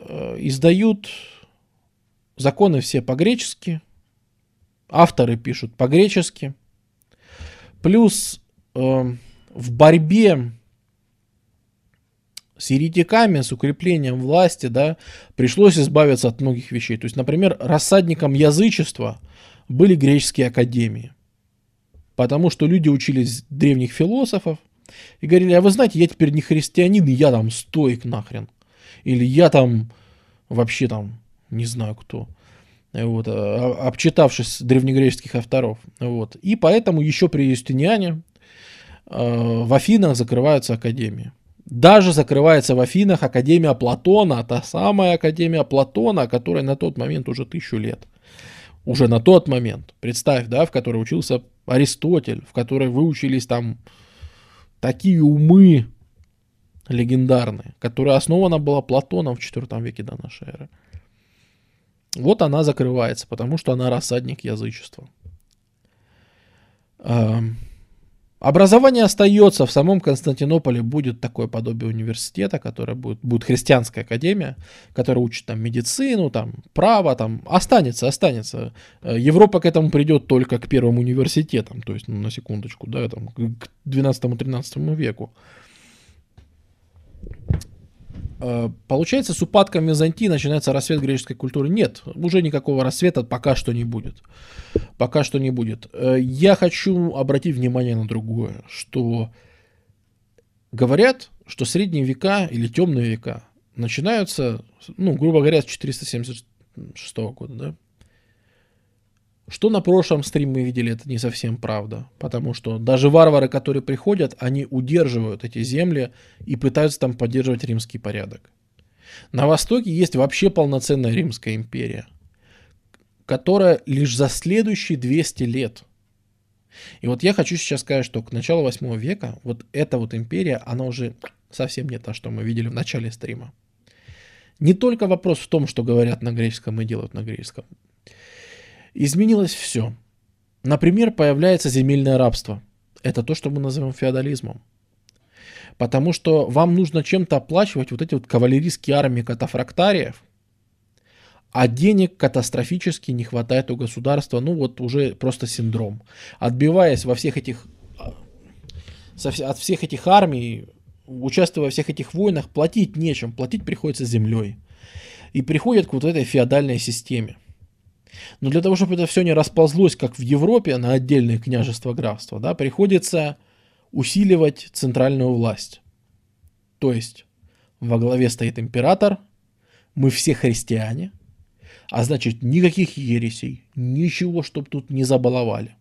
[SPEAKER 1] Э, издают законы все по-гречески, авторы пишут по-гречески, плюс э, в борьбе с еретиками, с укреплением власти, да, пришлось избавиться от многих вещей. То есть, например, рассадником язычества – были греческие академии. Потому что люди учились древних философов и говорили, а вы знаете, я теперь не христианин, я там стоик нахрен. Или я там вообще там не знаю кто. Вот, а, обчитавшись древнегреческих авторов. Вот. И поэтому еще при Юстиниане э, в Афинах закрываются академии. Даже закрывается в Афинах Академия Платона, та самая Академия Платона, которая на тот момент уже тысячу лет уже на тот момент, представь, да, в которой учился Аристотель, в которой выучились там такие умы легендарные, которая основана была Платоном в IV веке до нашей эры. Вот она закрывается, потому что она рассадник язычества. Образование остается, в самом Константинополе будет такое подобие университета, которое будет, будет христианская академия, которая учит там медицину, там право, там останется, останется. Э, Европа к этому придет только к первым университетам, то есть, ну, на секундочку, да, там, к 12-13 веку. Э, получается, с упадком Византии начинается рассвет греческой культуры. Нет, уже никакого рассвета пока что не будет. Пока что не будет. Э, я хочу обратить внимание на другое, что говорят, что средние века или темные века начинаются, ну, грубо говоря, с 476 года, да? Что на прошлом стриме мы видели, это не совсем правда. Потому что даже варвары, которые приходят, они удерживают эти земли и пытаются там поддерживать римский порядок. На Востоке есть вообще полноценная Римская империя, которая лишь за следующие 200 лет. И вот я хочу сейчас сказать, что к началу 8 века вот эта вот империя, она уже совсем не та, что мы видели в начале стрима. Не только вопрос в том, что говорят на греческом и делают на греческом. Изменилось все. Например, появляется земельное рабство. Это то, что мы называем феодализмом. Потому что вам нужно чем-то оплачивать вот эти вот кавалерийские армии катафрактариев, а денег катастрофически не хватает у государства, ну вот уже просто синдром. Отбиваясь во всех этих, от всех этих армий, участвуя во всех этих войнах, платить нечем, платить приходится землей. И приходят к вот этой феодальной системе. Но для того, чтобы это все не расползлось, как в Европе, на отдельные княжества, графства, да, приходится усиливать центральную власть. То есть во главе стоит император, мы все христиане, а значит никаких ересей, ничего, чтобы тут не забаловали.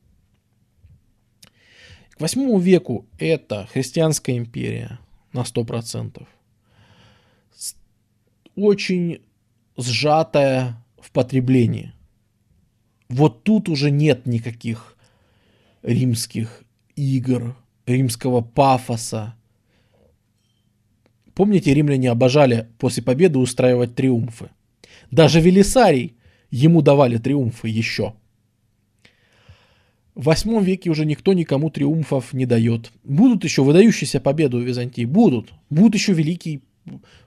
[SPEAKER 1] К восьмому веку это христианская империя на 100%. Очень сжатая в потреблении. Вот тут уже нет никаких римских игр, римского пафоса. Помните, римляне обожали после победы устраивать триумфы. Даже Велисарий ему давали триумфы еще. В восьмом веке уже никто никому триумфов не дает. Будут еще выдающиеся победы у Византии, будут. Будут еще великий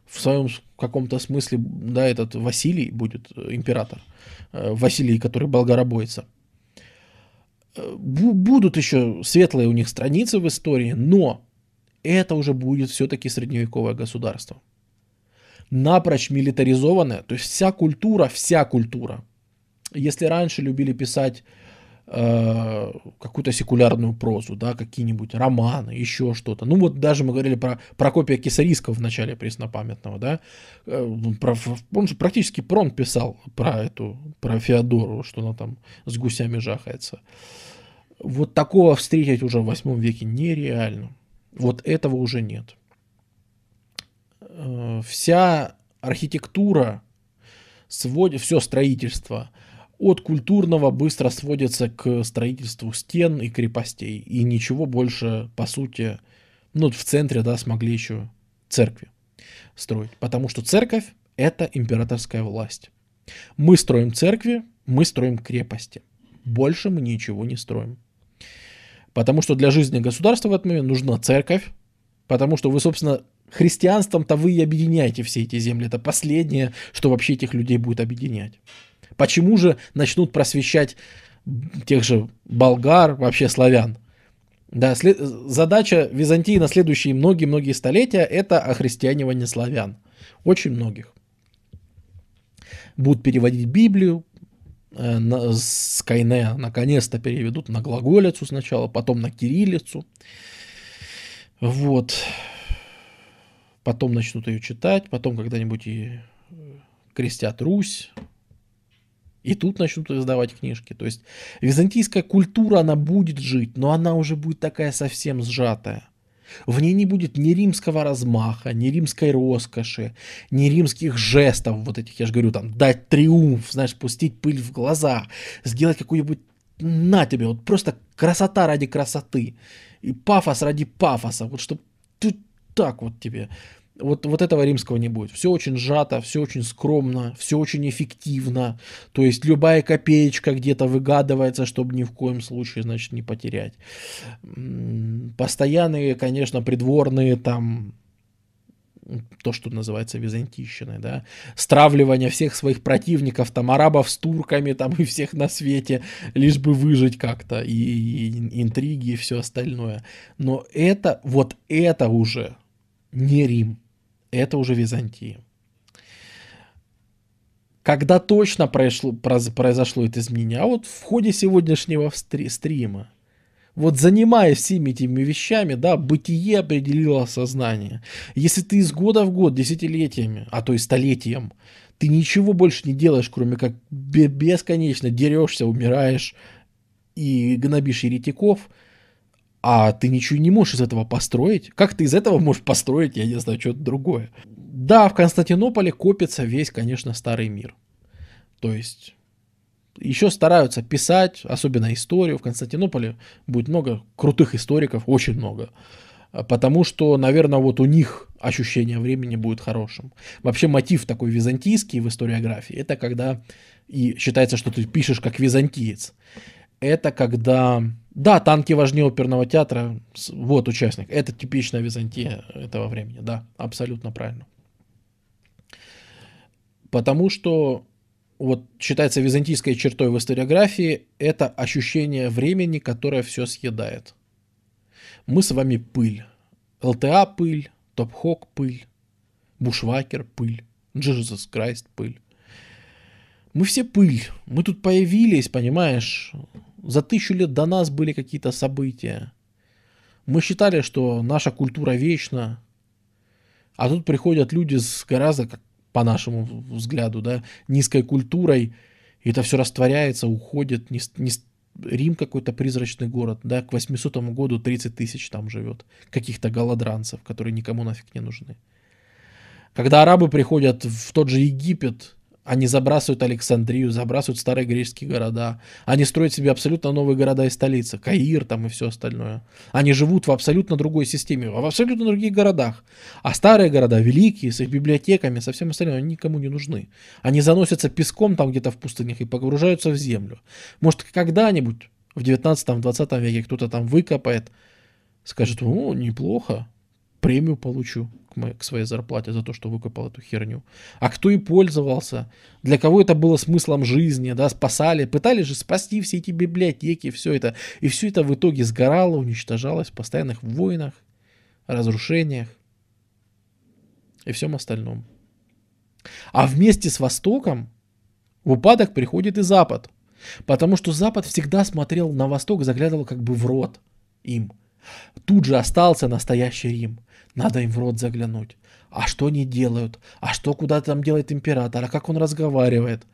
[SPEAKER 1] в своем каком-то смысле, да, этот Василий будет э, император. Э, Василий, который болгаробойца. Э, будут еще светлые у них страницы в истории, но это уже будет все-таки средневековое государство. Напрочь милитаризованное, то есть вся культура, вся культура. Если раньше любили писать э, какую-то секулярную прозу, да, какие-нибудь романы, еще что-то. Ну вот даже мы говорили про Прокопия Кисарийского в начале преснопамятного, да, э, про, помнишь, практически Прон писал про эту, про Феодору, что она там с гусями жахается. Вот такого встретить уже в восьмом веке нереально. Вот этого уже нет. Э, вся архитектура, сводит, все строительство – от культурного быстро сводится к строительству стен и крепостей. И ничего больше, по сути, ну, в центре, да, смогли еще церкви строить. Потому что церковь – это императорская власть. Мы строим церкви, мы строим крепости. Больше мы ничего не строим. Потому что для жизни государства в этот момент нужна церковь, потому что вы, собственно, христианством-то вы и объединяете все эти земли. Это последнее, что вообще этих людей будет объединять. Почему же начнут просвещать тех же болгар, вообще славян? Да, след... задача Византии на следующие многие-многие столетия это охристианивание славян. Очень многих. Будут переводить Библию, э, на, с Кайне наконец-то переведут на глаголицу сначала, потом на кириллицу. Вот. Потом начнут ее читать, потом когда-нибудь и крестят Русь, и тут начнут издавать книжки. То есть византийская культура, она будет жить, но она уже будет такая совсем сжатая. В ней не будет ни римского размаха, ни римской роскоши, ни римских жестов, вот этих, я же говорю, там, дать триумф, знаешь, пустить пыль в глаза, сделать какую-нибудь, на тебе, вот просто красота ради красоты, и пафос ради пафоса, вот чтобы тут так вот тебе. Вот, вот этого римского не будет. Все очень сжато, все очень скромно, все очень эффективно. То есть любая копеечка где-то выгадывается, чтобы ни в коем случае, значит, не потерять. Постоянные, конечно, придворные там то, что называется византийщиной, да, стравливание всех своих противников, там, арабов с турками, там, и всех на свете, лишь бы выжить как-то, и, и интриги, и все остальное. Но это, вот это уже не Рим это уже Византия. Когда точно произошло, произошло это изменение? А вот в ходе сегодняшнего стрима. Вот занимаясь всеми этими вещами, да, бытие определило сознание. Если ты из года в год, десятилетиями, а то и столетием, ты ничего больше не делаешь, кроме как бесконечно дерешься, умираешь и гнобишь еретиков – а ты ничего не можешь из этого построить. Как ты из этого можешь построить, я не знаю, что-то другое. Да, в Константинополе копится весь, конечно, старый мир. То есть еще стараются писать, особенно историю. В Константинополе будет много крутых историков, очень много. Потому что, наверное, вот у них ощущение времени будет хорошим. Вообще мотив такой византийский в историографии, это когда и считается, что ты пишешь как византиец. Это когда да, танки важнее оперного театра. Вот участник. Это типичная Византия этого времени. Да, абсолютно правильно. Потому что вот считается византийской чертой в историографии это ощущение времени, которое все съедает. Мы с вами пыль. ЛТА пыль, Топхок пыль, Бушвакер пыль, Jesus Christ пыль. Мы все пыль. Мы тут появились, понимаешь? За тысячу лет до нас были какие-то события. Мы считали, что наша культура вечна. А тут приходят люди с гораздо, как по нашему взгляду, да, низкой культурой. И это все растворяется, уходит. Не, не, Рим какой-то призрачный город, да, к 800 году 30 тысяч там живет. Каких-то голодранцев, которые никому нафиг не нужны. Когда арабы приходят в тот же Египет, они забрасывают Александрию, забрасывают старые греческие города. Они строят себе абсолютно новые города и столицы. Каир там и все остальное. Они живут в абсолютно другой системе, в абсолютно других городах. А старые города, великие, с их библиотеками, со всем остальным, они никому не нужны. Они заносятся песком там где-то в пустынях и погружаются в землю. Может, когда-нибудь в 19-20 веке кто-то там выкопает, скажет, о, неплохо, премию получу к, моей, к своей зарплате за то, что выкопал эту херню. А кто и пользовался, для кого это было смыслом жизни, да, спасали, пытались же спасти все эти библиотеки, все это. И все это в итоге сгорало, уничтожалось в постоянных войнах, разрушениях и всем остальном. А вместе с Востоком в упадок приходит и Запад. Потому что Запад всегда смотрел на Восток, заглядывал как бы в рот им. Тут же остался настоящий Рим. Надо им в рот заглянуть. А что они делают? А что куда там делает император? А как он разговаривает?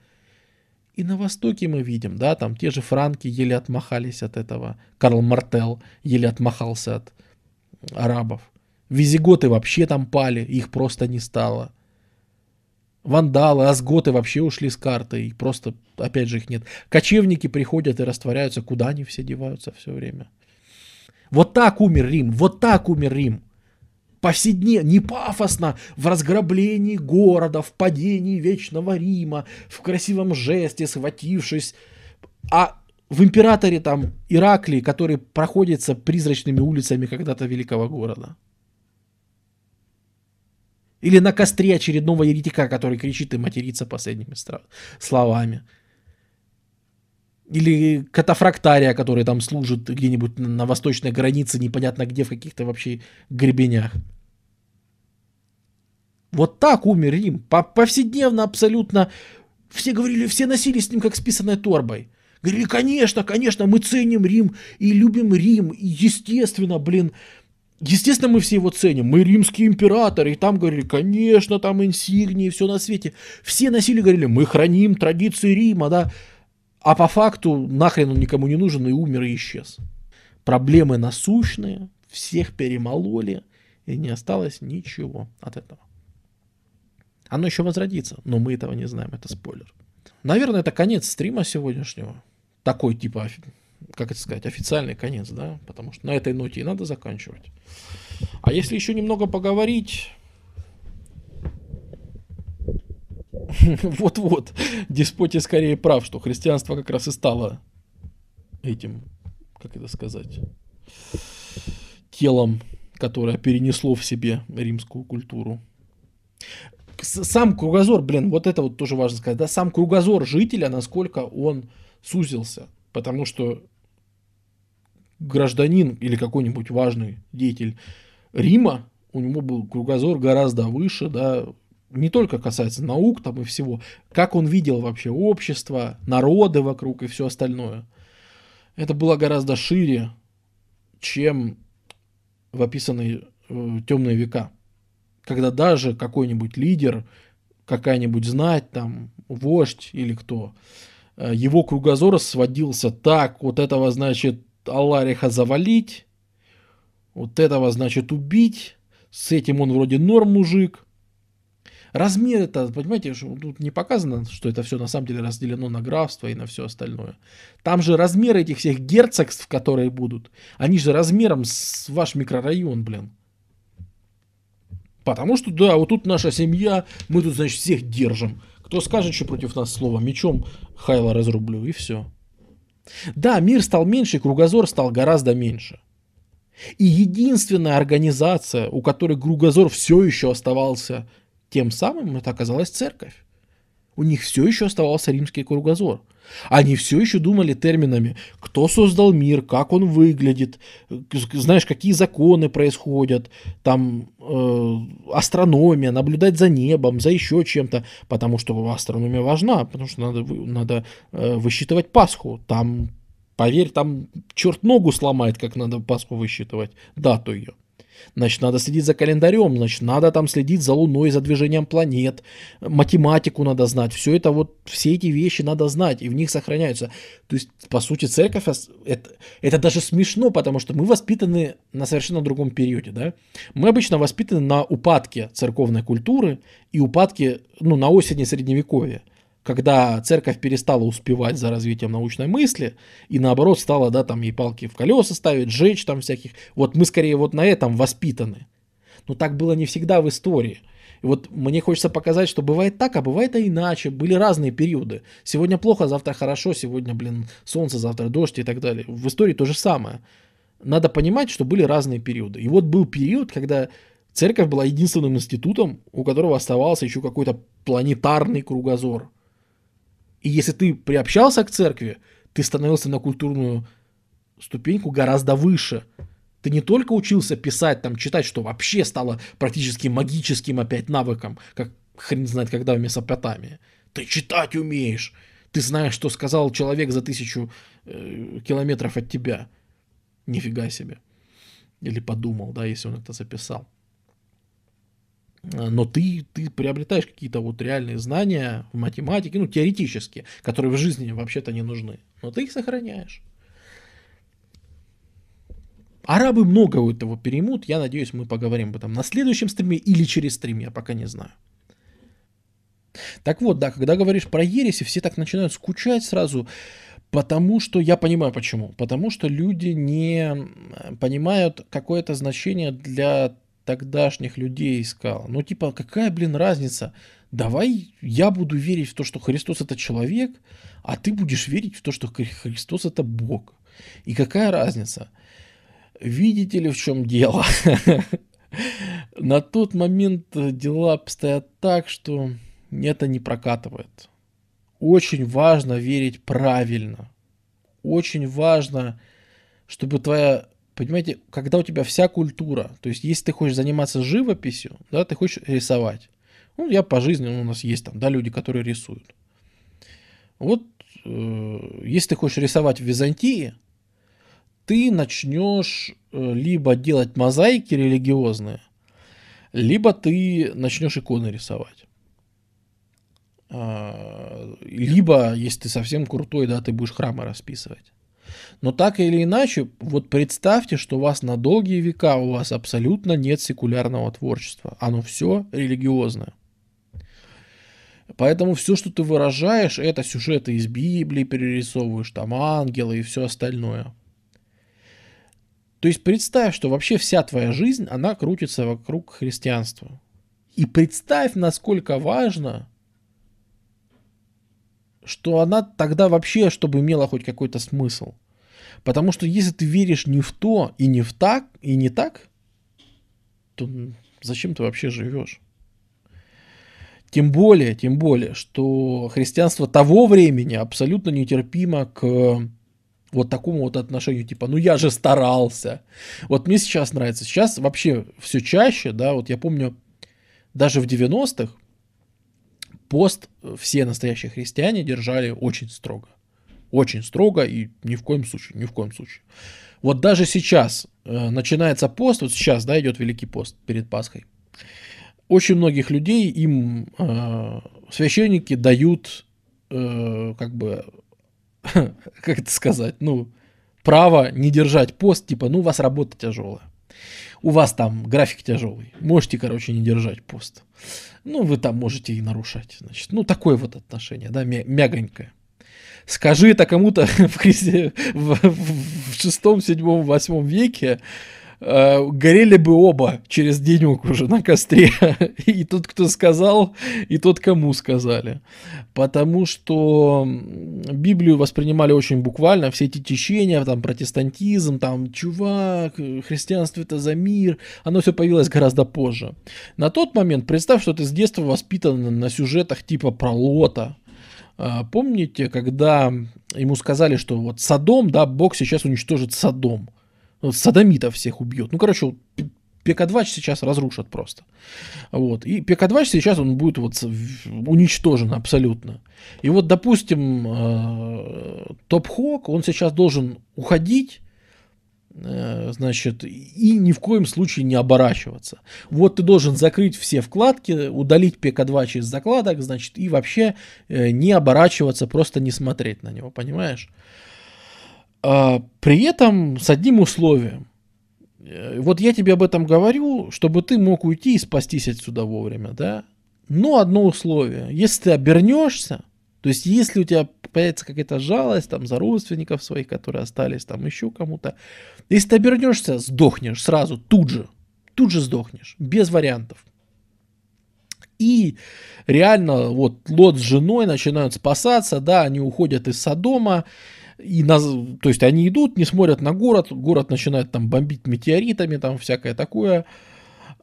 [SPEAKER 1] И на Востоке мы видим, да, там те же франки еле отмахались от этого. Карл Мартел еле отмахался от арабов. Визиготы вообще там пали, их просто не стало. Вандалы, азготы вообще ушли с карты, и просто, опять же, их нет. Кочевники приходят и растворяются, куда они все деваются все время. Вот так умер Рим, вот так умер Рим повседневно, не пафосно, в разграблении города, в падении Вечного Рима, в красивом жесте, схватившись, а в императоре там Ираклии, который проходится призрачными улицами когда-то великого города. Или на костре очередного еретика, который кричит и матерится последними словами. Или катафрактария, который там служит где-нибудь на восточной границе, непонятно где, в каких-то вообще гребенях. Вот так умер Рим. Повседневно абсолютно. Все говорили, все носили с ним как с писаной торбой. Говорили, конечно, конечно, мы ценим Рим и любим Рим. И естественно, блин, естественно, мы все его ценим. Мы римские императоры. И там говорили, конечно, там инсигнии, все на свете. Все носили, говорили, мы храним традиции Рима, да. А по факту нахрен он никому не нужен и умер и исчез. Проблемы насущные, всех перемололи, и не осталось ничего от этого. Оно еще возродится, но мы этого не знаем, это спойлер. Наверное, это конец стрима сегодняшнего. Такой типа, как это сказать, официальный конец, да, потому что на этой ноте и надо заканчивать. А если еще немного поговорить, Вот-вот, деспоти скорее прав, что христианство как раз и стало этим, как это сказать, телом, которое перенесло в себе римскую культуру. Сам кругозор, блин, вот это вот тоже важно сказать, да, сам кругозор жителя, насколько он сузился, потому что гражданин или какой-нибудь важный деятель Рима, у него был кругозор гораздо выше, да, не только касается наук там и всего, как он видел вообще общество, народы вокруг и все остальное. Это было гораздо шире, чем в описанные э, темные века. Когда даже какой-нибудь лидер, какая-нибудь знать, там, вождь или кто, э, его кругозор сводился так, вот этого значит Аллариха завалить, вот этого значит убить, с этим он вроде норм мужик – Размер это, понимаете, тут не показано, что это все на самом деле разделено на графство и на все остальное. Там же размеры этих всех герцогств, которые будут, они же размером с ваш микрорайон, блин. Потому что, да, вот тут наша семья, мы тут, значит, всех держим. Кто скажет, что против нас слово мечом, Хайла разрублю, и все. Да, мир стал меньше, кругозор стал гораздо меньше. И единственная организация, у которой кругозор все еще оставался тем самым это оказалась церковь. у них все еще оставался римский кругозор. Они все еще думали терминами, кто создал мир, как он выглядит, знаешь, какие законы происходят, там э, астрономия, наблюдать за небом, за еще чем-то, потому что астрономия важна, потому что надо, надо э, высчитывать Пасху. Там, поверь, там черт ногу сломает, как надо Пасху высчитывать, дату ее. Значит, надо следить за календарем, значит, надо там следить за Луной, за движением планет, математику надо знать. Все это вот, все эти вещи надо знать, и в них сохраняются. То есть, по сути, церковь, это, это даже смешно, потому что мы воспитаны на совершенно другом периоде, да. Мы обычно воспитаны на упадке церковной культуры и упадке, ну, на осени Средневековья когда церковь перестала успевать за развитием научной мысли, и наоборот стала, да, там ей палки в колеса ставить, жечь там всяких. Вот мы скорее вот на этом воспитаны. Но так было не всегда в истории. И вот мне хочется показать, что бывает так, а бывает и иначе. Были разные периоды. Сегодня плохо, завтра хорошо, сегодня, блин, солнце, завтра дождь и так далее. В истории то же самое. Надо понимать, что были разные периоды. И вот был период, когда церковь была единственным институтом, у которого оставался еще какой-то планетарный кругозор – и если ты приобщался к церкви, ты становился на культурную ступеньку гораздо выше. Ты не только учился писать, там, читать, что вообще стало практически магическим опять навыком, как хрен знает когда в Месопотамии. Ты читать умеешь. Ты знаешь, что сказал человек за тысячу э, километров от тебя. Нифига себе. Или подумал, да, если он это записал. А, но ты, ты приобретаешь какие-то вот реальные знания в математике, ну, теоретические, которые в жизни вообще-то не нужны. Но ты их сохраняешь. Арабы много этого переймут, я надеюсь, мы поговорим об этом на следующем стриме или через стрим, я пока не знаю. Так вот, да, когда говоришь про ереси, все так начинают скучать сразу, потому что, я понимаю почему, потому что люди не понимают какое-то значение для тогдашних людей искал. Ну, типа, какая, блин, разница? Давай я буду верить в то, что Христос это человек, а ты будешь верить в то, что Христос это Бог. И какая разница? Видите ли, в чем дело? На тот момент дела обстоят так, что это не прокатывает. Очень важно верить правильно. Очень важно, чтобы твоя Понимаете, когда у тебя вся культура, то есть если ты хочешь заниматься живописью, да, ты хочешь рисовать. Ну, я по жизни, ну, у нас есть там, да, люди, которые рисуют. Вот, э, если ты хочешь рисовать в Византии, ты начнешь э, либо делать мозаики религиозные, либо ты начнешь иконы рисовать. А, либо, если ты совсем крутой, да, ты будешь храмы расписывать. Но так или иначе, вот представьте, что у вас на долгие века у вас абсолютно нет секулярного творчества. Оно все религиозное. Поэтому все, что ты выражаешь, это сюжеты из Библии перерисовываешь, там ангелы и все остальное. То есть представь, что вообще вся твоя жизнь, она крутится вокруг христианства. И представь, насколько важно, что она тогда вообще, чтобы имела хоть какой-то смысл. Потому что если ты веришь не в то и не в так, и не так, то зачем ты вообще живешь? Тем более, тем более, что христианство того времени абсолютно нетерпимо к вот такому вот отношению, типа, ну я же старался. Вот мне сейчас нравится. Сейчас вообще все чаще, да, вот я помню, даже в 90-х пост все настоящие христиане держали очень строго. Очень строго и ни в коем случае, ни в коем случае. Вот даже сейчас э, начинается пост, вот сейчас, да, идет Великий пост перед Пасхой. Очень многих людей им э, священники дают, э, как бы, как это сказать, ну, право не держать пост, типа, ну, у вас работа тяжелая. У вас там график тяжелый. Можете, короче, не держать пост. Ну, вы там можете и нарушать. Значит, ну, такое вот отношение, да, мягонькое. Скажи это кому-то в, в, в шестом, седьмом, восьмом веке, э, горели бы оба через денек уже на костре. И тот, кто сказал, и тот, кому сказали. Потому что Библию воспринимали очень буквально, все эти течения, там, протестантизм, там, чувак, христианство это за мир, оно все появилось гораздо позже. На тот момент, представь, что ты с детства воспитан на сюжетах типа про Лота, Помните, когда ему сказали, что вот Садом, да, Бог сейчас уничтожит Садом садомитов всех убьет. Ну, короче, ПК-2 сейчас разрушат просто. Вот. И ПК-2 сейчас он будет вот уничтожен абсолютно. И вот, допустим, э, Топ-Хок, он сейчас должен уходить, значит, и ни в коем случае не оборачиваться. Вот ты должен закрыть все вкладки, удалить ПК-2 из закладок, значит, и вообще э, не оборачиваться, просто не смотреть на него, понимаешь? А, при этом с одним условием. Э, вот я тебе об этом говорю, чтобы ты мог уйти и спастись отсюда вовремя, да? Но одно условие. Если ты обернешься, то есть если у тебя появится какая-то жалость там за родственников своих, которые остались, там еще кому-то, если ты обернешься, сдохнешь сразу, тут же, тут же сдохнешь, без вариантов. И реально вот Лот с женой начинают спасаться, да, они уходят из Содома, и на, то есть они идут, не смотрят на город, город начинает там бомбить метеоритами, там всякое такое,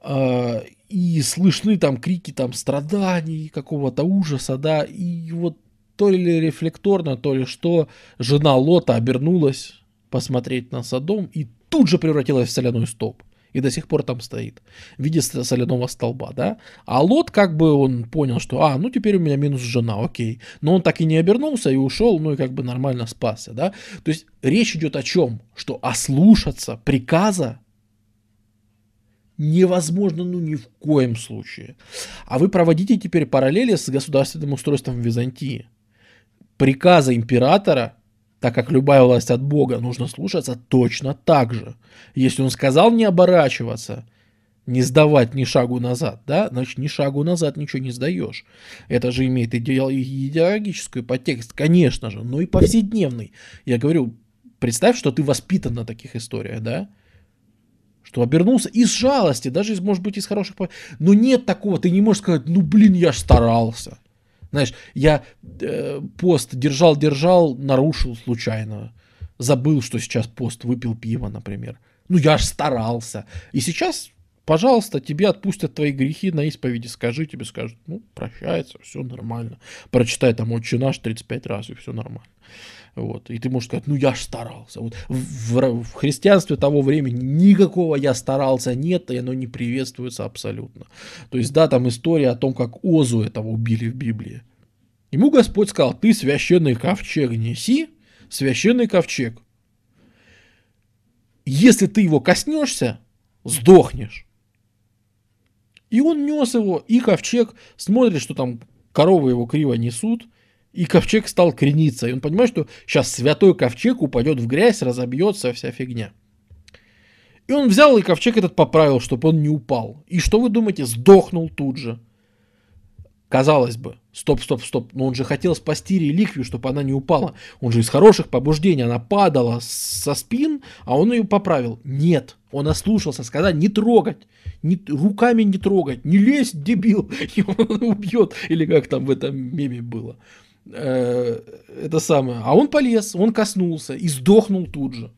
[SPEAKER 1] э, и слышны там крики там страданий, какого-то ужаса, да, и вот то ли рефлекторно, то ли что, жена Лота обернулась посмотреть на Содом и тут же превратилась в соляной столб и до сих пор там стоит в виде соляного столба, да. А Лот как бы он понял, что, а, ну теперь у меня минус жена, окей. Но он так и не обернулся и ушел, ну и как бы нормально спасся, да. То есть речь идет о чем? Что ослушаться приказа невозможно, ну ни в коем случае. А вы проводите теперь параллели с государственным устройством в Византии. Приказа императора так как любая власть от Бога нужно слушаться точно так же. Если он сказал не оборачиваться, не сдавать ни шагу назад, да, значит, ни шагу назад ничего не сдаешь. Это же имеет идеологическую подтекст, конечно же, но и повседневный. Я говорю, представь, что ты воспитан на таких историях, да, что обернулся из жалости, даже из, может быть, из хороших... Но нет такого, ты не можешь сказать, ну, блин, я старался. Знаешь, я э, пост держал-держал, нарушил случайно. Забыл, что сейчас пост, выпил пиво, например. Ну, я ж старался. И сейчас, пожалуйста, тебе отпустят твои грехи на исповеди. Скажи, тебе скажут, ну, прощается, все нормально. Прочитай там «Отче наш» 35 раз, и все нормально. Вот. И ты можешь сказать, ну я ж старался. Вот в, в, в христианстве того времени никакого я старался нет, и оно не приветствуется абсолютно. То есть, да, там история о том, как Озу этого убили в Библии. Ему Господь сказал, ты священный ковчег неси, священный ковчег. Если ты его коснешься, сдохнешь. И он нес его, и ковчег смотрит, что там коровы его криво несут, и ковчег стал крениться. И он понимает, что сейчас святой ковчег упадет в грязь, разобьется, вся фигня. И он взял и ковчег этот поправил, чтобы он не упал. И что вы думаете, сдохнул тут же. Казалось бы, стоп, стоп, стоп, но он же хотел спасти реликвию, чтобы она не упала. Он же из хороших побуждений, она падала со спин, а он ее поправил. Нет, он ослушался, сказал не трогать, не, руками не трогать, не лезь, дебил, и он убьет, или как там в этом меме было. Э, это самое. А он полез, он коснулся и сдохнул тут же,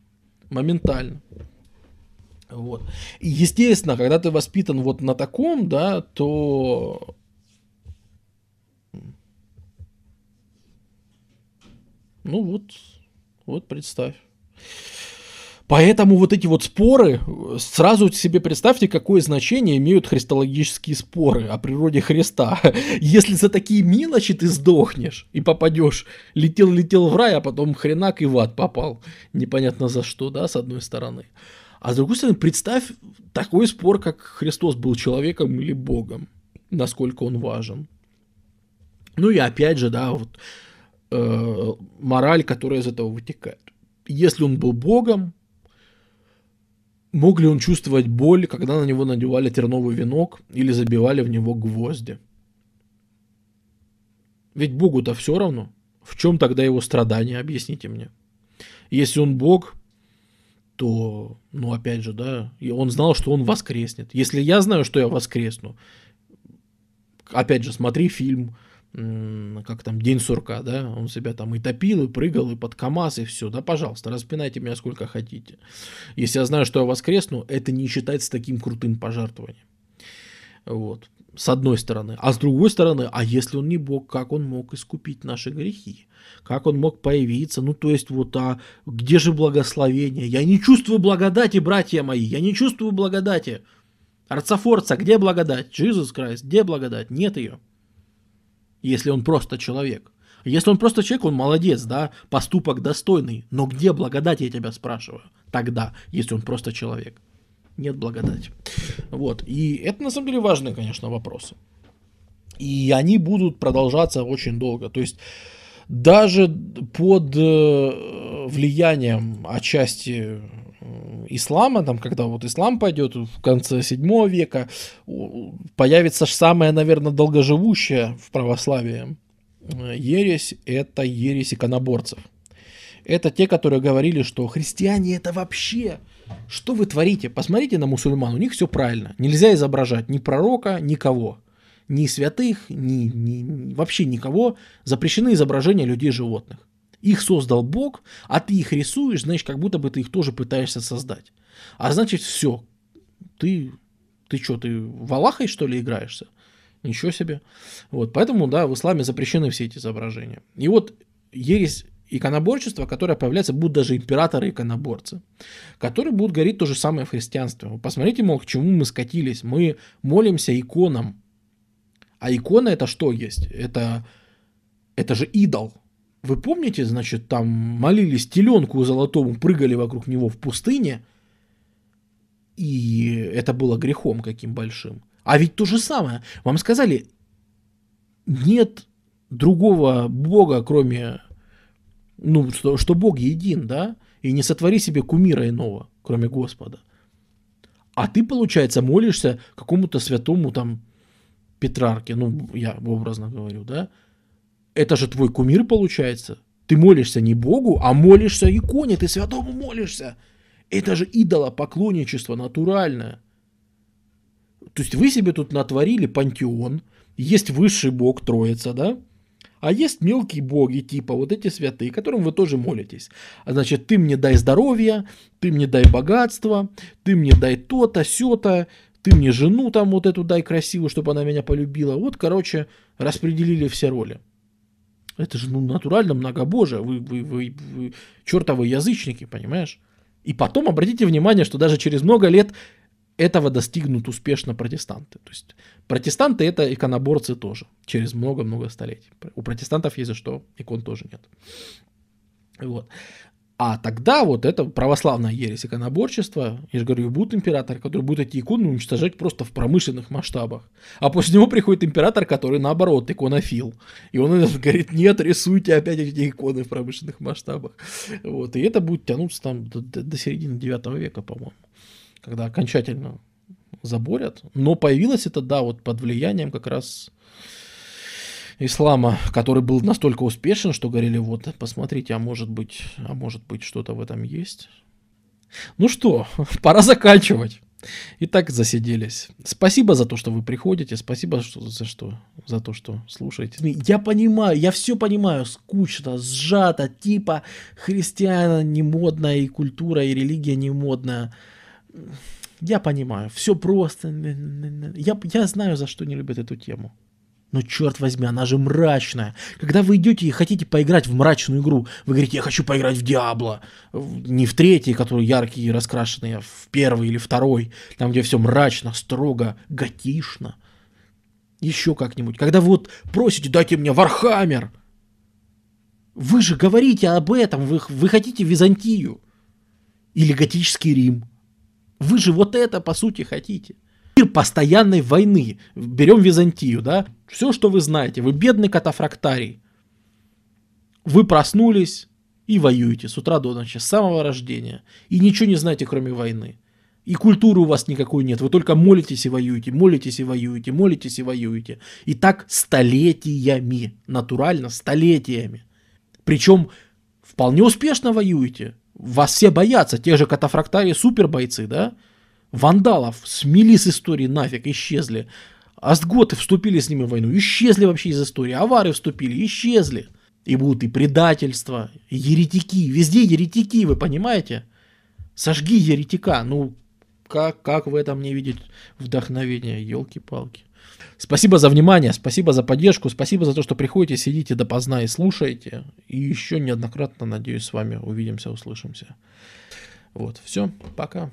[SPEAKER 1] моментально. Вот. И естественно, когда ты воспитан вот на таком, да, то ну вот, вот представь. Поэтому вот эти вот споры, сразу себе представьте, какое значение имеют христологические споры о природе Христа. Если за такие мелочи ты сдохнешь и попадешь, летел-летел в рай, а потом хренак и в ад попал. Непонятно за что, да, с одной стороны. А с другой стороны, представь такой спор, как Христос был человеком или Богом, насколько он важен. Ну и опять же, да, вот э, мораль, которая из этого вытекает. Если он был Богом, Мог ли он чувствовать боль, когда на него надевали терновый венок или забивали в него гвозди? Ведь Богу-то все равно. В чем тогда его страдания, объясните мне. Если он Бог, то, ну, опять же, да, и он знал, что он воскреснет. Если я знаю, что я воскресну, опять же, смотри фильм, как там, День сурка, да, он себя там и топил, и прыгал, и под КамАЗ, и все, да, пожалуйста, распинайте меня сколько хотите. Если я знаю, что я воскресну, это не считается таким крутым пожертвованием. Вот, с одной стороны. А с другой стороны, а если он не Бог, как он мог искупить наши грехи? Как он мог появиться? Ну, то есть, вот, а где же благословение? Я не чувствую благодати, братья мои, я не чувствую благодати. Арцафорца, где благодать? Иисус Christ, где благодать? Нет ее если он просто человек. Если он просто человек, он молодец, да, поступок достойный. Но где благодать, я тебя спрашиваю, тогда, если он просто человек? Нет благодати. Вот. И это на самом деле важные, конечно, вопросы. И они будут продолжаться очень долго. То есть даже под э, влиянием отчасти ислама, там, когда вот ислам пойдет в конце 7 века, появится самая, наверное, долгоживущая в православии э, ересь, это ересь иконоборцев. Это те, которые говорили, что христиане это вообще, что вы творите? Посмотрите на мусульман, у них все правильно. Нельзя изображать ни пророка, никого. Ни святых, ни, ни, вообще никого. Запрещены изображения людей животных. Их создал Бог, а ты их рисуешь, значит, как будто бы ты их тоже пытаешься создать. А значит, все. Ты, ты что, ты в Аллахой, что ли, играешься? Ничего себе. Вот, поэтому, да, в исламе запрещены все эти изображения. И вот ересь иконоборчество, которое появляется, будут даже императоры-иконоборцы, которые будут говорить то же самое в христианстве. Посмотрите, мол, к чему мы скатились. Мы молимся иконам. А икона это что есть? Это, это же идол. Вы помните, значит, там молились теленку золотому, прыгали вокруг него в пустыне, и это было грехом каким большим. А ведь то же самое. Вам сказали, нет другого Бога, кроме, ну, что, что Бог един, да, и не сотвори себе кумира иного, кроме Господа. А ты, получается, молишься какому-то святому там Петрарке, ну, я образно говорю, да, это же твой кумир получается. Ты молишься не Богу, а молишься иконе, ты святому молишься. Это же идолопоклонничество натуральное. То есть вы себе тут натворили пантеон, есть высший бог Троица, да? А есть мелкие боги, типа вот эти святые, которым вы тоже молитесь. А значит, ты мне дай здоровья, ты мне дай богатство, ты мне дай то-то, сё-то, ты мне жену там вот эту дай красивую, чтобы она меня полюбила. Вот, короче, распределили все роли. Это же ну, натурально многобожие. Вы, вы, вы, вы чертовы язычники, понимаешь? И потом обратите внимание, что даже через много лет этого достигнут успешно протестанты. То есть протестанты это иконоборцы тоже, через много-много столетий. У протестантов есть за что, икон тоже нет. Вот. А тогда вот это православная ересь иконоборчества, я же говорю, будет император, который будет эти иконы уничтожать просто в промышленных масштабах. А после него приходит император, который наоборот иконофил. И он говорит, нет, рисуйте опять эти иконы в промышленных масштабах. Вот. И это будет тянуться там до, до середины 9 века, по-моему, когда окончательно заборят. Но появилось это, да, вот под влиянием как раз ислама, который был настолько успешен, что говорили, вот, посмотрите, а может быть, а может быть, что-то в этом есть. Ну что, пора заканчивать. И так засиделись. Спасибо за то, что вы приходите. Спасибо что, за, что, за то, что слушаете. Я понимаю, я все понимаю. Скучно, сжато. Типа христиана не модная, и культура, и религия не модная. Я понимаю. Все просто. Я, я знаю, за что не любят эту тему. Но черт возьми, она же мрачная. Когда вы идете и хотите поиграть в мрачную игру, вы говорите, я хочу поиграть в Diablo. Не в третий, который яркий и раскрашенный, а в первый или второй. Там, где все мрачно, строго, готишно. Еще как-нибудь. Когда вы вот просите, дайте мне Warhammer. Вы же говорите об этом. Вы, вы хотите Византию. Или готический Рим. Вы же вот это, по сути, хотите мир постоянной войны. Берем Византию, да? Все, что вы знаете. Вы бедный катафрактарий. Вы проснулись и воюете с утра до ночи, с самого рождения. И ничего не знаете, кроме войны. И культуры у вас никакой нет. Вы только молитесь и воюете, молитесь и воюете, молитесь и воюете. И так столетиями. Натурально столетиями. Причем вполне успешно воюете. Вас все боятся, те же катафрактарии супер бойцы, да? Вандалов смели с истории нафиг, исчезли. Астготы вступили с ними в войну, исчезли вообще из истории. Авары вступили, исчезли. И будут и предательства, и еретики. Везде еретики, вы понимаете? Сожги еретика. Ну, как, как в этом не видеть вдохновения? Елки-палки. Спасибо за внимание, спасибо за поддержку, спасибо за то, что приходите, сидите допоздна и слушаете. И еще неоднократно, надеюсь, с вами увидимся, услышимся. Вот, все, пока.